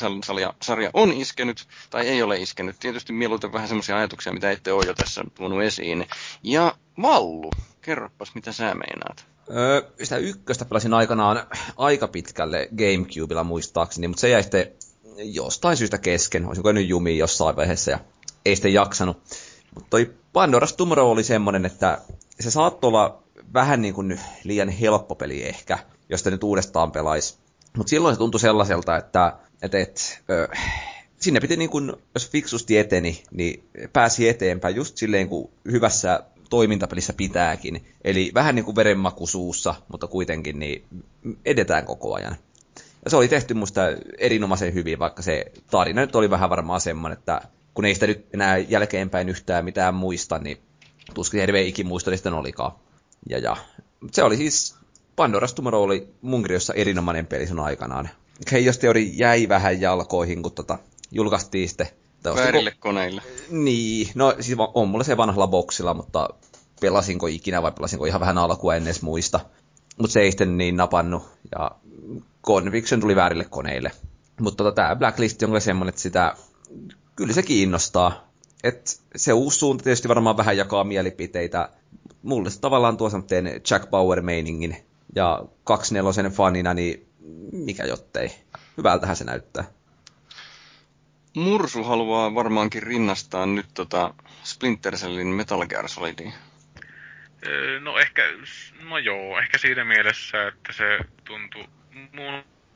sarja on iskenyt tai ei ole iskenyt. Tietysti mieluiten vähän semmoisia ajatuksia, mitä ette ole jo tässä tuonut esiin. Ja Vallu, kerropas mitä sä meinaat. Sitä ykköstä pelasin aikanaan aika pitkälle Gamecubella muistaakseni, mutta se jäi sitten jostain syystä kesken. Olisinko nyt jumiin jossain vaiheessa ja ei sitten jaksanut. Mutta toi Pandora's Tomorrow oli semmonen, että se saattoi olla vähän niin kuin liian helppo peli ehkä, jos sitä nyt uudestaan pelaisi. Mutta silloin se tuntui sellaiselta, että et, et, ö, sinne piti niin kuin, jos fiksusti eteni, niin pääsi eteenpäin just silleen kuin hyvässä toimintapelissä pitääkin. Eli vähän niin kuin verenmaku suussa, mutta kuitenkin niin edetään koko ajan. Ja se oli tehty musta erinomaisen hyvin, vaikka se tarina nyt oli vähän varmaan semmoinen, että kun ei sitä nyt enää jälkeenpäin yhtään mitään muista, niin tuskin hirveän ikimuista niin sitten olikaan. Ja, ja. Se oli siis, Pandora's Tomorrow oli mun erinomainen peli sun aikanaan. Chaos Theory jäi vähän jalkoihin, kun tota, julkaistiin sitten Väärille ko- koneille. Niin, no siis on mulla se vanhalla boksilla, mutta pelasinko ikinä vai pelasinko ihan vähän alkua en edes muista. Mutta se ei sitten niin napannut, ja Conviction tuli väärille koneille. Mutta tota, tämä Blacklist on kyllä semmoinen, että sitä, kyllä se kiinnostaa. Et se uusi suunta tietysti varmaan vähän jakaa mielipiteitä. Mulle se tavallaan tuo semmoinen Jack Bauer-meiningin. Ja 24 fanina, niin mikä jottei. Hyvältähän se näyttää. Mursu haluaa varmaankin rinnastaa nyt tota Splinter Cellin Metal Gear Solidiin. No ehkä, no joo, ehkä siinä mielessä, että se tuntuu,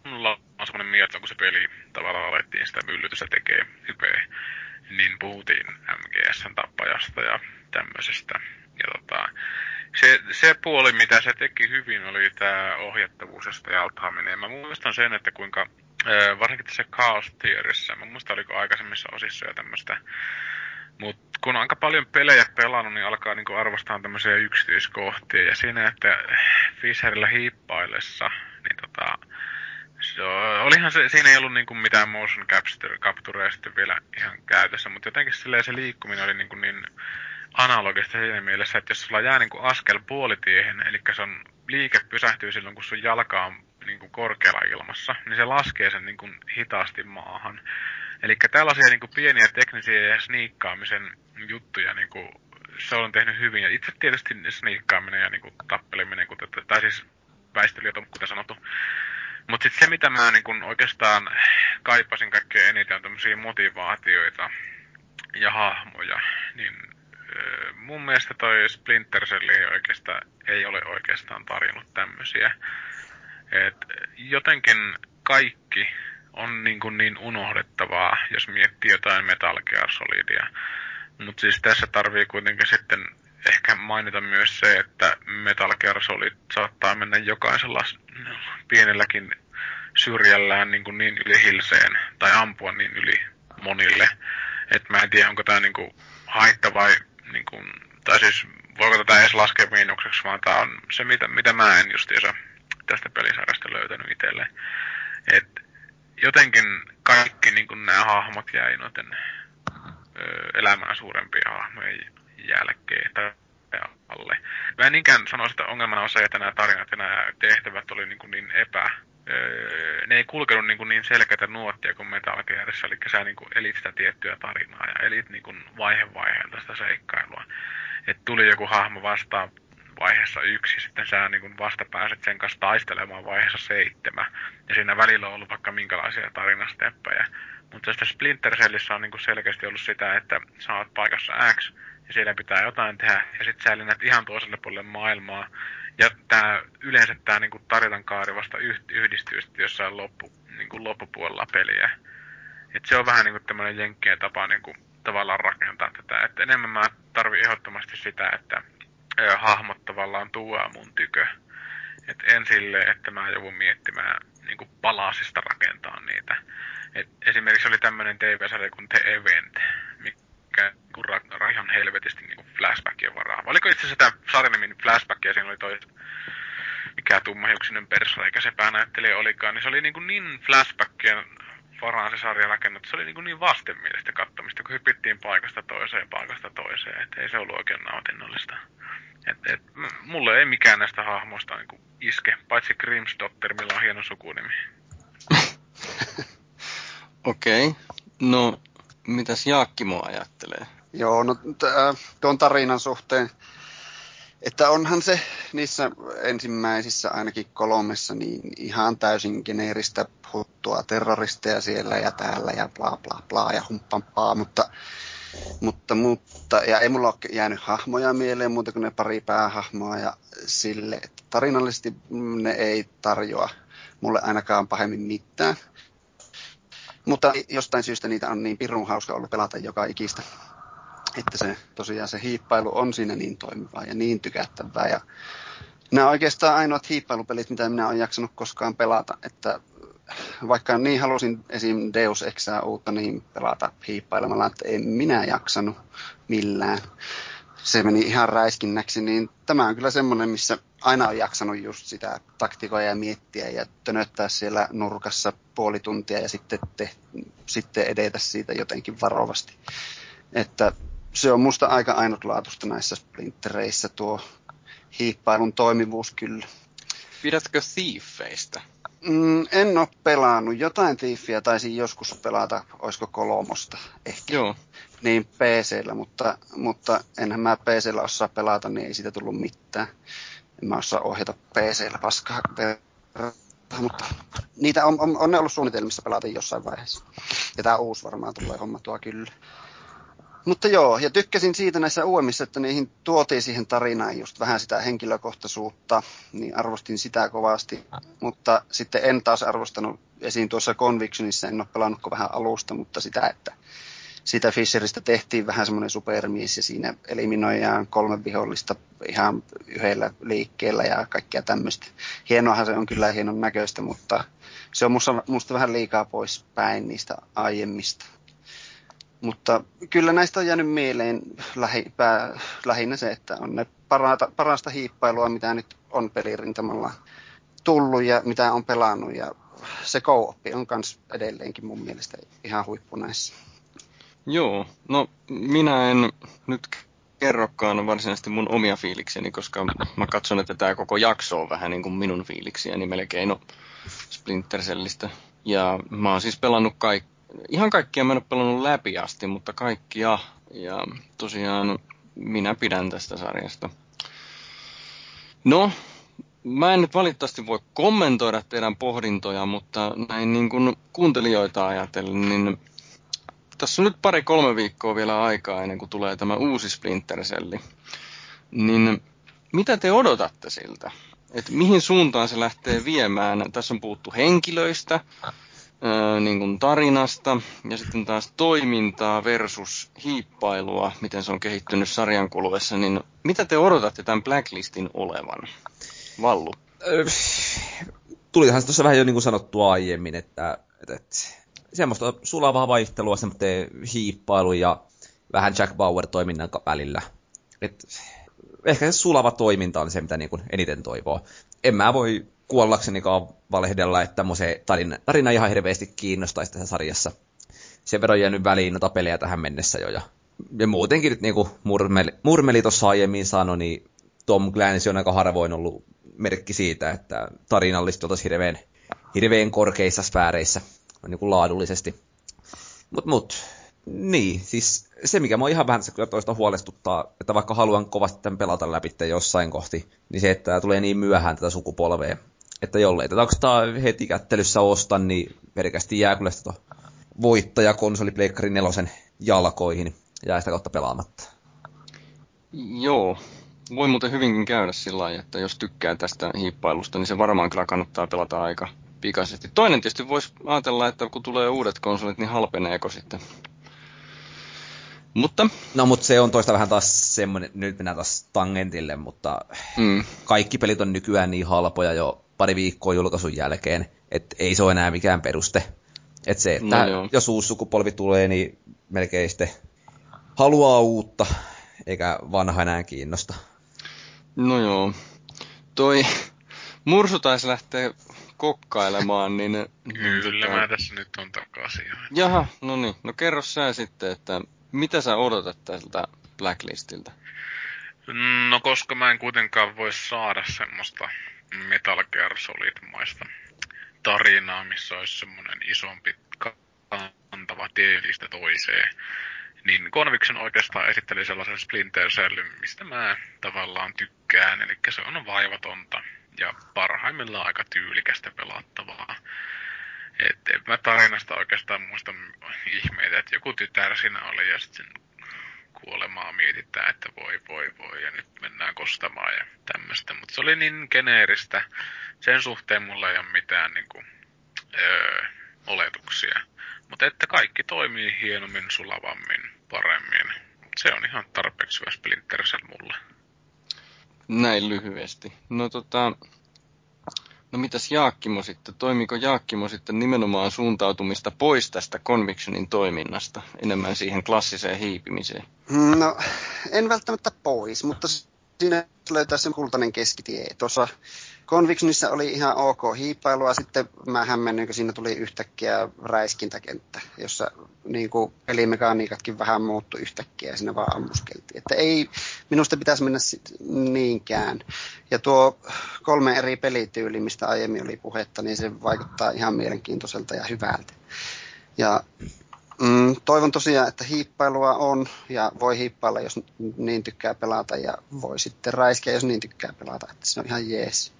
mulla on semmoinen mieltä, kun se peli tavallaan alettiin sitä myllytystä tekee hypeä, niin puhuttiin MGSn tappajasta ja tämmöisestä. Ja tota, se, se puoli, mitä se teki hyvin, oli tämä ohjattavuus ja sitä jaltaaminen. Mä muistan sen, että kuinka varsinkin tässä Chaos Tierissä, mä muistan oliko aikaisemmissa osissa ja tämmöistä, mutta kun on aika paljon pelejä pelannut, niin alkaa niinku arvostaa tämmöisiä yksityiskohtia. Ja siinä, että Fisherillä hiippaillessa, niin tota, se, olihan se, siinä ei ollut niinku mitään motion capturea sitten vielä ihan käytössä, mutta jotenkin se liikkuminen oli niinku niin analogista siinä mielessä, että jos sulla jää niinku askel puolitiehen, eli se on liike pysähtyy silloin, kun sun jalka on niin kuin korkealla ilmassa, niin se laskee sen niin kuin hitaasti maahan. Eli tällaisia niin kuin pieniä teknisiä ja sniikkaamisen juttuja niin kuin, se on tehnyt hyvin. Ja itse tietysti sniikkaaminen ja niin kuin, tappeleminen, kuten, tai siis väistelyt on kuten sanottu. Mutta sitten se, mitä mä niin kun oikeastaan kaipasin kaikkein eniten, on tämmöisiä motivaatioita ja hahmoja. Niin mun mielestä toi Splinter Cell ei, oikeastaan, ei ole oikeastaan tarjonnut tämmöisiä. Et jotenkin kaikki on niin, kuin niin unohdettavaa, jos miettii jotain Metal Gear Solidia. Mutta siis tässä tarvii kuitenkin sitten ehkä mainita myös se, että Metal Gear Solid saattaa mennä jokaisella pienelläkin syrjällään niin, kuin niin yli hilseen tai ampua niin yli monille. Et mä en tiedä, onko tämä niin haitta vai, niin kuin, tai siis voiko tätä edes laskea miinukseksi, vaan tämä on se, mitä, mitä mä en justiinsa tästä pelisarjasta löytänyt itselle. Et jotenkin kaikki niin kuin nämä hahmot jäi noiden ö, elämää suurempia hahmoja jälkeen tai alle. Mä en niinkään sanoisi, että ongelmana on se, että nämä tarinat ja nämä tehtävät oli niin, kuin niin epä... Öö, ne ei kulkenut niin, kuin niin selkeitä nuottia kuin Metal Gearissa, eli sä niin kuin elit sitä tiettyä tarinaa ja elit niin kuin vaihe vaiheelta sitä seikkailua. Että tuli joku hahmo vastaan vaiheessa yksi, sitten sä niin kuin vasta pääset sen kanssa taistelemaan vaiheessa seitsemän. Ja siinä välillä on ollut vaikka minkälaisia tarinasteppejä. Mutta tästä Splinter Cellissä on niin kuin selkeästi ollut sitä, että sä oot paikassa X, ja siellä pitää jotain tehdä, ja sitten sä lennät ihan toiselle puolelle maailmaa, ja tää, yleensä tämä niinku tarinan kaari vasta yhdistyy sitten jossain loppu, niinku loppupuolella peliä. Et se on vähän niinku tämmöinen jenkkien tapa niinku tavallaan rakentaa tätä. Et enemmän mä tarvin ehdottomasti sitä, että ö, hahmot tavallaan tuo mun tykö. Et en sille, että mä joudun miettimään niinku palasista rakentaa niitä. Et esimerkiksi oli tämmöinen TV-sarja kuin The Event, mikä kun ra- ihan helvetisti niin flashbackien varaa. Oliko itse asiassa tämä sarjan nimi Flashback ja siinä oli toi mikä tummahiuksinen persoona, eikä se päänäyttelijä olikaan, niin se oli niin, kuin niin flashbackien varaan se sarja rakennettu. Se oli niin, kuin niin vastenmielistä kattomista, kun hypittiin paikasta toiseen paikasta toiseen. Et ei se ollut oikein nautinnollista. Et, et, mulle ei mikään näistä hahmoista niin kuin iske, paitsi Grimsdotter, millä on hieno sukunimi. Okei. Okay. No, mitäs Jaakkimo ajattelee? Joo, no tuon tarinan suhteen, että onhan se niissä ensimmäisissä ainakin kolmessa niin ihan täysin geneeristä huttua terroristeja siellä ja täällä ja bla bla bla ja humppampaa, mutta, mutta, mutta ja ei mulla ole jäänyt hahmoja mieleen muuta kuin ne pari päähahmoa ja sille, että tarinallisesti ne ei tarjoa mulle ainakaan pahemmin mitään. Mutta jostain syystä niitä on niin pirun hauska ollut pelata joka ikistä. Että se tosiaan se hiippailu on siinä niin toimivaa ja niin tykättävää. Ja nämä on oikeastaan ainoat hiippailupelit, mitä minä olen jaksanut koskaan pelata. Että vaikka niin halusin esim. Deus Exää uutta niin pelata hiippailemalla, että en minä jaksanut millään. Se meni ihan räiskinnäksi, niin tämä on kyllä semmoinen, missä aina on jaksanut just sitä taktikoja ja miettiä ja tönöttää siellä nurkassa puoli tuntia ja sitten, te, sitten edetä siitä jotenkin varovasti. Että se on musta aika ainutlaatuista näissä splintereissä tuo hiippailun toimivuus kyllä. Pidätkö Thiefeistä? Mm, en ole pelannut. Jotain Thiefiä taisin joskus pelata, olisiko kolmosta ehkä. Joo. Niin PCllä, mutta, mutta enhän mä PCllä osaa pelata, niin ei siitä tullut mitään en mä osaa ohjata PCllä paskaa mutta niitä on, on, on ne ollut suunnitelmissa pelata jossain vaiheessa. Ja tämä uusi varmaan tulee hommattua kyllä. Mutta joo, ja tykkäsin siitä näissä uudemmissa, että niihin tuotiin siihen tarinaan just vähän sitä henkilökohtaisuutta, niin arvostin sitä kovasti. Mutta sitten en taas arvostanut esiin tuossa Convictionissa, en ole pelannut vähän alusta, mutta sitä, että siitä Fisheristä tehtiin vähän semmoinen supermies ja siinä eliminoidaan kolme vihollista ihan yhdellä liikkeellä ja kaikkea tämmöistä. Hienoahan se on kyllä hienon näköistä, mutta se on musta, musta vähän liikaa pois päin niistä aiemmista. Mutta kyllä näistä on jäänyt mieleen lähi, pää, lähinnä se, että on ne parasta, parasta hiippailua, mitä nyt on pelirintamalla tullut ja mitä on pelannut. Ja se co on myös edelleenkin mun mielestä ihan huippu näissä. Joo, no minä en nyt kerrokaan varsinaisesti mun omia fiilikseni, koska mä katson, että tämä koko jakso on vähän niin kuin minun fiiliksiä, niin melkein on Cellistä. Ja mä oon siis pelannut kaik... ihan kaikkia mä en ole pelannut läpi asti, mutta kaikkia. Ja tosiaan minä pidän tästä sarjasta. No, mä en nyt valitettavasti voi kommentoida teidän pohdintoja, mutta näin niin kuin kuuntelijoita ajatellen, niin tässä on nyt pari-kolme viikkoa vielä aikaa ennen kuin tulee tämä uusi Splinter Cell. Niin mitä te odotatte siltä? Et mihin suuntaan se lähtee viemään? Tässä on puhuttu henkilöistä, ää, niin kuin tarinasta ja sitten taas toimintaa versus hiippailua, miten se on kehittynyt sarjan kuluessa. Niin mitä te odotatte tämän Blacklistin olevan? Vallu. Tulihan se tuossa vähän jo niin kuin sanottua aiemmin, että, että semmoista sulavaa vaihtelua semmoinen hiippailu ja vähän Jack Bauer-toiminnan välillä. Et, ehkä se sulava toiminta on se, mitä niin kuin eniten toivoo. En mä voi kuollaksenikaan valehdella, että se tarina, tarina ihan hirveästi kiinnostaisi tässä sarjassa. Sen verran jäänyt väliin noita pelejä tähän mennessä jo. Ja, ja muutenkin niin kuin Murmeli, Murmeli tuossa aiemmin sanoi, niin Tom Clancy on aika harvoin ollut merkki siitä, että tarinallisesti oltaisiin hirveän, hirveän korkeissa sfääreissä niin kuin laadullisesti. Mut, mut, niin, siis se mikä mua ihan vähän kyllä toista huolestuttaa, että vaikka haluan kovasti tämän pelata läpi jossain kohti, niin se, että tulee niin myöhään tätä sukupolvea, että jollei tätä onko heti kättelyssä osta, niin pelkästi jää kyllä sitä voittaja konsoli Pleikkari nelosen jalkoihin, jää sitä kautta pelaamatta. Joo, voi muuten hyvinkin käydä sillä lailla, että jos tykkää tästä hiippailusta, niin se varmaan kyllä kannattaa pelata aika pikaisesti. Toinen tietysti voisi ajatella, että kun tulee uudet konsolit, niin halpeneeko sitten. Mutta... No, mutta se on toista vähän taas semmoinen, nyt mennään taas tangentille, mutta mm. kaikki pelit on nykyään niin halpoja jo pari viikkoa julkaisun jälkeen, että ei se ole enää mikään peruste. Että se, että no, jos uusi sukupolvi tulee, niin melkein sitten haluaa uutta, eikä vanha enää kiinnosta. No joo. Toi Mursu taisi lähteä kokkailemaan, niin... Kyllä, niin, mä tässä nyt on takaisin. Jaha, no niin. No kerro sä sitten, että mitä sä odotat tältä Blacklistiltä? No koska mä en kuitenkaan voi saada semmoista Metal Gear Solid-maista tarinaa, missä olisi semmoinen isompi kantava tielistä toiseen, niin Conviction oikeastaan esitteli sellaisen Splinter Cellin, mistä mä tavallaan tykkään, eli se on vaivatonta ja parhaimmillaan aika tyylikästä pelattavaa. Et en mä tarinasta oikeastaan muista ihmeitä, että joku tytär siinä oli ja sitten kuolemaa mietitään, että voi voi voi ja nyt mennään kostamaan ja tämmöistä. Mutta se oli niin geneeristä. Sen suhteen mulla ei ole mitään niinku, öö, oletuksia. Mutta että kaikki toimii hienommin, sulavammin, paremmin. Se on ihan tarpeeksi hyvä Splinter mulle. Näin lyhyesti. No tota, no mitäs Jaakkimo sitten? Toimiko Jaakkimo sitten nimenomaan suuntautumista pois tästä Convictionin toiminnasta, enemmän siihen klassiseen hiipimiseen? No, en välttämättä pois, mutta siinä löytää sen kultainen keskitie. Tuossa Convictionissa oli ihan ok hiippailua, sitten mä hämmennyin, kun siinä tuli yhtäkkiä räiskintäkenttä, jossa niin kuin pelimekaniikatkin vähän muuttu yhtäkkiä ja siinä vaan ammuskeltiin. Että ei minusta pitäisi mennä niinkään. Ja tuo kolme eri pelityyli, mistä aiemmin oli puhetta, niin se vaikuttaa ihan mielenkiintoiselta ja hyvältä. Ja Mm, toivon tosiaan, että hiippailua on ja voi hiippailla, jos niin tykkää pelata ja voi sitten räiskeä, jos niin tykkää pelata, että se on ihan jees.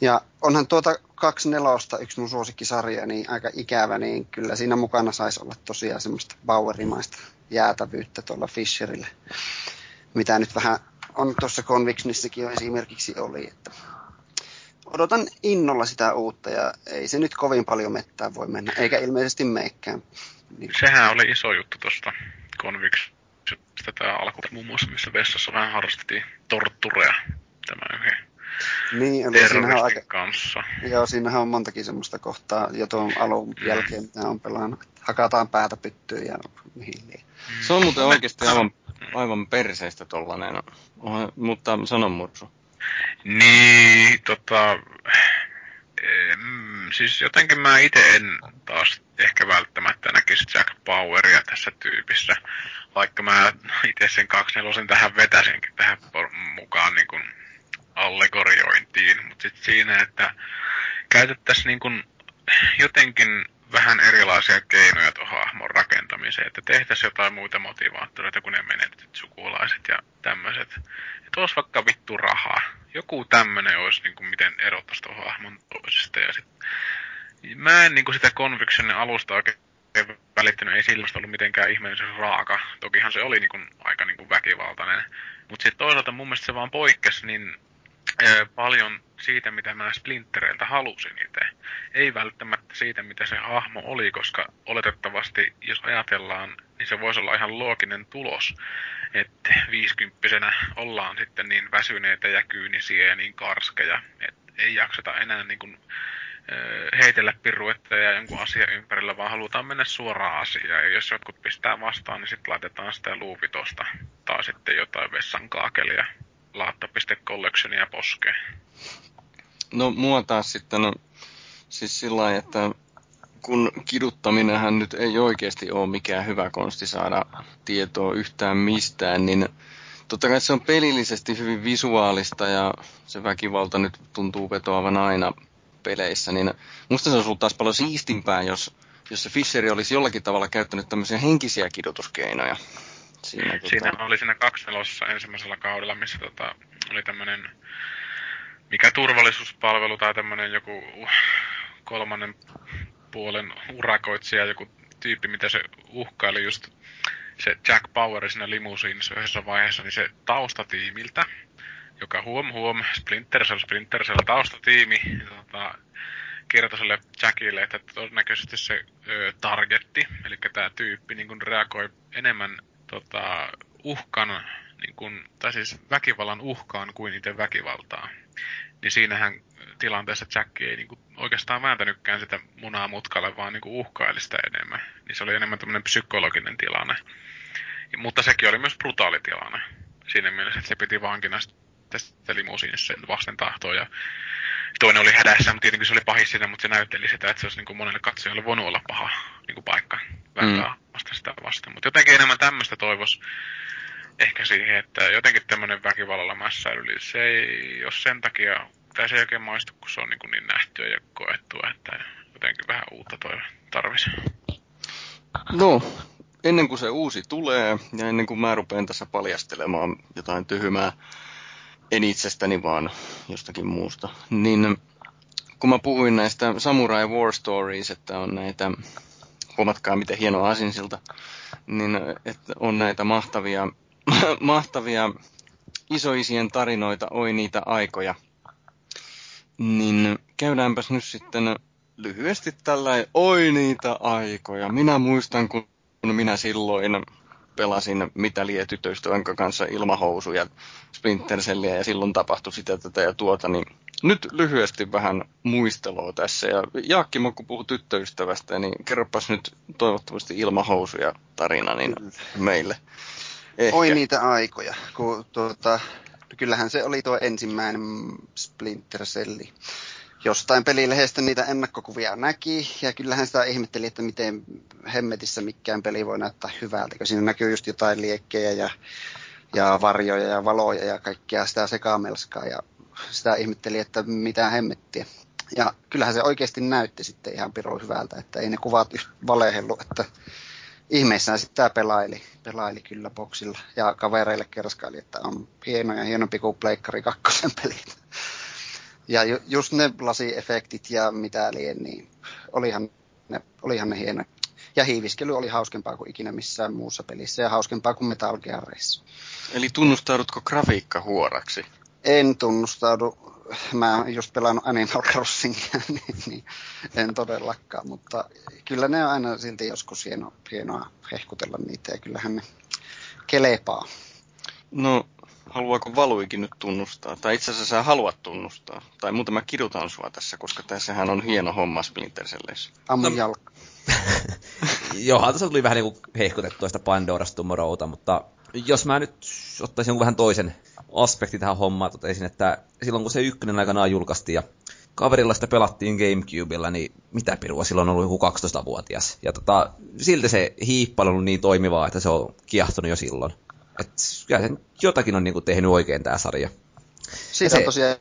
Ja onhan tuota kaksi nelosta, yksi mun suosikkisarja, niin aika ikävä, niin kyllä siinä mukana saisi olla tosiaan semmoista Bauerimaista jäätävyyttä tuolla Fisherille, mitä nyt vähän on tuossa Convictionissakin jo esimerkiksi oli, että odotan innolla sitä uutta ja ei se nyt kovin paljon mettää voi mennä, eikä ilmeisesti meikään. Niin. Sehän oli iso juttu tuosta Convictionista tämä alku muun muassa, missä vessassa vähän harrastettiin torturea tämän yhden niin, eli siinähän on aika, kanssa. Joo, siinähän on montakin semmoista kohtaa jo tuon alun mm. jälkeen, mitä on pelannut. Hakataan päätä pyttyyn ja mihin niin. Se on muuten oikeasti aivan, aivan perseistä tollanen, mutta sanon mursu. Niin, tota... Mm, siis jotenkin mä itse en taas ehkä välttämättä näkisi Jack Poweria tässä tyypissä. vaikka mä itse sen 24 tähän vetäisinkin tähän mukaan niin kuin allegoriointiin, mutta sitten siinä, että käytettäisiin niin kuin jotenkin vähän erilaisia keinoja tuohon hahmon rakentamiseen, että tehtäisiin jotain muita motivaattoreita kuin ne menetetyt sukulaiset ja tämmöiset. Että olisi vaikka vittu rahaa. Joku tämmöinen olisi, niin kuin miten erottaisi tuohon hahmon toisesta. Ja sit, mä en niin kuin sitä Convictionin alusta oikein välittänyt, ei sillä ollut mitenkään ihmeellisen raaka. Tokihan se oli niin kuin, aika niin kuin väkivaltainen. Mutta sitten toisaalta mun mielestä se vaan poikkesi niin paljon siitä, mitä mä Splintereiltä halusin itse. Ei välttämättä siitä, mitä se hahmo oli, koska oletettavasti, jos ajatellaan, niin se voisi olla ihan looginen tulos, että viisikymppisenä ollaan sitten niin väsyneitä ja kyynisiä ja niin karskeja, että ei jakseta enää niin kuin, heitellä piruetteja jonkun asian ympärillä, vaan halutaan mennä suoraan asiaan. Ja jos jotkut pistää vastaan, niin sitten laitetaan sitä luuvitosta tai sitten jotain vessan kaakelia laatta.collectionia poskeen. No mua taas sitten on siis sillä että kun kiduttaminenhän nyt ei oikeasti ole mikään hyvä konsti saada tietoa yhtään mistään, niin totta kai se on pelillisesti hyvin visuaalista ja se väkivalta nyt tuntuu vetoavan aina peleissä, niin musta se ollut taas paljon siistimpää, jos, jos se Fisheri olisi jollakin tavalla käyttänyt tämmöisiä henkisiä kidutuskeinoja. Siinä, tota... siinä oli siinä kakselossa ensimmäisellä kaudella, missä tota, oli tämmöinen mikä turvallisuuspalvelu tai tämmöinen joku kolmannen puolen urakoitsija, joku tyyppi, mitä se uhkaili just se Jack Power siinä limusiinissa yhdessä vaiheessa, niin se taustatiimiltä, joka huom huom, Splinter Cell, Splinter Cell taustatiimi, tota, kertoi sille Jackille, että todennäköisesti se ö, targetti, eli tämä tyyppi niin reagoi enemmän tota, uhkan, niin kun, tai siis väkivallan uhkaan kuin itse väkivaltaa. Niin siinähän tilanteessa Jack ei niin kuin, oikeastaan vääntänytkään sitä munaa mutkalle, vaan niin kuin, uhkaili sitä enemmän. Niin se oli enemmän tämmöinen psykologinen tilanne. Mutta sekin oli myös brutaali tilanne. Siinä mielessä, että se piti vankina tästä limusiinissa vasten tahtoa. Ja toinen oli hädässä, mutta tietenkin se oli pahis siinä, mutta se näytteli sitä, että se olisi niin kuin monelle katsojalle voinut olla paha niin kuin paikka vääntää mm. vasta sitä vasten. Mutta jotenkin enemmän tämmöistä toivos ehkä siihen, että jotenkin tämmöinen väkivallalla mässäily, niin se ei ole sen takia, tai se ei oikein maistu, kun se on niin, kuin niin nähtyä ja koettua, että jotenkin vähän uutta toi tarvisi. No, ennen kuin se uusi tulee, ja ennen kuin mä rupean tässä paljastelemaan jotain tyhmää, en itsestäni vaan jostakin muusta, niin kun mä puhuin näistä Samurai War Stories, että on näitä, huomatkaa miten hieno asinsilta, niin että on näitä mahtavia, mahtavia isoisien tarinoita, oi niitä aikoja, niin käydäänpäs nyt sitten lyhyesti tällä oi niitä aikoja. Minä muistan, kun minä silloin pelasin mitä lie tyttöystävän kanssa ilmahousuja, Splinter Cellia ja silloin tapahtui sitä tätä ja tuota, niin nyt lyhyesti vähän muistelua tässä. Ja Jaakki, kun puhuu tyttöystävästä, niin kerropas nyt toivottavasti ilmahousuja tarina niin meille. Ehkä. Oi niitä aikoja, kun tuota, kyllähän se oli tuo ensimmäinen Splinter Celli jostain pelilehdestä niitä ennakkokuvia näki, ja kyllähän sitä ihmetteli, että miten hemmetissä mikään peli voi näyttää hyvältä, kun siinä näkyy just jotain liekkejä ja, ja varjoja ja valoja ja kaikkea sitä sekamelskaa, ja sitä ihmetteli, että mitä hemmettiä. Ja kyllähän se oikeasti näytti sitten ihan pirun hyvältä, että ei ne kuvat valehellu, että ihmeissään tämä pelaili, pelaili kyllä boksilla ja kavereille kerskaili, että on hieno ja hienompi kuin Pleikkari kakkosen pelit. Ja ju, just ne lasiefektit ja mitä lien, niin olihan ne, olihan ne hieno. Ja hiiviskely oli hauskempaa kuin ikinä missään muussa pelissä ja hauskempaa kuin Metal Gearissa. Eli tunnustaudutko grafiikka huoraksi? En tunnustaudu. Mä just pelannut Animal Crossingia, niin, niin en todellakaan, mutta kyllä ne on aina silti joskus hieno, hienoa hehkutella niitä ja kyllähän ne kelepaa. No, haluaako Valuikin nyt tunnustaa? Tai itse asiassa sä haluat tunnustaa. Tai muuten mä kidutan sua tässä, koska tässähän on hieno homma Splinter Celleissä. Ammun no. jalka. Johan tässä tuli vähän niin hehkutettua sitä Pandorasta Tomorrowta, mutta jos mä nyt ottaisin jonkun vähän toisen aspektin tähän hommaan, totesin, että silloin kun se ykkönen aikanaan julkaistiin ja kaverilla sitä pelattiin Gamecubella, niin mitä pirua, silloin on ollut joku 12-vuotias. Ja tota, silti se hiippailu on ollut niin toimivaa, että se on kiehtonut jo silloin. Et kyllä sen jotakin on niinku tehnyt oikein tämä sarja. Siitä se- on tosiaan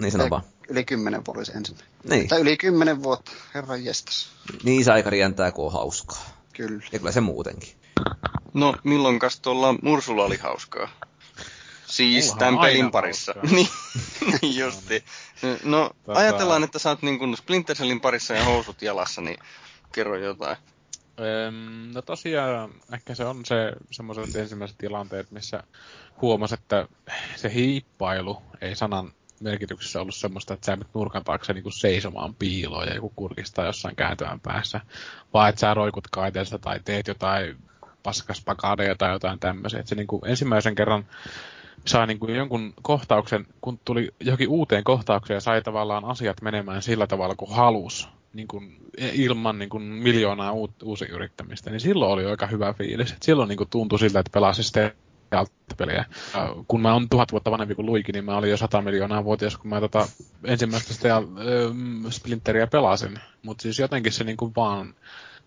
Niin sano vaan. yli kymmenen vuosi se ensimmäinen. Niin, Tai yli kymmenen vuotta, herran jestas. niin se aika rientää, kun on hauskaa. Kyllä. Ja kyllä se muutenkin. No, milloinkas tuolla Mursulla oli hauskaa? Siis Mullahan tämän pelin parissa. niin, niin justi. No, ajatellaan, että sä oot niin kuin Splinter Cellin parissa ja housut jalassa, niin kerro jotain. No tosiaan, ehkä se on se semmoiset ensimmäiset tilanteet, missä huomas, että se hiippailu ei sanan merkityksessä ollut semmoista, että sä nurkan taakse niinku seisomaan piiloon ja joku kurkistaa jossain kääntyvän päässä, vaan että sä roikut kaiteessa tai teet jotain paskaspakadeja tai jotain tämmöisiä. Että se niinku ensimmäisen kerran sai niinku jonkun kohtauksen, kun tuli johonkin uuteen kohtaukseen ja sai tavallaan asiat menemään sillä tavalla kuin halus, niin kuin ilman niin kuin miljoonaa uut, uusi yrittämistä, niin silloin oli aika hyvä fiilis. Et silloin niin kuin tuntui siltä, että pelasi sitten peliä. Ja kun mä oon tuhat vuotta vanhempi kuin Luigi, niin mä olin jo sata miljoonaa vuotias, kun mä tota ensimmäistä sitä ähm, Splinteriä pelasin. Mutta siis jotenkin se niin kuin vaan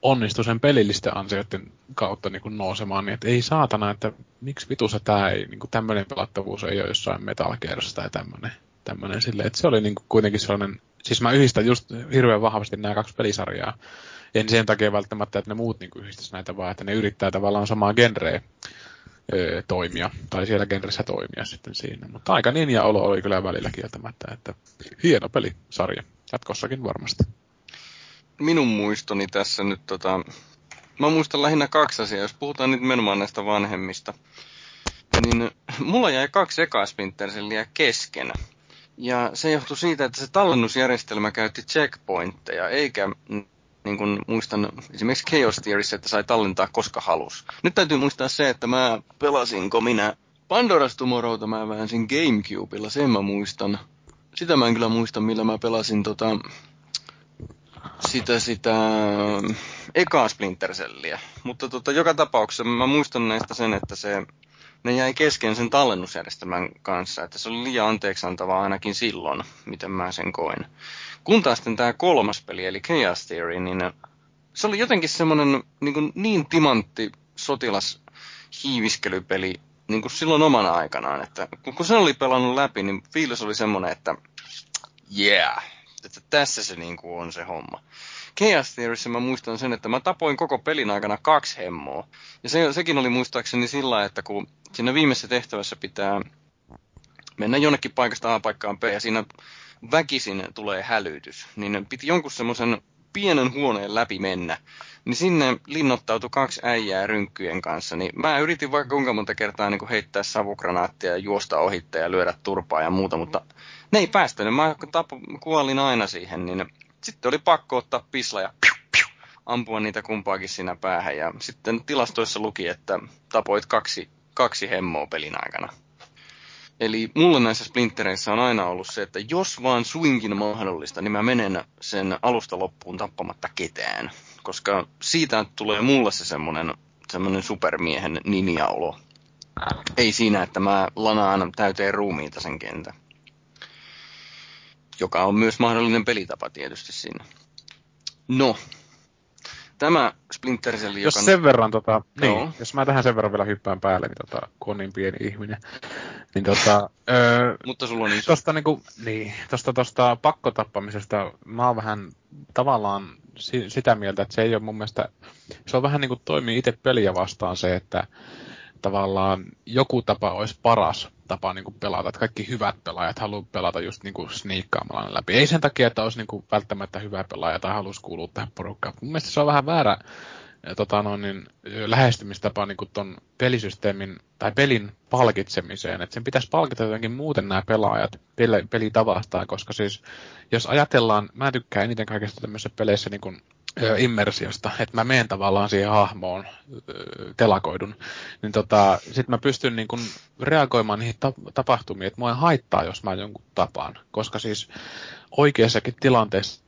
onnistui sen pelillisten ansioiden kautta niin kuin nousemaan, niin että ei saatana, että miksi vitussa tämä ei, niin kuin tämmöinen pelattavuus ei ole jossain Metal tai tämmöinen, tämmöinen silleen, että se oli niin kuin kuitenkin sellainen, siis mä yhdistän just hirveän vahvasti nämä kaksi pelisarjaa, en sen takia välttämättä, että ne muut niin yhdistäisi näitä, vaan että ne yrittää tavallaan samaa genreä öö, toimia, tai siellä genressä toimia sitten siinä. Mutta aika ninja olo oli kyllä välillä kieltämättä, että hieno pelisarja, jatkossakin varmasti. Minun muistoni tässä nyt tota... Mä muistan lähinnä kaksi asiaa, jos puhutaan nyt nimenomaan näistä vanhemmista. Niin mulla jäi kaksi ekaa kesken. Ja se johtui siitä, että se tallennusjärjestelmä käytti checkpointteja, eikä mm, niin kuin muistan esimerkiksi Chaos Theoryssä, että sai tallentaa koska halus. Nyt täytyy muistaa se, että mä pelasinko minä Pandora's Tomorrowta mä väänsin Gamecubella, sen mä muistan. Sitä mä en kyllä muista, millä mä pelasin tota, sitä, sitä ekaa Splinter. Mutta tota, joka tapauksessa mä muistan näistä sen, että se, ne jäi kesken sen tallennusjärjestelmän kanssa, että se oli liian anteeksiantavaa ainakin silloin, miten mä sen koin. Kun taas tämä kolmas peli, eli Chaos Theory, niin se oli jotenkin semmoinen niin, kuin niin timantti sotilas hiiviskelypeli niin kuin silloin omana aikanaan, että kun, kun se oli pelannut läpi, niin fiilis oli semmoinen, että yeah, että tässä se niin kuin on se homma. Chaos Theoryssä mä muistan sen, että mä tapoin koko pelin aikana kaksi hemmoa. Ja se, sekin oli muistaakseni sillä, että kun siinä viimeisessä tehtävässä pitää mennä jonnekin paikasta A paikkaan B ja siinä väkisin tulee hälytys, niin piti jonkun semmoisen pienen huoneen läpi mennä. Niin sinne linnoittautui kaksi äijää rynkkyjen kanssa. Niin mä yritin vaikka kuinka monta kertaa niin kuin heittää savukranaattia ja juosta ohitte ja lyödä turpaa ja muuta, mutta ne ei päästänyt. Mä tapo, kuolin aina siihen, niin sitten oli pakko ottaa pisla ja piu, piu, ampua niitä kumpaakin siinä päähän. Ja sitten tilastoissa luki, että tapoit kaksi, kaksi hemmoa pelin aikana. Eli mulla näissä splintereissä on aina ollut se, että jos vaan suinkin mahdollista, niin mä menen sen alusta loppuun tappamatta ketään. Koska siitä tulee mulle se semmonen, semmonen supermiehen ninjaolo. Ei siinä, että mä lanaan täyteen ruumiita sen kentän. Joka on myös mahdollinen pelitapa tietysti siinä. No, tämä Splinter Cell, Jos joka... sen verran, tota, niin, Joo. jos mä tähän sen verran vielä hyppään päälle, niin tota, kun on niin pieni ihminen, niin tota, öö, Mutta sulla on iso. Tosta, niinku, niin, tosta, tosta pakkotappamisesta mä oon vähän tavallaan si- sitä mieltä, että se ei ole mun mielestä, se on vähän niin kuin toimii itse peliä vastaan se, että tavallaan joku tapa olisi paras tapa niin kuin pelata, että kaikki hyvät pelaajat haluaa pelata just niin kuin sniikkaamalla läpi. Ei sen takia, että olisi niin kuin välttämättä hyvä pelaaja tai haluaisi kuulua tähän porukkaan. Mun mielestä se on vähän väärä eh, tota noin, niin, ö, lähestymistapa niin kuin ton pelisysteemin tai pelin palkitsemiseen. Että sen pitäisi palkita jotenkin muuten nämä pelaajat peli, pelitavastaan, koska siis jos ajatellaan, mä tykkään eniten kaikista tämmöisissä peleissä niin kuin, immersiosta, että mä menen tavallaan siihen hahmoon telakoidun, niin tota, sit mä pystyn niin kuin reagoimaan niihin ta- tapahtumiin, että mua ei haittaa, jos mä jonkun tapaan, koska siis oikeassakin tilanteessa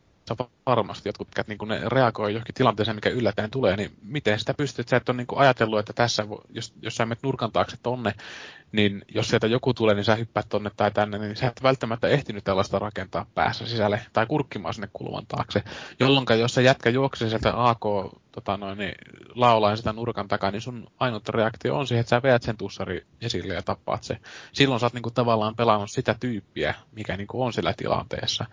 varmasti jotkut niin kun ne reagoi johonkin tilanteeseen, mikä yllättäen tulee, niin miten sitä pystyt, sä et ole niin ajatellut, että tässä, jos, jos sä menet nurkan taakse tonne, niin jos sieltä joku tulee, niin sä hyppäät tonne tai tänne, niin sä et välttämättä ehtinyt tällaista rakentaa päässä sisälle tai kurkkimaan sinne kulman taakse. Jolloin jos se jätkä juoksee sieltä AK tota noin, niin, laulaen sitä nurkan takaa, niin sun ainut reaktio on siihen, että sä veät sen tussari esille ja tappaat se. Silloin sä oot niinku tavallaan pelannut sitä tyyppiä, mikä niinku on sillä tilanteessa.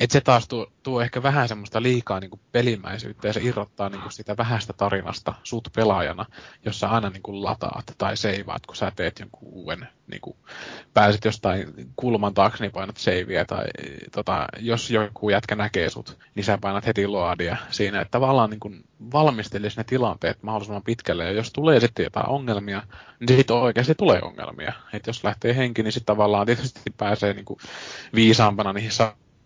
Et se taas tuo, tuo ehkä vähän semmoista liikaa niinku pelimäisyyttä ja se irrottaa niinku sitä vähäistä tarinasta sut pelaajana, jossa aina niinku lataat tai seivaat, kun sä teet jonkun uuden, niinku, pääset jostain kulman taakse, niin painat seiviä tai tota, jos joku jätkä näkee sut, niin sä painat heti loadia siinä, että tavallaan niinku valmistelisi ne tilanteet mahdollisimman pitkälle, ja jos tulee sitten jotain ongelmia, niin sitten oikeasti tulee ongelmia. Et jos lähtee henki, niin sitten tavallaan tietysti pääsee niinku viisaampana niihin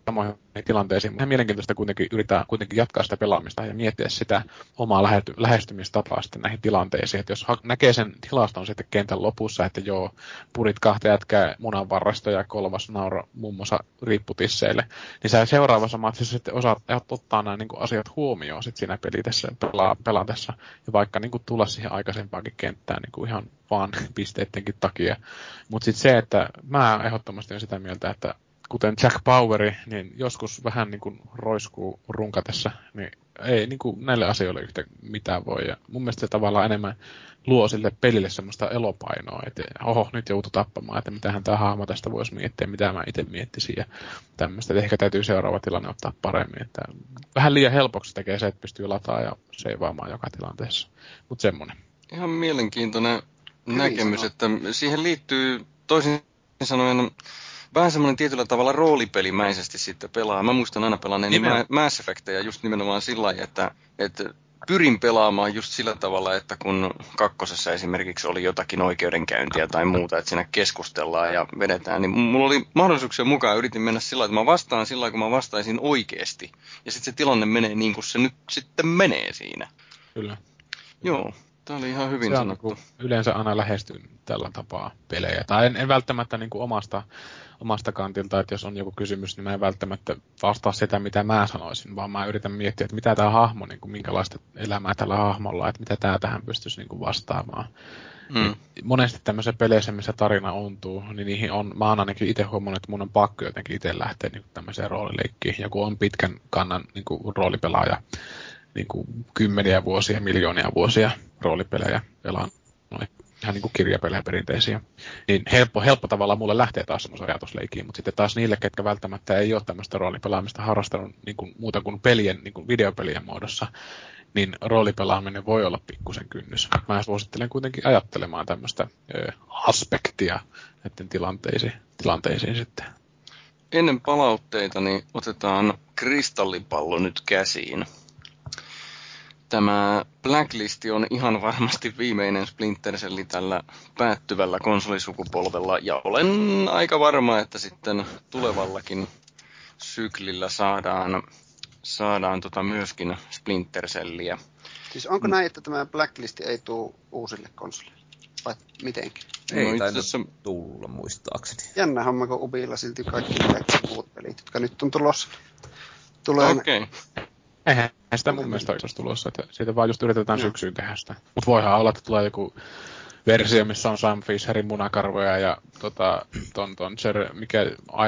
samoihin tilanteisiin. Mutta mielenkiintoista kuitenkin yrittää kuitenkin jatkaa sitä pelaamista ja miettiä sitä omaa lähestymistapaa sitten näihin tilanteisiin. Että jos näkee sen tilaston sitten kentän lopussa, että joo, purit kahta jätkää munan varrasta ja kolmas nauro muun muassa riipputisseille, niin sä seuraavassa matsissa sitten osaat ottaa nämä niin asiat huomioon sitten siinä pelitessä, pela, pelatessa ja vaikka niin kuin tulla siihen aikaisempaankin kenttään niin kuin ihan vaan pisteittenkin takia. Mutta sitten se, että mä ehdottomasti olen sitä mieltä, että kuten Jack Poweri, niin joskus vähän niin kuin roiskuu runkatessa, niin ei niin kuin näille asioille yhtä mitään voi. Ja mun mielestä se tavallaan enemmän luo sille pelille semmoista elopainoa, että oho, nyt joutuu tappamaan, että mitähän tämä haama tästä voisi miettiä, mitä mä itse miettisin ja tämmöistä. Että ehkä täytyy seuraava tilanne ottaa paremmin. Että vähän liian helpoksi tekee se, että pystyy lataa ja seivaamaan joka tilanteessa. Mutta semmoinen. Ihan mielenkiintoinen näkemys, että siihen liittyy toisin sanoen vähän semmoinen tietyllä tavalla roolipelimäisesti sitten pelaa. Mä muistan aina pelanneeni niin Mass Effectia just nimenomaan sillä lailla, että, että pyrin pelaamaan just sillä tavalla, että kun kakkosessa esimerkiksi oli jotakin oikeudenkäyntiä tai muuta, että siinä keskustellaan ja vedetään, niin mulla oli mahdollisuuksia mukaan, yritin mennä sillä että mä vastaan sillä kun mä vastaisin oikeasti. Ja sitten se tilanne menee niin kuin se nyt sitten menee siinä. Kyllä. Joo. Tämä oli ihan hyvin se sanottu. On, yleensä aina lähestyn tällä tapaa pelejä. Tai en, en välttämättä niin kuin omasta, omasta kantilta, että jos on joku kysymys, niin mä en välttämättä vastaa sitä, mitä mä sanoisin, vaan mä yritän miettiä, että mitä tämä hahmo, niin kuin, minkälaista elämää tällä hahmolla, että mitä tämä tähän pystyisi niin kuin vastaamaan. Hmm. Monesti tämmöisissä peleissä, missä tarina ontuu, niin niihin on, mä oon ainakin itse huomannut, että mun on pakko jotenkin itse lähteä niin tämmöiseen roolileikkiin. Joku on pitkän kannan niin kuin roolipelaaja, niin kuin kymmeniä vuosia, miljoonia vuosia roolipelejä pelaan ihan niin kuin kirjapelejä perinteisiä. Niin helppo, helppo tavalla mulle lähtee taas semmoisen ajatusleikiin, mutta sitten taas niille, ketkä välttämättä ei ole tämmöistä roolipelaamista harrastanut niin kuin, muuta kuin pelien, niin kuin videopelien muodossa, niin roolipelaaminen voi olla pikkusen kynnys. Mä suosittelen kuitenkin ajattelemaan tämmöistä ö, aspektia näiden tilanteisiin, tilanteisiin sitten. Ennen palautteita niin otetaan kristallipallo nyt käsiin tämä Blacklist on ihan varmasti viimeinen Splinter Cell tällä päättyvällä konsolisukupolvella, ja olen aika varma, että sitten tulevallakin syklillä saadaan, saadaan tota myöskin Splinter Celliä. Siis onko näin, että tämä Blacklist ei tule uusille konsoleille? Vai mitenkin? Ei no, tainnut tässä... tulla muistaakseni. Jännä homma, kun Ubilla silti kaikki muut pelit, jotka nyt on tulossa. Tulee Okei. Okay. Eihän sitä mun mielestä olisi tulossa, että siitä vaan just yritetään syksyyn tehdä sitä. Mutta voihan olla, että tulee joku versio, missä on Sam Fisherin munakarvoja ja tota, ton, ton Jer, mikä,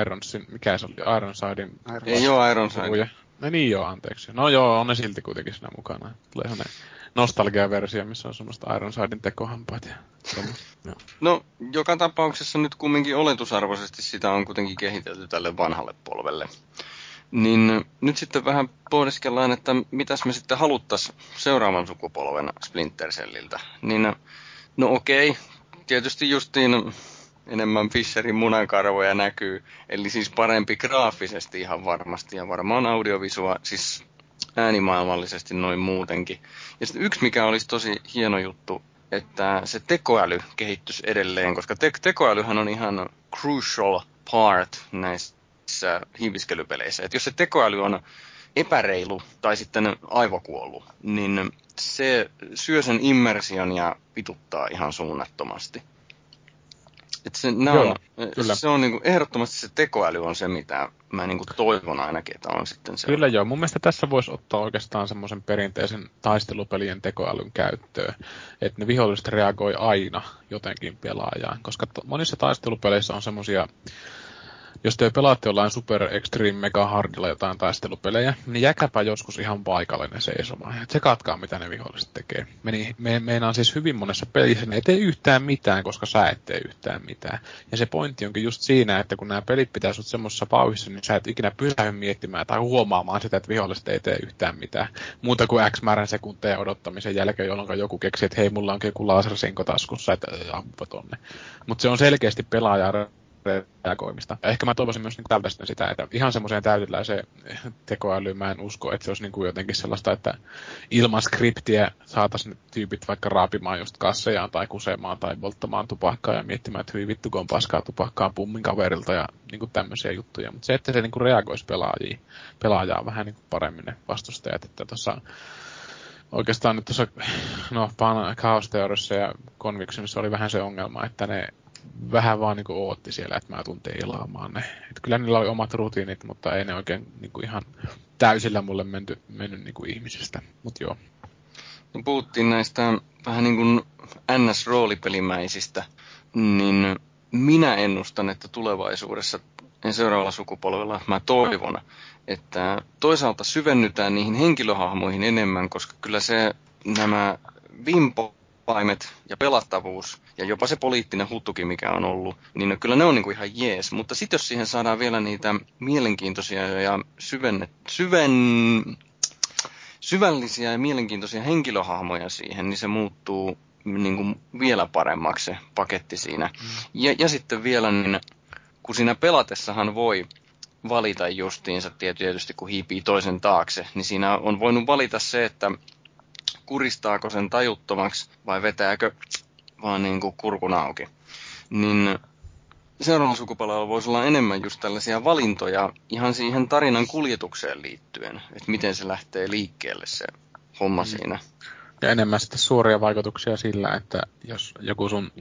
Ironsin, mikä se oli, Ironsidein... Iron. Ei oo Ironside. No niin joo, anteeksi. No joo, on ne silti kuitenkin siinä mukana. Tulee sellainen nostalgia-versio, missä on semmoista Ironsidein tekohampaat. Ja, no. no, joka tapauksessa nyt kumminkin oletusarvoisesti sitä on kuitenkin kehitelty tälle vanhalle polvelle. Niin nyt sitten vähän pohdiskellaan, että mitäs me sitten haluttaisiin seuraavan sukupolven Splinter Celliltä. Niin no okei, tietysti justiin enemmän Fisherin munankarvoja näkyy, eli siis parempi graafisesti ihan varmasti ja varmaan audiovisua, siis äänimaailmallisesti noin muutenkin. Ja sitten yksi, mikä olisi tosi hieno juttu, että se tekoäly kehittyisi edelleen, koska te- tekoälyhän on ihan crucial part näissä näissä hiiviskelypeleissä. Että jos se tekoäly on epäreilu tai sitten aivokuollut, niin se syö sen immersion ja vituttaa ihan suunnattomasti. Et se, Joo, on, kyllä. se on niinku, ehdottomasti se tekoäly on se, mitä mä niinku toivon ainakin, että on sitten se. Kyllä joo, mun mielestä tässä voisi ottaa oikeastaan semmoisen perinteisen taistelupelien tekoälyn käyttöön, että ne viholliset reagoi aina jotenkin pelaajaan, koska monissa taistelupeleissä on semmoisia jos te pelaatte jollain Super Extreme Mega Hardilla jotain taistelupelejä, niin jäkäpä joskus ihan paikallinen seisomaan. se katkaa, mitä ne viholliset tekee. Meni, me, meinaan siis hyvin monessa pelissä, ne ei tee yhtään mitään, koska sä et tee yhtään mitään. Ja se pointti onkin just siinä, että kun nämä pelit pitää sut semmoisessa pauhissa, niin sä et ikinä pysähdy miettimään tai huomaamaan sitä, että viholliset ei tee yhtään mitään. Muuta kuin X määrän sekunteja odottamisen jälkeen, jolloin joku keksii, että hei, mulla onkin joku lasersinko taskussa, että ampupa tonne. Mutta se on selkeästi pelaaja reagoimista. Ja ehkä mä toivoisin myös niin tältä sitä, että ihan semmoiseen täydelläiseen tekoälyyn mä en usko, että se olisi niin kuin jotenkin sellaista, että ilman skriptiä saataisiin tyypit vaikka raapimaan just kassejaan tai kusemaan tai polttamaan tupakkaa ja miettimään, että hyvin vittu kun on paskaa tupakkaa pummin kaverilta ja niin kuin tämmöisiä juttuja. Mutta se, että se niin kuin reagoisi pelaajia, pelaajaa vähän niin kuin paremmin ne vastustajat, että tuossa oikeastaan nyt tuossa no, Chaos ja Convictionissa oli vähän se ongelma, että ne vähän vaan niinku ootti siellä, että mä tuntee ilaamaan ne. Et kyllä niillä oli omat rutiinit, mutta ei ne oikein niinku ihan täysillä mulle menty, mennyt niinku ihmisistä. Mut joo. No puhuttiin näistä vähän niin kuin NS-roolipelimäisistä, niin minä ennustan, että tulevaisuudessa en seuraavalla sukupolvella mä toivon, että toisaalta syvennytään niihin henkilöhahmoihin enemmän, koska kyllä se nämä Vimpo vaimet ja pelattavuus ja jopa se poliittinen huttukin, mikä on ollut, niin kyllä ne on niin kuin ihan jees. Mutta sitten jos siihen saadaan vielä niitä mielenkiintoisia ja syvennet, syven, syvällisiä ja mielenkiintoisia henkilöhahmoja siihen, niin se muuttuu niin kuin vielä paremmaksi se paketti siinä. Mm. Ja, ja sitten vielä, niin kun siinä pelatessahan voi valita justiinsa tietysti, kun hiipii toisen taakse, niin siinä on voinut valita se, että kuristaako sen tajuttomaksi vai vetääkö vaan niin kuin kurkun auki. Niin seuraavalla sukupolvella voisi olla enemmän just tällaisia valintoja ihan siihen tarinan kuljetukseen liittyen, että miten se lähtee liikkeelle se homma mm. siinä. Ja enemmän sitten suoria vaikutuksia sillä, että jos joku sun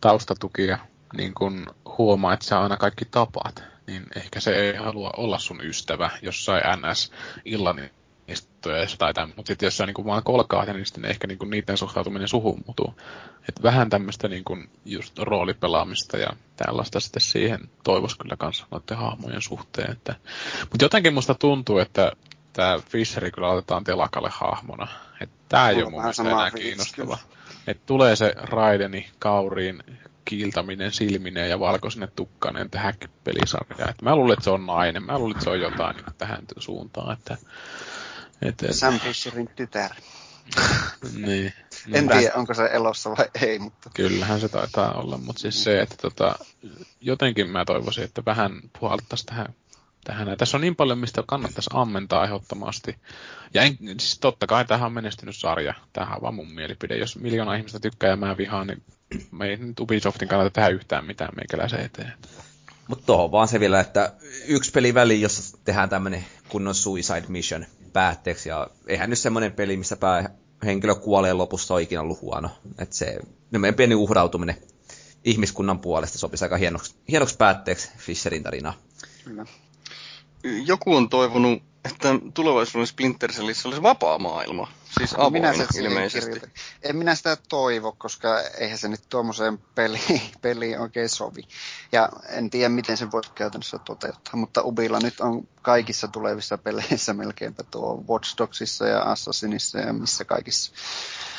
taustatukija niin kun huomaa, että sä aina kaikki tapaat, niin ehkä se ei halua olla sun ystävä jossain NS-illan istuessa tai tämän. Mutta sitten jos sä niinku vaan kolkaa niin sitten ehkä niinku niiden suhtautuminen suhun mutuu. Et vähän tämmöistä niinku just roolipelaamista ja tällaista sitten siihen toivoisi kyllä kanssa noiden hahmojen suhteen. Että... Mutta jotenkin musta tuntuu, että tämä Fisheri kyllä otetaan telakalle hahmona. Että tämä ei ole mun mielestä enää kiinnostava. Että tulee se Raideni kauriin kiiltäminen silmineen ja valkoisine tukkaneen tähän pelisarjaan. Et mä luulen, että se on nainen. Mä luulen, että se on jotain niin tähän suuntaan. Että et, et... Sam Fisherin tytär. niin. En tiedä, onko se elossa vai ei, mutta... Kyllähän se taitaa olla, mutta siis se, että tota, jotenkin mä toivoisin, että vähän puhaltaisi tähän, tähän. Ja tässä on niin paljon, mistä kannattaisi ammentaa ehdottomasti. Ja en, siis totta kai tähän on menestynyt sarja. Tämähän on vaan mun mielipide. Jos miljoona ihmistä tykkää ja mä vihaan, niin me ei nyt Ubisoftin kannata tehdä yhtään mitään meikäläisen eteen. Mutta tuohon vaan se vielä, että yksi peli väliin, jossa tehdään tämmöinen kunnon suicide mission päätteeksi. Ja eihän nyt semmoinen peli, missä päähenkilö kuolee lopussa ole ikinä ollut huono. Että se meidän pieni uhrautuminen ihmiskunnan puolesta sopisi aika hienoksi, hienoksi päätteeksi Fisherin tarinaa. Kyllä. Joku on toivonut että tulevaisuuden Splinter olisi vapaa maailma. Siis avoin minä se ilmeisesti. En minä sitä toivo, koska eihän se nyt tuommoiseen peliin, peliin oikein sovi. Ja en tiedä, miten se voisi käytännössä toteuttaa. Mutta Ubilla nyt on kaikissa tulevissa peleissä melkeinpä tuo Watch Dogsissa ja Assassinissa ja missä kaikissa.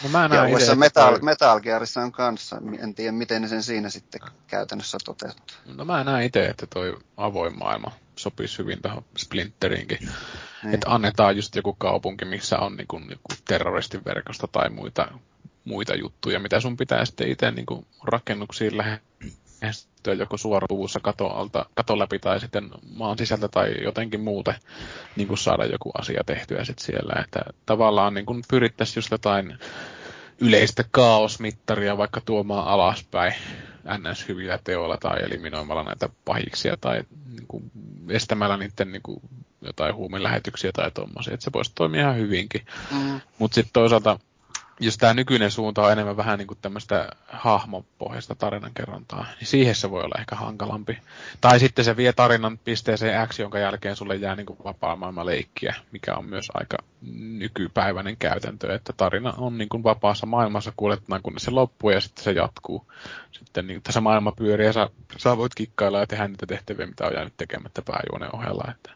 No mä ja itse, Metal, toi... Metal Gearissa on kanssa. En tiedä, miten ne sen siinä sitten käytännössä toteuttaa. No mä näen itse, että toi avoin maailma sopisi hyvin tähän Splinteriinkin. Niin. Että annetaan just joku kaupunki, missä on niin kuin, joku terroristiverkosto tai muita, muita juttuja, mitä sun pitää sitten itse niin kuin rakennuksiin lähestyä joko suorapuvussa kato, alta, kato läpi tai sitten maan sisältä tai jotenkin muuten niin kuin saada joku asia tehtyä sitten siellä. Että tavallaan niin kuin pyrittäisiin just jotain yleistä kaosmittaria vaikka tuomaan alaspäin ns. hyvillä teoilla tai eliminoimalla näitä pahiksia tai niin kuin, estämällä niiden niin kuin, jotain huumelähetyksiä tai tuommoisia, että se voisi toimia ihan hyvinkin. Mm. Mutta sitten toisaalta jos tämä nykyinen suunta on enemmän vähän niin kuin tämmöistä hahmopohjaista tarinankerrontaa, niin siihen se voi olla ehkä hankalampi. Tai sitten se vie tarinan pisteeseen X, jonka jälkeen sulle jää niin kuin vapaa maailma leikkiä, mikä on myös aika nykypäiväinen käytäntö, että tarina on niin kuin vapaassa maailmassa kuljettuna, kun se loppuu ja sitten se jatkuu. Sitten niin tässä maailma pyörii ja sä, sä voit kikkailla ja tehdä niitä tehtäviä, mitä on jäänyt tekemättä pääjuonen ohella. Että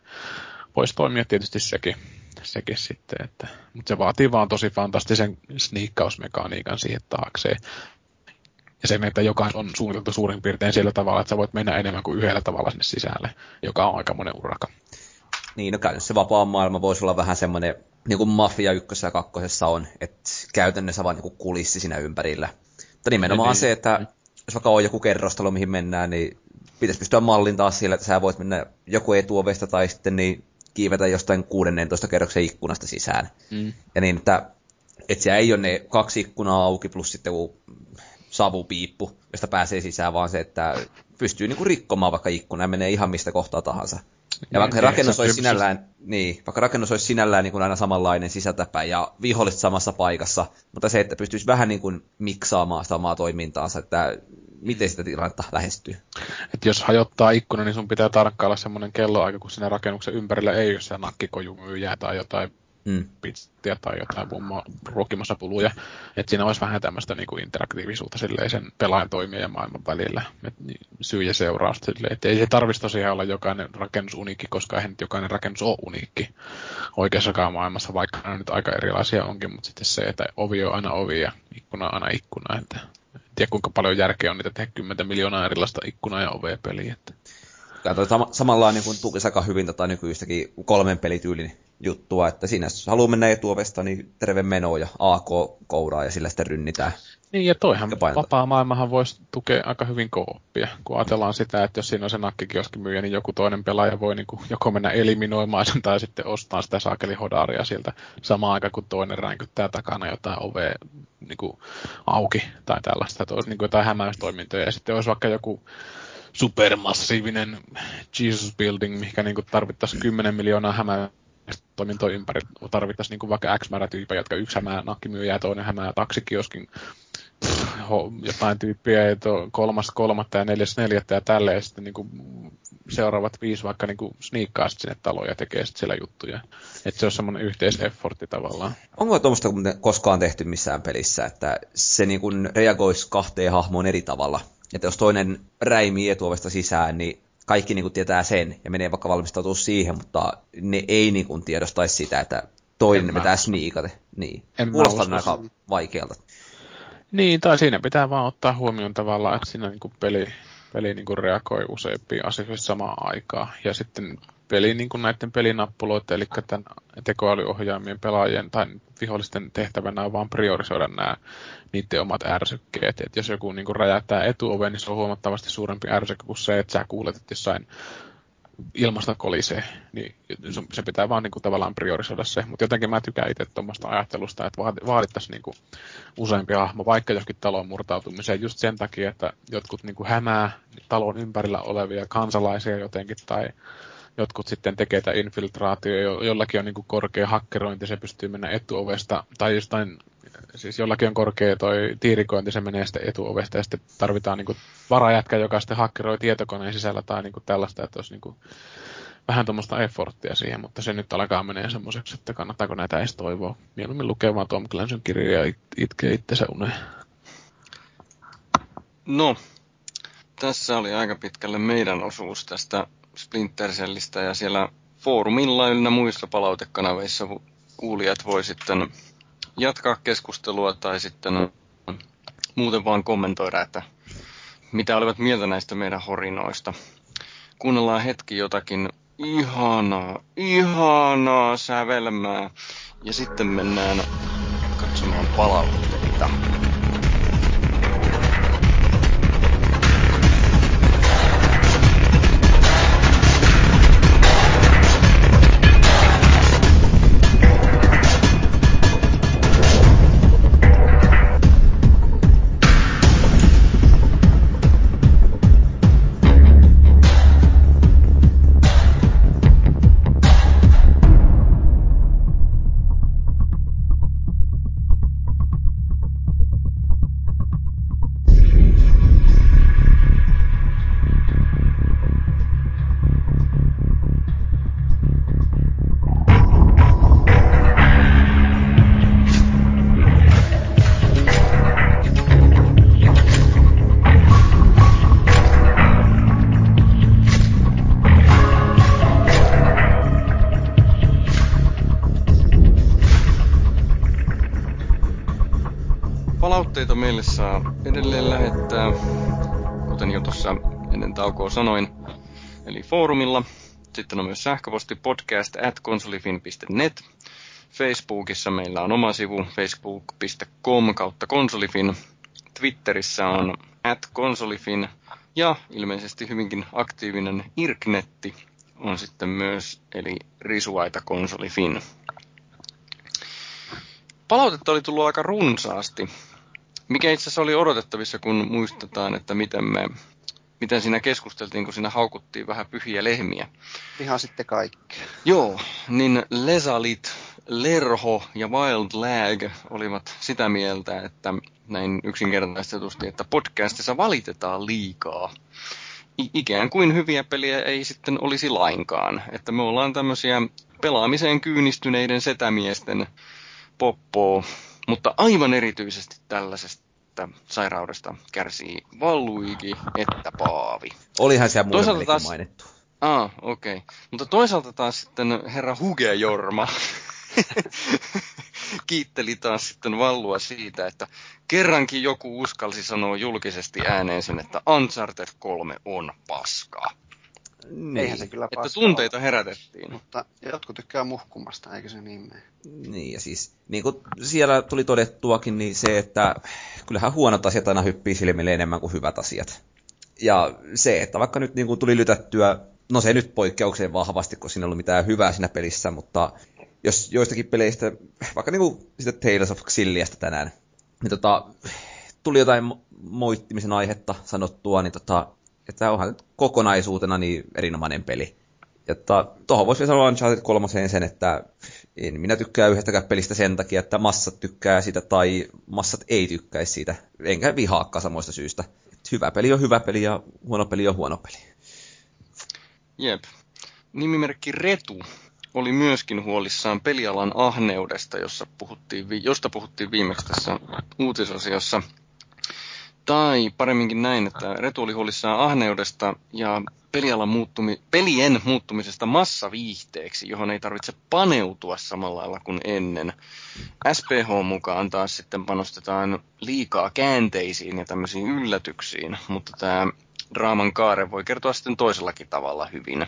voisi toimia tietysti sekin sekin sitten. Että, mutta se vaatii vaan tosi fantastisen sniikkausmekaniikan siihen taakseen. Ja se, että jokainen on suunniteltu suurin piirtein sillä tavalla, että sä voit mennä enemmän kuin yhdellä tavalla sinne sisälle, joka on aika monen uraka. Niin, no käytännössä vapaa maailma voisi olla vähän semmoinen, niin kuin Mafia ykkössä ja kakkosessa on, että käytännössä vaan niin kulissi siinä ympärillä. Mutta nimenomaan niin. se, että jos vaikka on joku kerrostalo, mihin mennään, niin pitäisi pystyä mallintaa sillä, että sä voit mennä joku etuovesta tai sitten niin kiivetä jostain 16 kerroksen ikkunasta sisään. Mm. Ja niin, että, että siellä ei ole ne kaksi ikkunaa auki plus sitten savupiippu, josta pääsee sisään, vaan se, että pystyy niinku rikkomaan vaikka ikkuna ja menee ihan mistä kohtaa tahansa. Ja vaikka niin, rakennus olisi sinällään, niin, vaikka rakennus olisi sinällään niin kuin aina samanlainen sisältäpäin ja viholliset samassa paikassa, mutta se, että pystyisi vähän niin kuin miksaamaan sitä omaa toimintaansa, että miten sitä tilannetta lähestyy. Et jos hajottaa ikkuna, niin sun pitää tarkkailla semmoinen kelloaika, kun siinä rakennuksen ympärillä ei ole se nakkikojumyyjää tai jotain mm. pizzia tai jotain mummo ruokimassa puluja. Että siinä olisi vähän tämmöistä niinku interaktiivisuutta silleen sen pelaajan toimia ja maailman välillä. Et, syy ja seuraus silleen. Et ei se tarvitsisi tosiaan olla jokainen rakennus uniikki, koska eihän nyt jokainen rakennus ole uniikki oikeassakaan maailmassa, vaikka ne nyt aika erilaisia onkin, mutta sitten se, että ovi on aina ovi ja ikkuna on aina ikkuna. Että tiedä kuinka paljon järkeä on niitä tehdä 10 miljoonaa erilaista ikkunaa ja ovea peliä. Että. Tämä sama, samalla niin kuin tukisi aika hyvin tota nykyistäkin kolmen pelityylin juttua, että siinä jos haluaa mennä etuovesta, niin terve meno ja AK kouraa ja sillä sitten rynnitään. Niin, ja toihan vapaa maailmahan voisi tukea aika hyvin kooppia, kun ajatellaan sitä, että jos siinä on se nakkikioskimyyjä, niin joku toinen pelaaja voi niin kuin joko mennä eliminoimaan sen tai sitten ostaa sitä saakelihodaaria sieltä samaan aikaan, kun toinen ränkyttää takana jotain ovea niin kuin auki tai tällaista, että olisi niin kuin jotain hämäystoimintoja. Ja sitten olisi vaikka joku supermassiivinen Jesus Building, mikä niin tarvittaisiin 10 miljoonaa hämää toimintoja ympäri. Tarvittaisiin niin vaikka X määrä tyyppejä, jotka yksi hämää nakkimyyjä ja toinen hämää taksikioskin jotain tyyppiä, ja kolmas kolmatta ja neljäs neljättä ja tälleen, ja sitten niin kuin seuraavat viisi vaikka niin kuin sniikkaa sinne taloon ja tekee sitten siellä juttuja. Että se on semmoinen yhteiseffortti tavallaan. Onko tuommoista koskaan tehty missään pelissä, että se niin kuin reagoisi kahteen hahmoon eri tavalla? Että jos toinen räimii etuovesta sisään, niin kaikki niin kuin tietää sen ja menee vaikka valmistautua siihen, mutta ne ei niin kuin tiedostaisi sitä, että toinen vetää sniikate. Niin. Kuulostaa aika vaikealta. Niin, tai siinä pitää vaan ottaa huomioon tavallaan, että siinä niin kuin peli, peli niin kuin reagoi useampiin asioihin samaan aikaan. Ja sitten peli niin kuin näiden pelinappuloiden, eli tämän tekoälyohjaamien pelaajien tai vihollisten tehtävänä on vaan priorisoida nämä niiden omat ärsykkeet. Et jos joku niin kuin räjäyttää etuoven, niin se on huomattavasti suurempi ärsyke kuin se, että sä kuulet, että jossain ilmasta kolisee, niin se pitää vaan niin kuin, tavallaan priorisoida se. Mutta jotenkin mä tykään itse tuommoista ajattelusta, että vaadittaisiin niin kuin, useampi hahmo, vaikka joskin talon murtautumiseen, just sen takia, että jotkut niin kuin, hämää talon ympärillä olevia kansalaisia jotenkin, tai jotkut sitten tekee tämä infiltraatio, jollakin on niin kuin, korkea hakkerointi, se pystyy mennä etuovesta, tai jostain siis jollakin on korkea toi tiirikointi, se menee sitten etuovesta ja sitten tarvitaan niinku varajätkä, joka sitten hakkeroi tietokoneen sisällä tai niinku tällaista, että olisi niinku vähän tuommoista efforttia siihen, mutta se nyt alkaa menee semmoiseksi, että kannattaako näitä edes toivoa. Mieluummin lukee vaan Tom Clanson kirjoja ja itkee itsensä uneen. No, tässä oli aika pitkälle meidän osuus tästä Splinter Cellistä ja siellä foorumilla ynnä muissa palautekanaveissa kuulijat voi sitten jatkaa keskustelua tai sitten muuten vaan kommentoida, että mitä olivat mieltä näistä meidän horinoista. Kuunnellaan hetki jotakin ihanaa, ihanaa sävelmää ja sitten mennään katsomaan palautteita sanoin, eli foorumilla. Sitten on myös sähköposti podcast at konsolifin.net. Facebookissa meillä on oma sivu facebook.com kautta konsolifin. Twitterissä on at konsolifin ja ilmeisesti hyvinkin aktiivinen Irknetti on sitten myös, eli risuaita konsolifin. Palautetta oli tullut aika runsaasti, mikä itse asiassa oli odotettavissa, kun muistetaan, että miten me miten siinä keskusteltiin, kun siinä haukuttiin vähän pyhiä lehmiä. Ihan sitten kaikki. Joo, niin Lesalit, Lerho ja Wild Lag olivat sitä mieltä, että näin yksinkertaistetusti, että podcastissa valitetaan liikaa. I- ikään kuin hyviä peliä ei sitten olisi lainkaan. Että me ollaan tämmöisiä pelaamiseen kyynistyneiden setämiesten poppoa, mutta aivan erityisesti tällaisesta sairaudesta kärsii Valluigi että Paavi. Olihan siellä muuten taas... mainittu. Ah, okei. Okay. Mutta toisaalta taas sitten herra Huge Jorma kiitteli taas sitten Vallua siitä, että kerrankin joku uskalsi sanoa julkisesti ääneen sen, että Uncharted 3 on paskaa. Niin. Eihän se kyllä Että tunteita ole. herätettiin. Mutta jotkut tykkää muhkumasta, eikö se niin mene? Niin, ja siis niin kuin siellä tuli todettuakin, niin se, että kyllähän huonot asiat aina hyppii silmille enemmän kuin hyvät asiat. Ja se, että vaikka nyt niin kuin tuli lytättyä, no se nyt poikkeukseen vahvasti, kun siinä ei ollut mitään hyvää siinä pelissä, mutta jos joistakin peleistä, vaikka niin kuin sitä Tales of Xilliasta tänään, niin tota, tuli jotain moittimisen aihetta sanottua, niin tota, että onhan kokonaisuutena niin erinomainen peli. Että tuohon voisi sanoa Uncharted 3 sen, että en minä tykkää yhdestäkään pelistä sen takia, että massat tykkää siitä tai massat ei tykkäisi siitä. Enkä vihaakaan samoista syystä. Hyvä peli on hyvä peli ja huono peli on huono peli. Jep. Nimimerkki Retu oli myöskin huolissaan pelialan ahneudesta, jossa puhuttiin, josta puhuttiin viimeksi tässä uutisosiossa. Tai paremminkin näin, että Retu oli huolissaan ahneudesta ja pelialan muuttumi, pelien muuttumisesta massaviihteeksi, johon ei tarvitse paneutua samalla lailla kuin ennen. SPH mukaan taas sitten panostetaan liikaa käänteisiin ja tämmöisiin yllätyksiin, mutta tämä draaman kaare voi kertoa sitten toisellakin tavalla hyvin.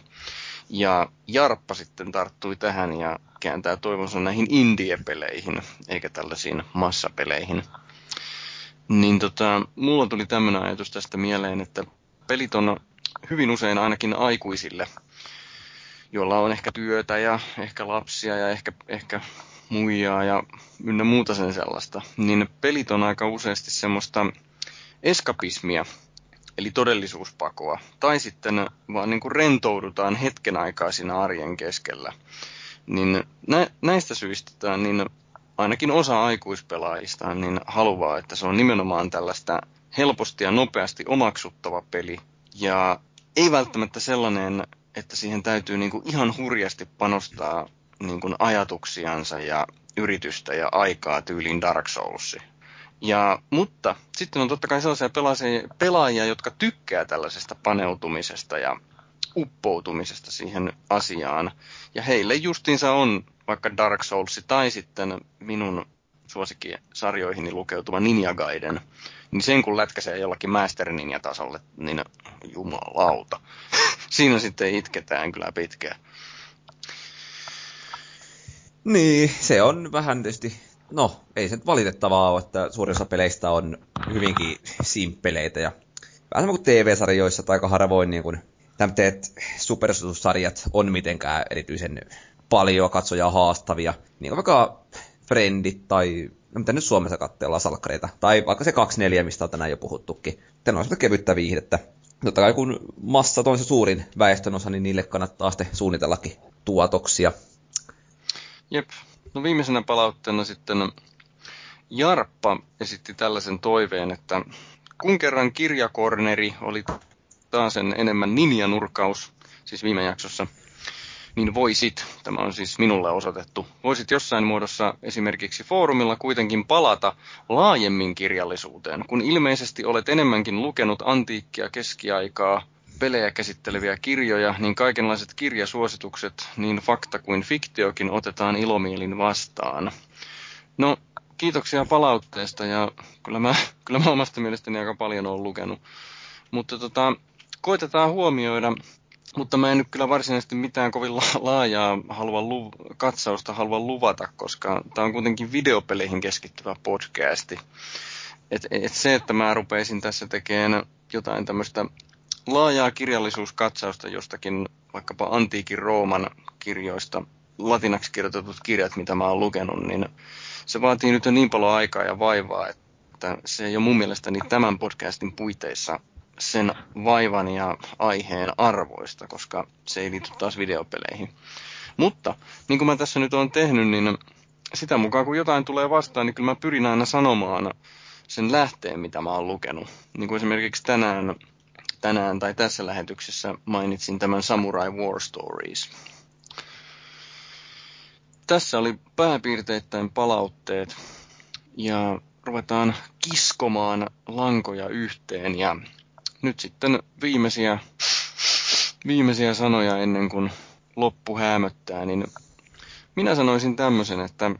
Ja Jarppa sitten tarttui tähän ja kääntää toivonsa näihin indie-peleihin, eikä tällaisiin massapeleihin. Niin tota, mulla tuli tämmöinen ajatus tästä mieleen, että pelit on hyvin usein ainakin aikuisille, joilla on ehkä työtä ja ehkä lapsia ja ehkä, ehkä muijaa ja ynnä muuta sen sellaista, niin pelit on aika useasti semmoista eskapismia, eli todellisuuspakoa, tai sitten vaan niin kuin rentoudutaan hetken aikaa siinä arjen keskellä. Niin nä, näistä syistä niin ainakin osa aikuispelaajista niin haluaa, että se on nimenomaan tällaista helposti ja nopeasti omaksuttava peli. Ja ei välttämättä sellainen, että siihen täytyy niin kuin ihan hurjasti panostaa niin kuin ajatuksiansa ja yritystä ja aikaa tyyliin Dark Souls. Ja, mutta sitten on totta kai sellaisia pelaajia, pelaajia, jotka tykkää tällaisesta paneutumisesta ja uppoutumisesta siihen asiaan. Ja heille justiinsa on vaikka Dark Souls tai sitten minun suosikkisarjoihini lukeutuva Ninja Gaiden, niin sen kun lätkäsee jollakin Master Ninja-tasolle, niin jumalauta. Siinä sitten itketään kyllä pitkään. Niin, se on vähän tietysti, no ei se nyt valitettavaa ole, että suurin osa peleistä on hyvinkin simppeleitä ja vähän kuin TV-sarjoissa tai aika harvoin niin kuin tämmöiset supersutussarjat on mitenkään erityisen paljon katsojaa haastavia. Niin kuin vaikka Friendit tai no mitä nyt Suomessa katsellaan salkkareita. Tai vaikka se 24, mistä on tänään jo puhuttukin. Tämä on kevyttä viihdettä. Totta kai kun massat on se suurin väestönosa, niin niille kannattaa sitten suunnitellakin tuotoksia. Jep. No viimeisenä palautteena sitten Jarppa esitti tällaisen toiveen, että kun kerran kirjakorneri oli taas sen enemmän ninjanurkaus, siis viime jaksossa, niin voisit, tämä on siis minulle osoitettu, voisit jossain muodossa esimerkiksi foorumilla kuitenkin palata laajemmin kirjallisuuteen, kun ilmeisesti olet enemmänkin lukenut antiikkia keskiaikaa, pelejä käsitteleviä kirjoja, niin kaikenlaiset kirjasuositukset, niin fakta kuin fiktiokin otetaan ilomielin vastaan. No, kiitoksia palautteesta ja kyllä mä, kyllä mä omasta mielestäni aika paljon olen lukenut. Mutta tota, koitetaan huomioida, mutta mä en nyt kyllä varsinaisesti mitään kovin laajaa halua lu- katsausta halua luvata, koska tämä on kuitenkin videopeleihin keskittyvä podcasti. Et, et se, että mä rupeisin tässä tekemään jotain tämmöistä laajaa kirjallisuuskatsausta jostakin vaikkapa antiikin Rooman kirjoista, latinaksi kirjoitetut kirjat, mitä mä oon lukenut, niin se vaatii nyt jo niin paljon aikaa ja vaivaa, että se ei ole mun mielestäni tämän podcastin puiteissa sen vaivan ja aiheen arvoista, koska se ei liity taas videopeleihin. Mutta, niin kuin mä tässä nyt olen tehnyt, niin sitä mukaan kun jotain tulee vastaan, niin kyllä mä pyrin aina sanomaan sen lähteen, mitä mä oon lukenut. Niin kuin esimerkiksi tänään, tänään tai tässä lähetyksessä mainitsin tämän Samurai War Stories. Tässä oli pääpiirteittäin palautteet ja ruvetaan kiskomaan lankoja yhteen ja nyt sitten viimeisiä, viimeisiä sanoja ennen kuin loppu hämöttää, niin minä sanoisin tämmöisen, että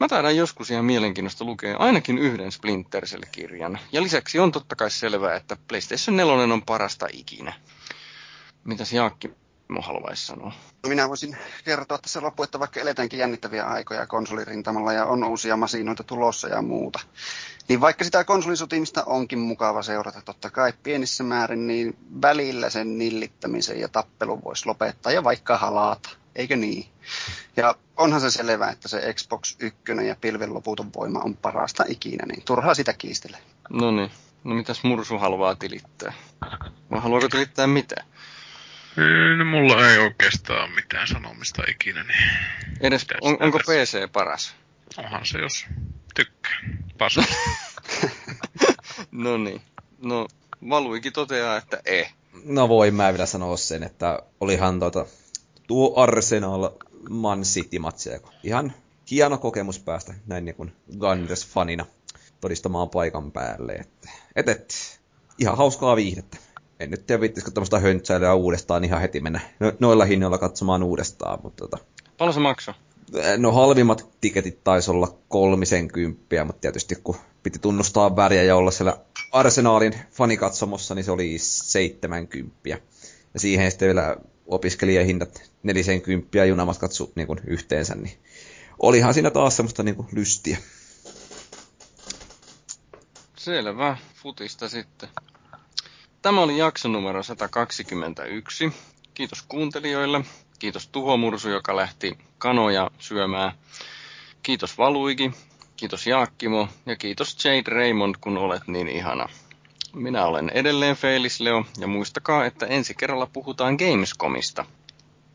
Mä taidan joskus ihan mielenkiinnosta lukea ainakin yhden Splinter Cell-kirjan. Ja lisäksi on totta kai selvää, että PlayStation 4 on parasta ikinä. Mitäs Jaakki mun haluaisi sanoa? No minä voisin kertoa tässä loppu, että vaikka eletäänkin jännittäviä aikoja konsolirintamalla ja on uusia masinoita tulossa ja muuta, niin vaikka sitä konsolisotimista onkin mukava seurata totta kai pienissä määrin, niin välillä sen nillittämisen ja tappelun voisi lopettaa ja vaikka halata eikö niin? Ja onhan se selvää, että se Xbox 1 ja pilven loputon voima on parasta ikinä, niin turhaa sitä kiistele. No niin, no mitäs Mursu haluaa tilittää? Vai haluaako tilittää mitä? No, mulla ei oikeastaan mitään sanomista ikinä. Niin Edes, on, onko PC paras? Onhan se, jos tykkää. Paska. no niin. No, Valuikin toteaa, että ei. No voin mä vielä sanoa sen, että olihan tota, tuo Arsenal Man City-matsia. Ihan hieno kokemus päästä näin niin kuin Gunners-fanina todistamaan paikan päälle. Että, et, et, ihan hauskaa viihdettä. En nyt tiedä viittisikö tämmöistä höntsäilyä uudestaan ihan heti mennä no, noilla hinnoilla katsomaan uudestaan. Mutta tota, Paljon se maksaa? No halvimmat tiketit taisi olla kolmisen kymppiä, mutta tietysti kun piti tunnustaa väriä ja olla siellä Arsenaalin fanikatsomossa, niin se oli 70. Ja siihen sitten vielä opiskelijahinnat 40 junamatkat su, niin kuin yhteensä, niin olihan siinä taas semmoista niin kuin lystiä. Selvä, futista sitten. Tämä oli jakso numero 121. Kiitos kuuntelijoille. Kiitos Tuho Mursu, joka lähti kanoja syömään. Kiitos Valuigi. Kiitos Jaakkimo. Ja kiitos Jade Raymond, kun olet niin ihana. Minä olen edelleen Felis Leo, ja muistakaa, että ensi kerralla puhutaan Gamescomista.